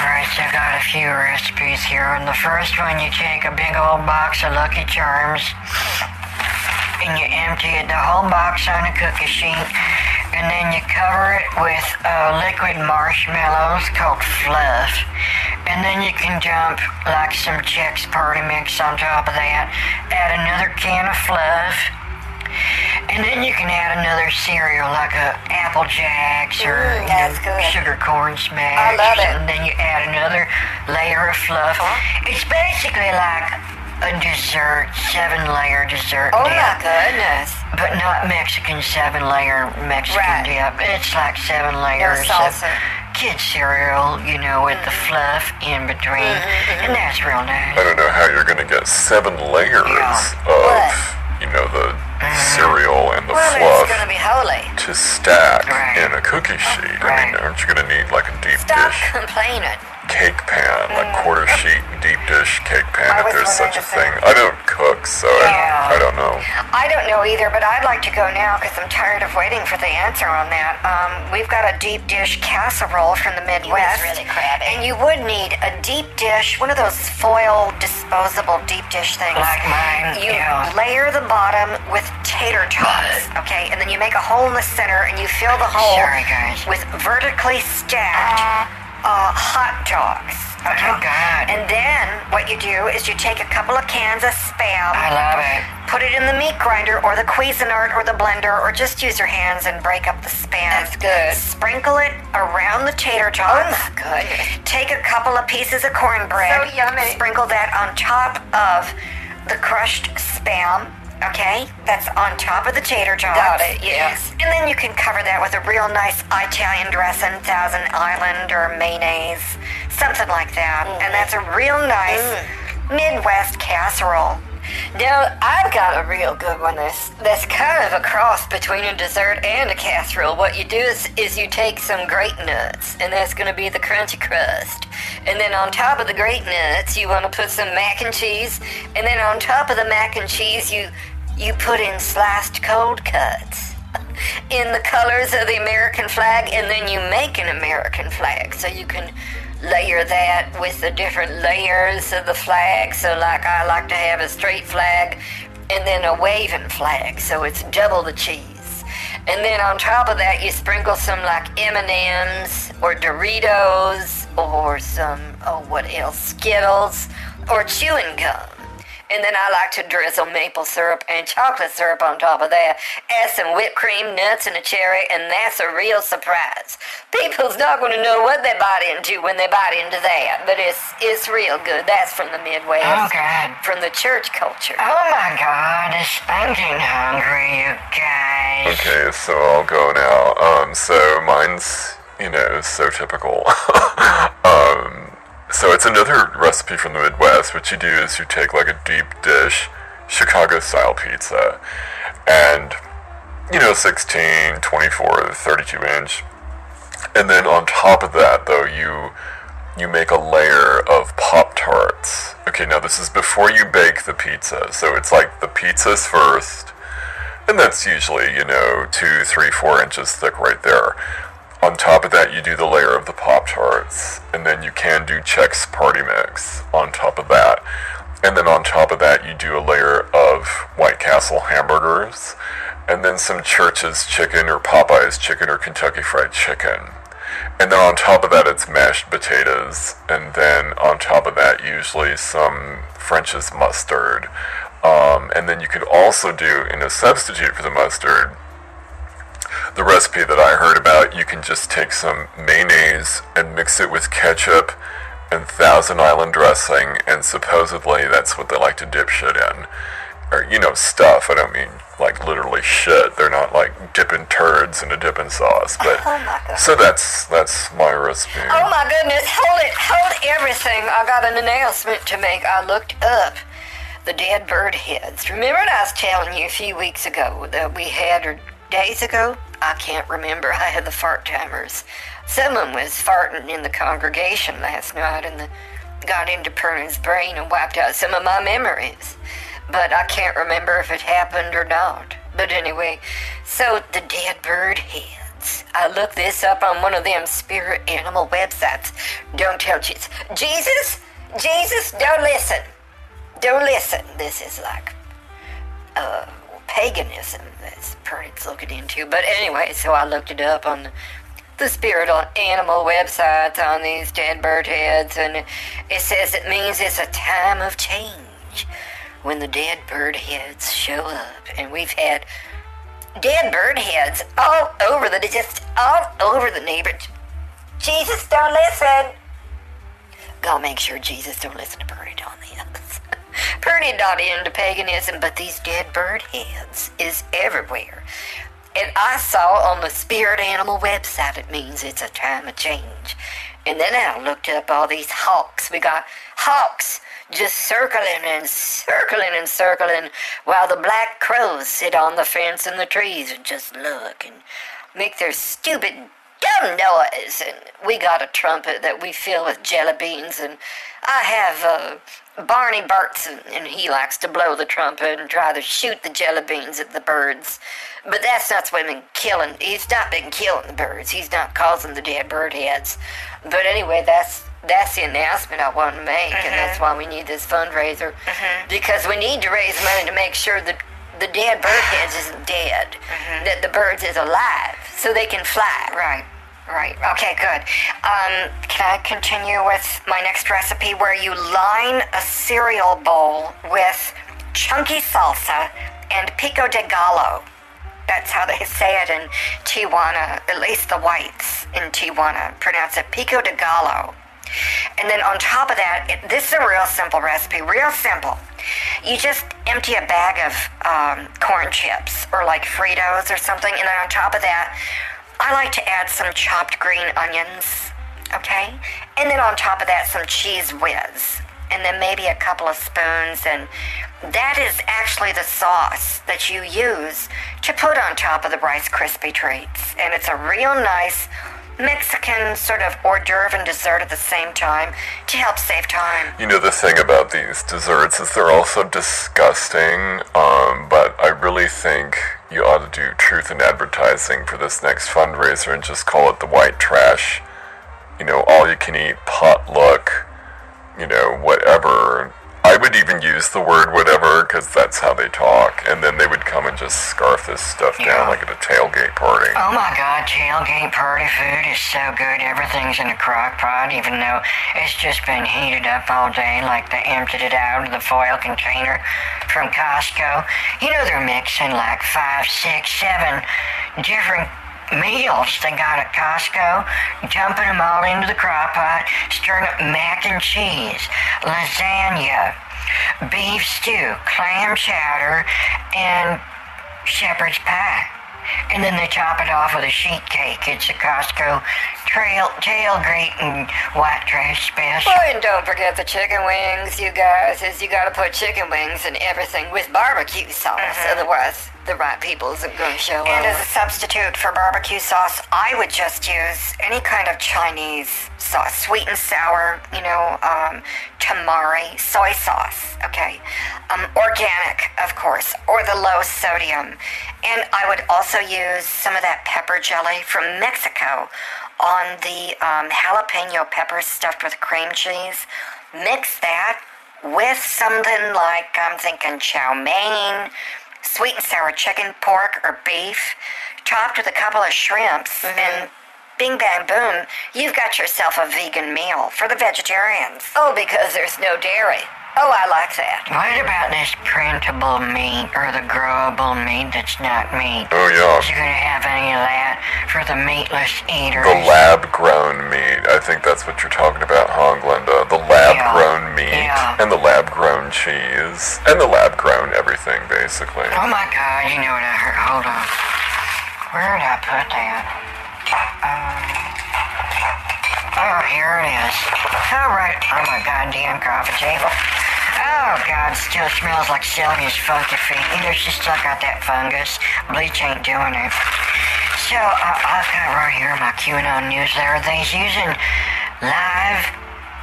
Alright, so I've got a few recipes here. And the first one, you take a big old box of Lucky Charms and you empty it, the whole box on a cookie sheet, and then you cover it with uh, liquid marshmallows called fluff. And then you can dump like some Chex Party Mix on top of that. Add another can of fluff. And then you can add another cereal like a Apple Jacks or Mm, you that's know, good. sugar corn smacks. I love it. something. Then you add another layer of fluff. It's basically like a dessert, seven layer dessert Oh dip. my goodness. But not Mexican seven layer Mexican Right. dip. It's like seven layers salsa. of kid cereal, you know, with the Mm-hmm. fluff in between. And that's real nice. I don't know how you're gonna get seven layers Yeah. of, What? you know, the cereal and the Well, fluff gonna be holy. to stack Right. in a cookie sheet. I mean, aren't you gonna need like a deep Stop dish complaining. Cake pan, like quarter sheet deep dish cake pan, I if there's such a thing? I don't cook, so Yeah. I, I don't know. I don't know either, but I'd like to go now because I'm tired of waiting for the answer on that. Um, we've got a deep dish casserole from the Midwest. really crabby. And you would need a deep dish, one of those foil disposable deep dish things. Like mine, You yeah. layer the bottom with tater tots, okay? And then you make a hole in the center and you fill the hole Sorry, with vertically stacked uh, hot dogs. Okay? Oh, uh-huh. God. And then what you do is you take a couple of cans of spam. I love it. Put it in the meat grinder or the Cuisinart or the blender or just use your hands and break up the spam. That's good. Sprinkle it around the tater Oh tots. my goodness. Take a couple of pieces of cornbread. So yummy. Sprinkle that on top of the crushed spam. Okay? That's on top of the tater tots. Got it, yes. And then you can cover that with a real nice Italian dressing, Thousand Island or mayonnaise, something like that. Mm-hmm. And that's a real nice mm. Midwest casserole. Now, I've got a real good one that's, that's kind of a cross between a dessert and a casserole. What you do is, is you take some grape nuts, and that's going to be the crunchy crust. And then on top of the grape nuts, you want to put some mac and cheese. And then on top of the mac and cheese, you, you put in sliced cold cuts in the colors of the American flag, and then you make an American flag. So you can layer that with the different layers of the flag. So, like, I like to have a straight flag and then a waving flag, so it's double the cheese. And then on top of that, you sprinkle some like M&Ms or Doritos or some oh what else Skittles or chewing gum. And then I like to drizzle maple syrup and chocolate syrup on top of that. Add some whipped cream, nuts, and a cherry, and that's a real surprise. People's not going to know what they bite into when they bite into that, but it's it's real good. That's from the Midwest, Oh, God. from the church culture. Oh, my God. It's, I'm getting hungry, you guys. Okay, so I'll go now. Um, so mine's, you know, so typical. um, so it's another recipe from the Midwest. What you do is you take like a deep dish, Chicago style pizza. And, you know, 16, 24, 32 inch. And then on top of that, though, you you make a layer of Pop Tarts. Okay, now this is before you bake the pizza. So it's like the pizza's first, and that's usually, you know, two, three, four inches thick right there. On top of that, you do the layer of the Pop Tarts, and then you can do Chex Party Mix on top of that. And then on top of that, you do a layer of White Castle hamburgers, and then some Church's chicken or Popeye's chicken or Kentucky Fried Chicken. And then on top of that, it's mashed potatoes. And then on top of that, usually some French's mustard. Um, and then you could also do, in a substitute for the mustard, the recipe that I heard about, you can just take some mayonnaise and mix it with ketchup and Thousand Island dressing, and supposedly that's what they like to dip shit in or you know stuff. I don't mean like literally shit. They're not like dipping turds in a dipping sauce. But oh so that's that's my recipe. Oh my goodness! Hold it, hold everything. I got an announcement to make. I looked up the dead bird heads. Remember I was telling you a few weeks ago that we had, or days ago? I can't remember. I had the fart timers. Someone was farting in the congregation last night and the, got into Pernod's brain and wiped out some of my memories but I can't remember if it happened or not. But anyway, so the dead bird heads. I looked this up on one of them spirit animal websites. Don't tell Jesus. Jesus? Jesus, don't listen. Don't listen. This is like uh, paganism that's Pernod's looking into. But anyway, so I looked it up on the, the spirit animal websites on these dead bird heads, and it says it means it's a time of change when the dead bird heads show up. And we've had dead bird heads all over the just all over the neighborhood. Jesus, don't listen. Gotta make sure Jesus don't listen to Purdy on this. Purdy not into paganism, but these dead bird heads is everywhere. And I saw on the spirit animal website it means it's a time of change. And then I looked up all these hawks. We got hawks just circling and circling and circling while the black crows sit on the fence in the trees and just look and make their stupid dumb noise. And we got a trumpet that we fill with jelly beans, and I have uh, Barney Burtson, and he likes to blow the trumpet and try to shoot the jelly beans at the birds. But that's not been killing. He's not been killing the birds. He's not causing the dead bird heads. But anyway, that's that's the announcement I want to make, mm-hmm. and that's mm-hmm. why we need this fundraiser mm-hmm. because we need to raise money to make sure that the dead bird heads isn't dead, mm-hmm. that the birds is alive, so they can fly. Right. Right. Okay, good. Um, can I continue with my next recipe where you line a cereal bowl with chunky salsa and pico de gallo? That's how they say it in Tijuana, at least the whites in Tijuana pronounce it pico de gallo. And then on top of that, it, this is a real simple recipe, real simple. You just empty a bag of um, corn chips or like Fritos or something, and then on top of that, I like to add some chopped green onions, okay? And then on top of that, some Cheez Whiz, and then maybe a couple of spoons, and that is actually the sauce that you use to put on top of the Rice Krispie treats. And it's a real nice Mexican sort of hors d'oeuvre and dessert at the same time to help save time. You know, the thing about these desserts is they're also disgusting, um, but I really think you ought to do truth in advertising for this next fundraiser and just call it the white trash. You know, all you can eat potluck, you know, whatever I would even use the word whatever because that's how they talk, and then they would come and just scarf this stuff yeah. down like at a tailgate party. Oh my god, tailgate party food is so good. Everything's in a crock pot, even though it's just been heated up all day, like they emptied it out of the foil container from Costco. You know, they're mixing like five, six, seven different meals they got at Costco, dumping them all into the crock pot, stirring up mac and cheese, lasagna, beef stew, clam chowder, and shepherd's pie. and then they top it off with a sheet cake. It's a Costco trail tailgate and white trash special. Oh, and don't forget the chicken wings, you guys. Is you gotta put chicken wings in everything with barbecue sauce. Mm-hmm. Otherwise, the right people isn't gonna show And up. as a substitute for barbecue sauce, I would just use any kind of Chinese sauce, sweet and sour, you know, um, tamari, soy sauce, okay? Um, organic, of course, or the low sodium. And I would also use some of that pepper jelly from Mexico on the um, jalapeno peppers stuffed with cream cheese. Mix that with something like, I'm thinking chow mein, sweet and sour chicken, pork, or beef, topped with a couple of shrimps, mm-hmm. and bing bang boom, you've got yourself a vegan meal for the vegetarians. Oh, because there's no dairy. Oh, I like that. What about this printable meat or the growable meat that's not meat? Oh, yeah. Is you gonna have any of that for the meatless eaters? The lab grown meat. I think that's what you're talking about, huh, Glenda? The lab grown meat Yeah. and the lab grown cheese and the lab grown everything, basically. Oh my god, you know what I heard? Hold on. Where did I put that? Um, oh, here it is. Oh, on my goddamn coffee table. Oh, God, still smells like Sylvia's funky feet. Either she still got that fungus. Bleach ain't doing it. So, uh, I've got right here my QAnon news there. They's using live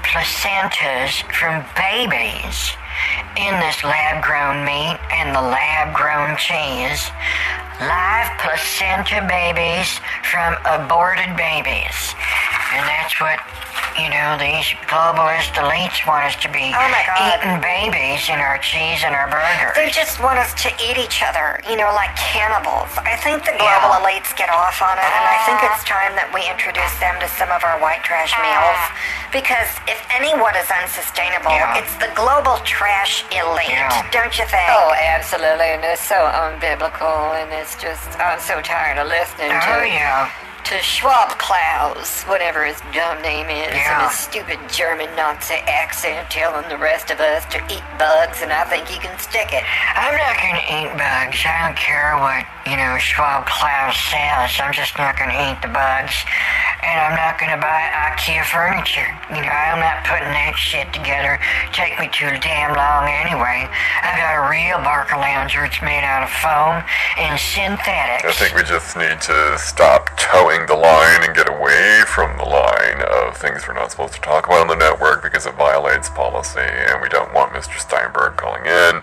placentas from babies in this lab grown meat and the lab grown cheese. Live placenta babies from aborted babies. And that's what, you know, these globalist elites want us to be Oh my God. eating babies in our cheese and our burgers. They just want us to eat each other, you know, like cannibals. I think the global Yeah. elites get off on it, and I think it's ah. time that we introduce them to some of our white trash meals. Ah. Because if anyone is unsustainable, Yeah. it's the global trash elite, Yeah. don't you think? Oh, absolutely, and it's so unbiblical, and it's just I'm so tired of listening Oh, to yeah. To Schwab Klaus, whatever his dumb name is, Yeah. and his stupid German Nazi accent telling the rest of us to eat bugs, and I think he can stick it. I'm not gonna eat bugs. I don't care what, you know, Schwab Klaus says. I'm just not gonna eat the bugs. And I'm not gonna buy IKEA furniture. You know, I'm not putting that shit together. Take me too damn long anyway. I've got a real Barcalounger. It's made out of foam and synthetics. I think we just need to stop towing the line and get away from the line of things we're not supposed to talk about on the network because it violates policy and we don't want Mr. Steinberg calling in.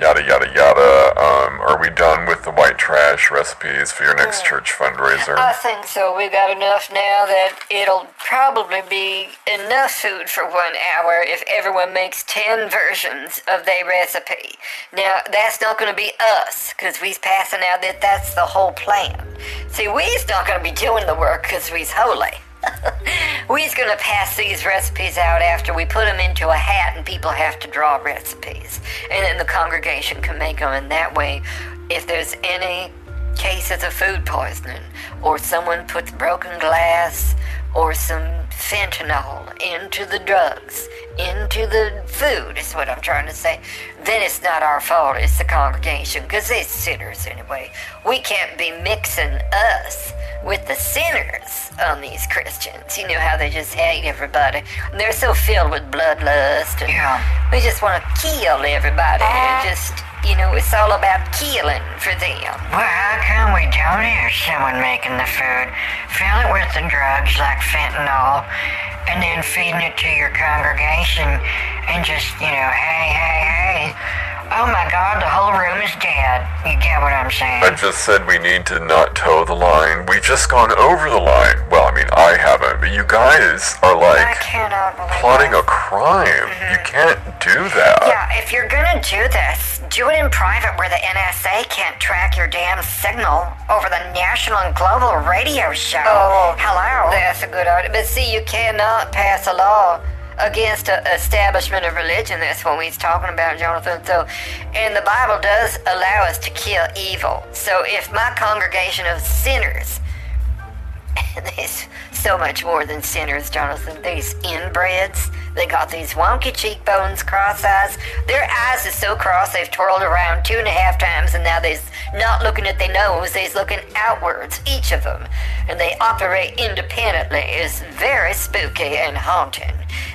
Yada, yada, yada. Um, are we done with the white trash recipes for your next church fundraiser? I think so. We've got enough now that it'll probably be enough food for one hour if everyone makes 10 versions of their recipe. Now, that's not going to be us, because we's passing out that that's the whole plan. See, we's not going to be doing the work because we's holy. we's going to pass these recipes out after we put them into a hat and people have to draw recipes. And then the congregation can make them, and that way, if there's any cases of food poisoning, or someone puts broken glass or some fentanyl into the drugs, into the food, is what I'm trying to say, then it's not our fault, it's the congregation, because they're sinners anyway. We can't be mixing us with the sinners on these Christians. You know how they just hate everybody. They're so filled with bloodlust, and Yeah. we just want to kill everybody, ah. and just, you know, it's all about killing for them. Well, how come we don't have someone making the food, fill it with the drugs like fentanyl, and then feeding it to your congregation and just, you know, hey, hey, hey, oh my god, the whole room is dead. You get what I'm saying? I just said we need to not toe the line. We've just gone over the line. Well, I mean, I haven't, but you guys are like plotting this. a crime. You mm-hmm. can't do that. Yeah, if you're gonna do this, do it in private where the NSA can't track your damn signal over the national and global radio show. Oh, hello. That's a good idea. But see, you cannot pass a law against establishment of religion. That's what we're talking about, Jonathan. So, and the Bible does allow us to kill evil. So, if my congregation of sinners, there's so much more than sinners, Jonathan. These inbreds, They got these wonky cheekbones, cross eyes. Their eyes are so cross they've twirled around two and a half times, and now they're not looking at their nose, they're looking outwards, each of them. And they operate independently. It's very spooky and haunting.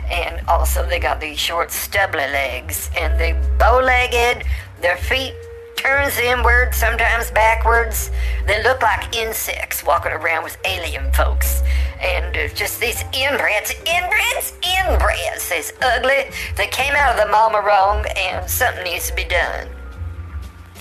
And also, they got these short, stubbly legs, and they bow-legged. Their feet turns inward, sometimes backwards. They look like insects walking around with alien folks. And uh, just these inbreds, inbreds, inbreds. It's ugly. They came out of the mama wrong, and something needs to be done.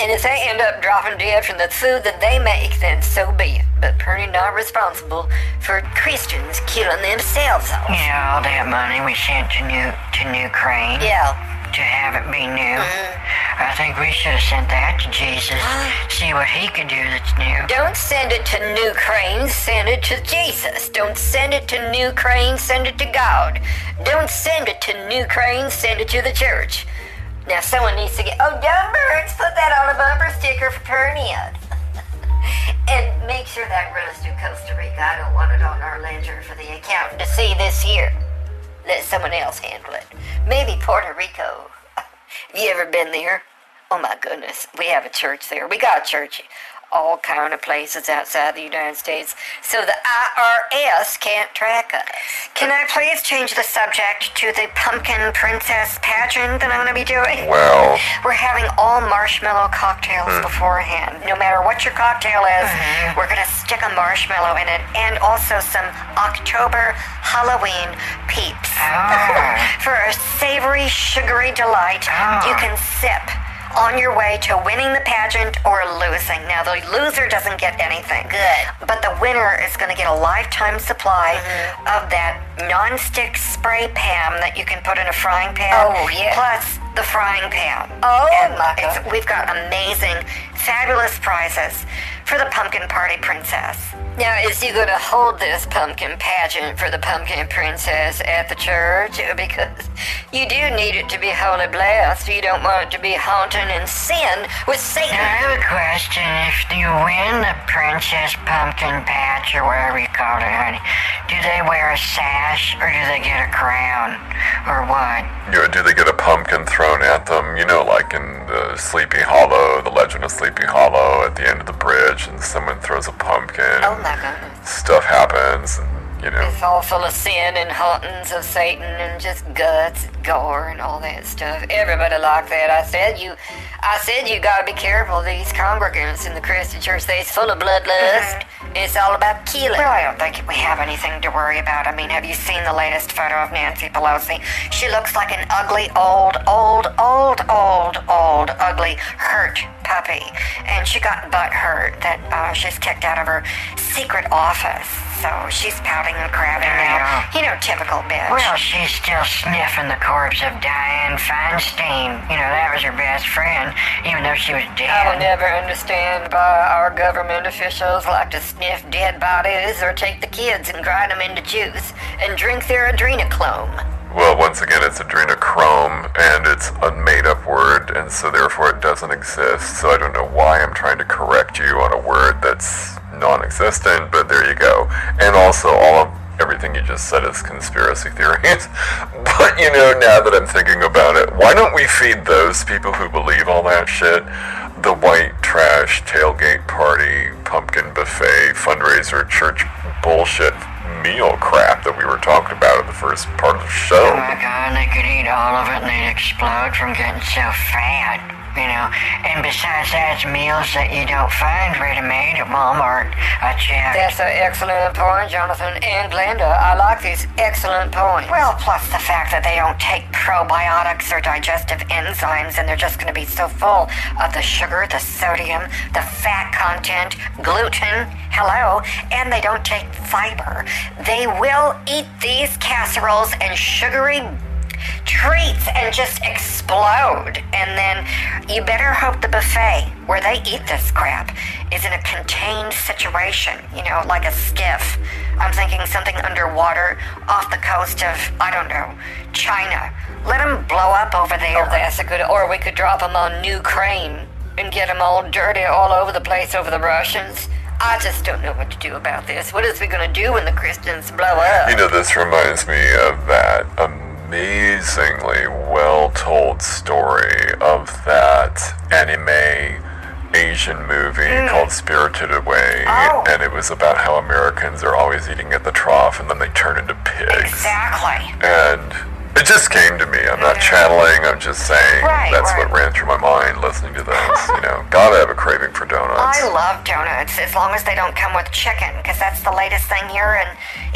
And if they end up dropping dead from the food that they make, then so be it. But pretty not responsible for Christians killing themselves off. Yeah, all that money we sent to New to Ukraine Yeah. To have it be new. Uh-huh. I think we should have sent that to Jesus. Uh-huh. See what he could do that's new. Don't send it to New Crane, send it to Jesus. Don't send it to New Crane, send it to God. Don't send it to New Crane, send it to the church. Now someone needs to get oh dumb birds, put that on a bumper sticker for Pernian. and make sure that runs through Costa Rica. I don't want it on our ledger for the accountant to see this year. Let someone else handle it. Maybe Puerto Rico. You ever been there? Oh my goodness, we have a church there. We got a church all kind of places outside the United States, so the IRS can't track us. Can I please change the subject to the pumpkin princess pageant that I'm going to be doing? Well, We're having all marshmallow cocktails hmm. beforehand. No matter what your cocktail is, hmm. we're going to stick a marshmallow in it and also some October Halloween peeps. Oh. For a savory, sugary delight you ah. can sip on your way to winning the pageant or losing. Now, the loser doesn't get anything. Good. But the winner is going to get a lifetime supply mm-hmm. of that non-stick spray pan that you can put in a frying pan. Oh, yeah. Plus the frying pan. Oh, my God. We've got amazing, fabulous prizes for the pumpkin party princess. Now, is you going to hold this pumpkin pageant for the pumpkin princess at the church? Because you do need it to be holy blessed. You don't want it to be haunting and sin with Satan. I have a question. If you win the Princess Pumpkin Patch or whatever you call it, honey, do they wear a sash or do they get a crown or what? you know, do they get a pumpkin thrown at them? You know, like in the Sleepy Hollow, the Legend of Sleepy Hollow, at the end of the bridge, and someone throws a pumpkin. Oh my goodness. Stuff happens, and you know. It's all full of sin and hauntings of Satan and just guts, gore, and all that stuff. Everybody like that. I said you, I said you gotta be careful. These congregants in the Christian church, they's full of bloodlust. It's all about killing. Well, I don't think we have anything to worry about. I mean, have you seen the latest photo of Nancy Pelosi? She looks like an ugly, old, old, old, old, old, ugly, hurt puppy. And she got butt hurt that uh, she's kicked out of her secret office. So she's pouting and crabbing now. Yeah. You know, typical bitch. Well, she's still sniffing the corpse of Dianne Feinstein. You know, that was her best friend, even though she was dead. I will never understand why our government officials like to sniff dead bodies or take the kids and grind them into juice and drink their adrenochrome. Well, once again, it's adrenochrome, and it's a made-up word, and so therefore it doesn't exist. So I don't know why I'm trying to correct you on a word that's non-existent, but there you go. And also, all of everything you just said is conspiracy theories. but you know, now that I'm thinking about it, why don't we feed those people who believe all that shit the white trash tailgate party, pumpkin buffet, fundraiser, church bullshit meal crap that we were talking about in the first part of the show? Oh my god, they could eat all of it and they'd explode from getting so fat. You know, and besides that, it's meals that you don't find ready-made at Walmart. I checked. That's an excellent point, Jonathan and Glenda. I like these excellent points. Well, plus the fact that they don't take probiotics or digestive enzymes and they're just going to be so full of the sugar, the sodium, the fat content, gluten, hello, and they don't take fiber. They will eat these casseroles and sugary treats and just explode. And then you better hope the buffet where they eat this crap is in a contained situation, you know, like a skiff. I'm thinking something underwater off the coast of, I don't know, China. Let them blow up over there. Oh, that's a good, or we could drop them on New Crane and get them all dirty all over the place over the Russians. I just don't know what to do about this. What is we gonna do when the Christians blow up? You know, this reminds me of that um, amazingly well told story of that anime Asian movie mm. called Spirited Away, Oh. and it was about how Americans are always eating at the trough and then they turn into pigs. Exactly. And it just came to me. I'm not channeling, I'm just saying Right, that's right. what ran through my mind listening to this. you know, gotta have a craving for donuts. I love donuts as long as they don't come with chicken, because that's the latest thing here in,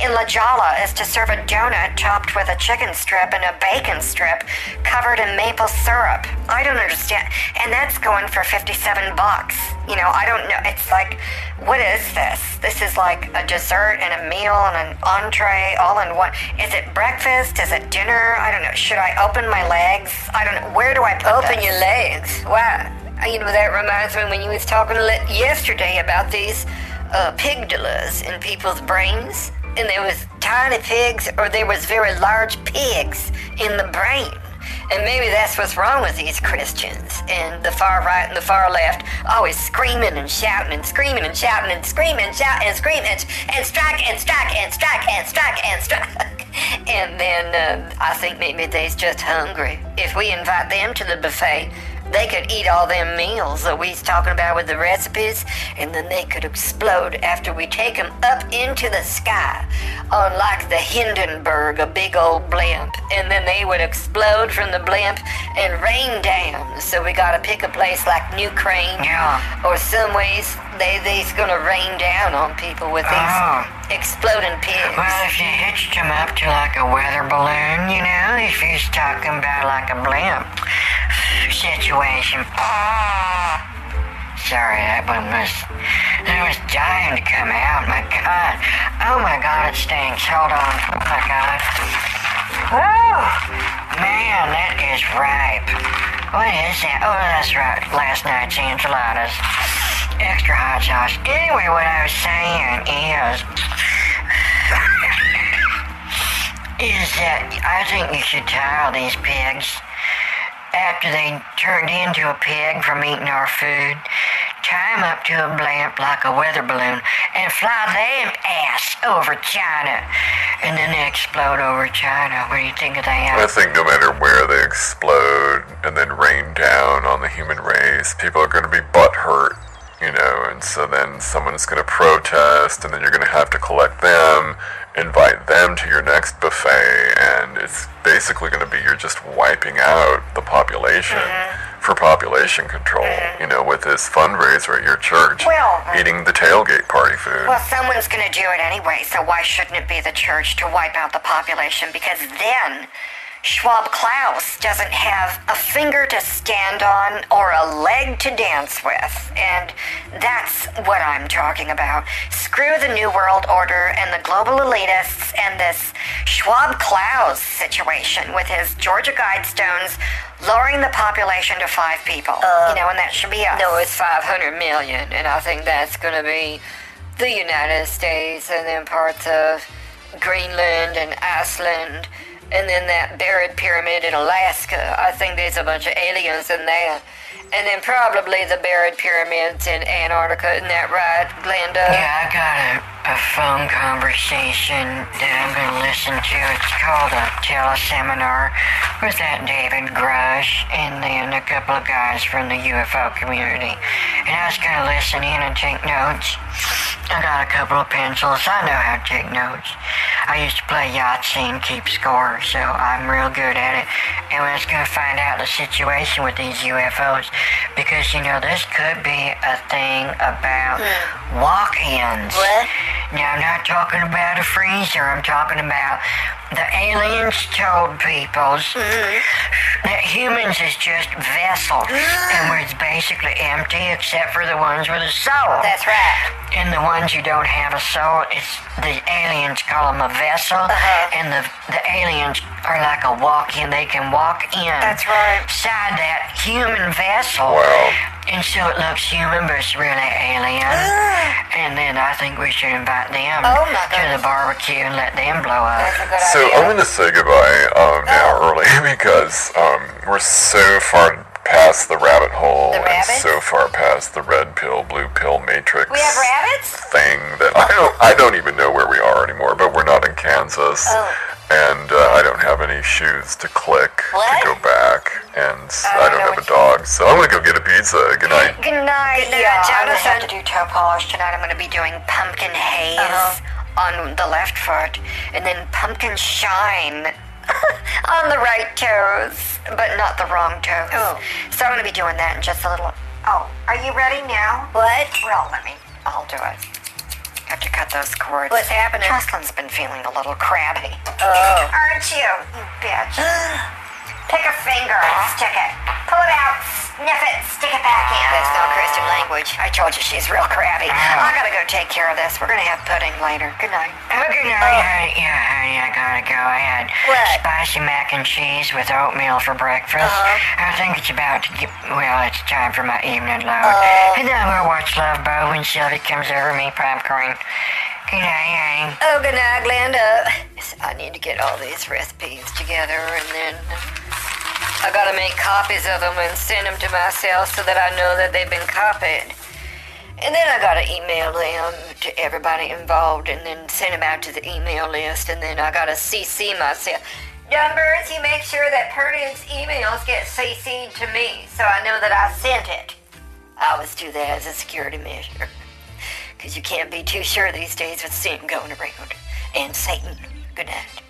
in La Jolla is to serve a donut topped with a chicken strip and a bacon strip covered in maple syrup. I don't understand. And that's going for 57 bucks. You know, I don't know. It's like, what is this? This is like a dessert and a meal and an entree all in one. Is it breakfast? Is it dinner? I don't know. Should I open my legs? I don't know. Where do I put Open this? your legs. Why? Uh, You know, that reminds me when you was talking yesterday about these uh, pigdulas in people's brains. And there was tiny pigs or there was very large pigs in the brain. And maybe that's what's wrong with these Christians and the far right and the far left, always screaming and shouting and screaming and shouting and screaming and shouting and screaming and, and strike and strike and strike and strike and strike. And then uh, I think maybe they's just hungry. If we invite them to the buffet, they could eat all them meals that we's talking about with the recipes, and then they could explode after we take them up into the sky on like the Hindenburg, a big old blimp, and then they would explode from the blimp and rain down. So we gotta pick a place like New Crane Yeah. or some ways they they's gonna rain down on people with these ah. Exploding pigs. Well, if you hitched him up to like a weather balloon, you know, if he's talking about like a blimp situation. Ah! Sorry, that one was, that was dying to come out. My God. Oh my God, it stinks. Hold on. Oh my God. Whoa. Man, that is ripe. What is that? Oh, that's right. Last night's enchiladas. Extra hot sauce. Anyway, what I was saying is, is that I think you should tie these pigs after they turned into a pig from eating our food. Tie them up to a blimp like a weather balloon and fly them ass over China. And then they explode over China. What do you think of that? I think no matter where they explode and then rain down on the human race, people are going to be butthurt, you know, and so then someone's going to protest, and then you're going to have to collect them, invite them to your next buffet, and it's basically going to be you're just wiping out the population mm-hmm. for population control, mm-hmm. you know, with this fundraiser at your church, Well, uh, eating the tailgate party food. Well, someone's going to do it anyway, so why shouldn't it be the church to wipe out the population? Because then Schwab Klaus doesn't have a finger to stand on or a leg to dance with. And that's what I'm talking about. Screw the New World Order and the global elitists and this Schwab Klaus situation with his Georgia Guidestones lowering the population to five people. Uh, you know, and that should be us. No, it's 500 million, and I think that's going to be the United States and then parts of Greenland and Iceland, and then that buried pyramid in Alaska. I think there's a bunch of aliens in there. And then probably the buried pyramids in Antarctica. Isn't that right, Glenda? Yeah, I got a, a phone conversation that I'm going to listen to. It's called a teleseminar with that David Grusch and then a couple of guys from the UFO community. And I was going to listen in and take notes. I got a couple of pencils. I know how to take notes. I used to play Yahtzee and keep score, so I'm real good at it. And was going to find out the situation with these UFOs because, you know, this could be a thing about hmm. walk-ins. What? Now, I'm not talking about a freezer. I'm talking about the aliens told peoples hmm. that humans is just vessels and we're basically empty except for the ones with a soul. That's right. And the ones you don't have a soul, it's the aliens call them a vessel, Uh-huh. and the the aliens are like a walk-in. They can walk in. That's right. Inside that human vessel. Wow. And so it looks human, but it's really alien. and then I think we should invite them Oh, to the barbecue and let them blow up. That's a good So idea. I'm going to say goodbye um, now early because um, we're so far past the rabbit hole The and rabbits? so far past the red pill, blue pill matrix we have rabbits? thing that I don't I don't even know where we are anymore. But we're not in Kansas, Oh. and uh, I don't have any shoes to click What? to go back, and s- I I don't don't know have a dog, so I'm gonna go get a pizza. Good night. Good night, Yeah, I'm gonna have to do toe polish tonight. I'm gonna be doing pumpkin haze Uh-huh. on the left foot, and then pumpkin shine On the right toes. but not the wrong toes. Oh. So I'm gonna be doing that in just a little. Oh, are you ready now? What? Well, let me. I'll do it. Have to cut those cords. What's happening? Jocelyn's been feeling a little crabby. Oh. Aren't you, you bitch? Pick a finger stick it. Pull it out, sniff it, stick it back in. That's no Christian language. I told you she's real crabby. I gotta go take care of this. We're gonna have pudding later. Good night. Oh, good night, honey. Yeah, honey, I gotta go. I had What? spicy mac and cheese with oatmeal for breakfast. Uh-huh. I think it's about to get, well, it's time for my evening load. Oh. and then gonna watch Love Boat when Sylvie comes over me popcorn. Oh, good night, Glenda. I need to get all these recipes together and then I gotta make copies of them and send them to myself so that I know that they've been copied. And then I gotta email them to everybody involved and then send them out to the email list and then I gotta CC myself. Numbers, you make sure that Purdy's emails get CC'd to me so I know that I sent it. I always do that as a security measure. Because you can't be too sure these days with sin going around. And Satan. Good night.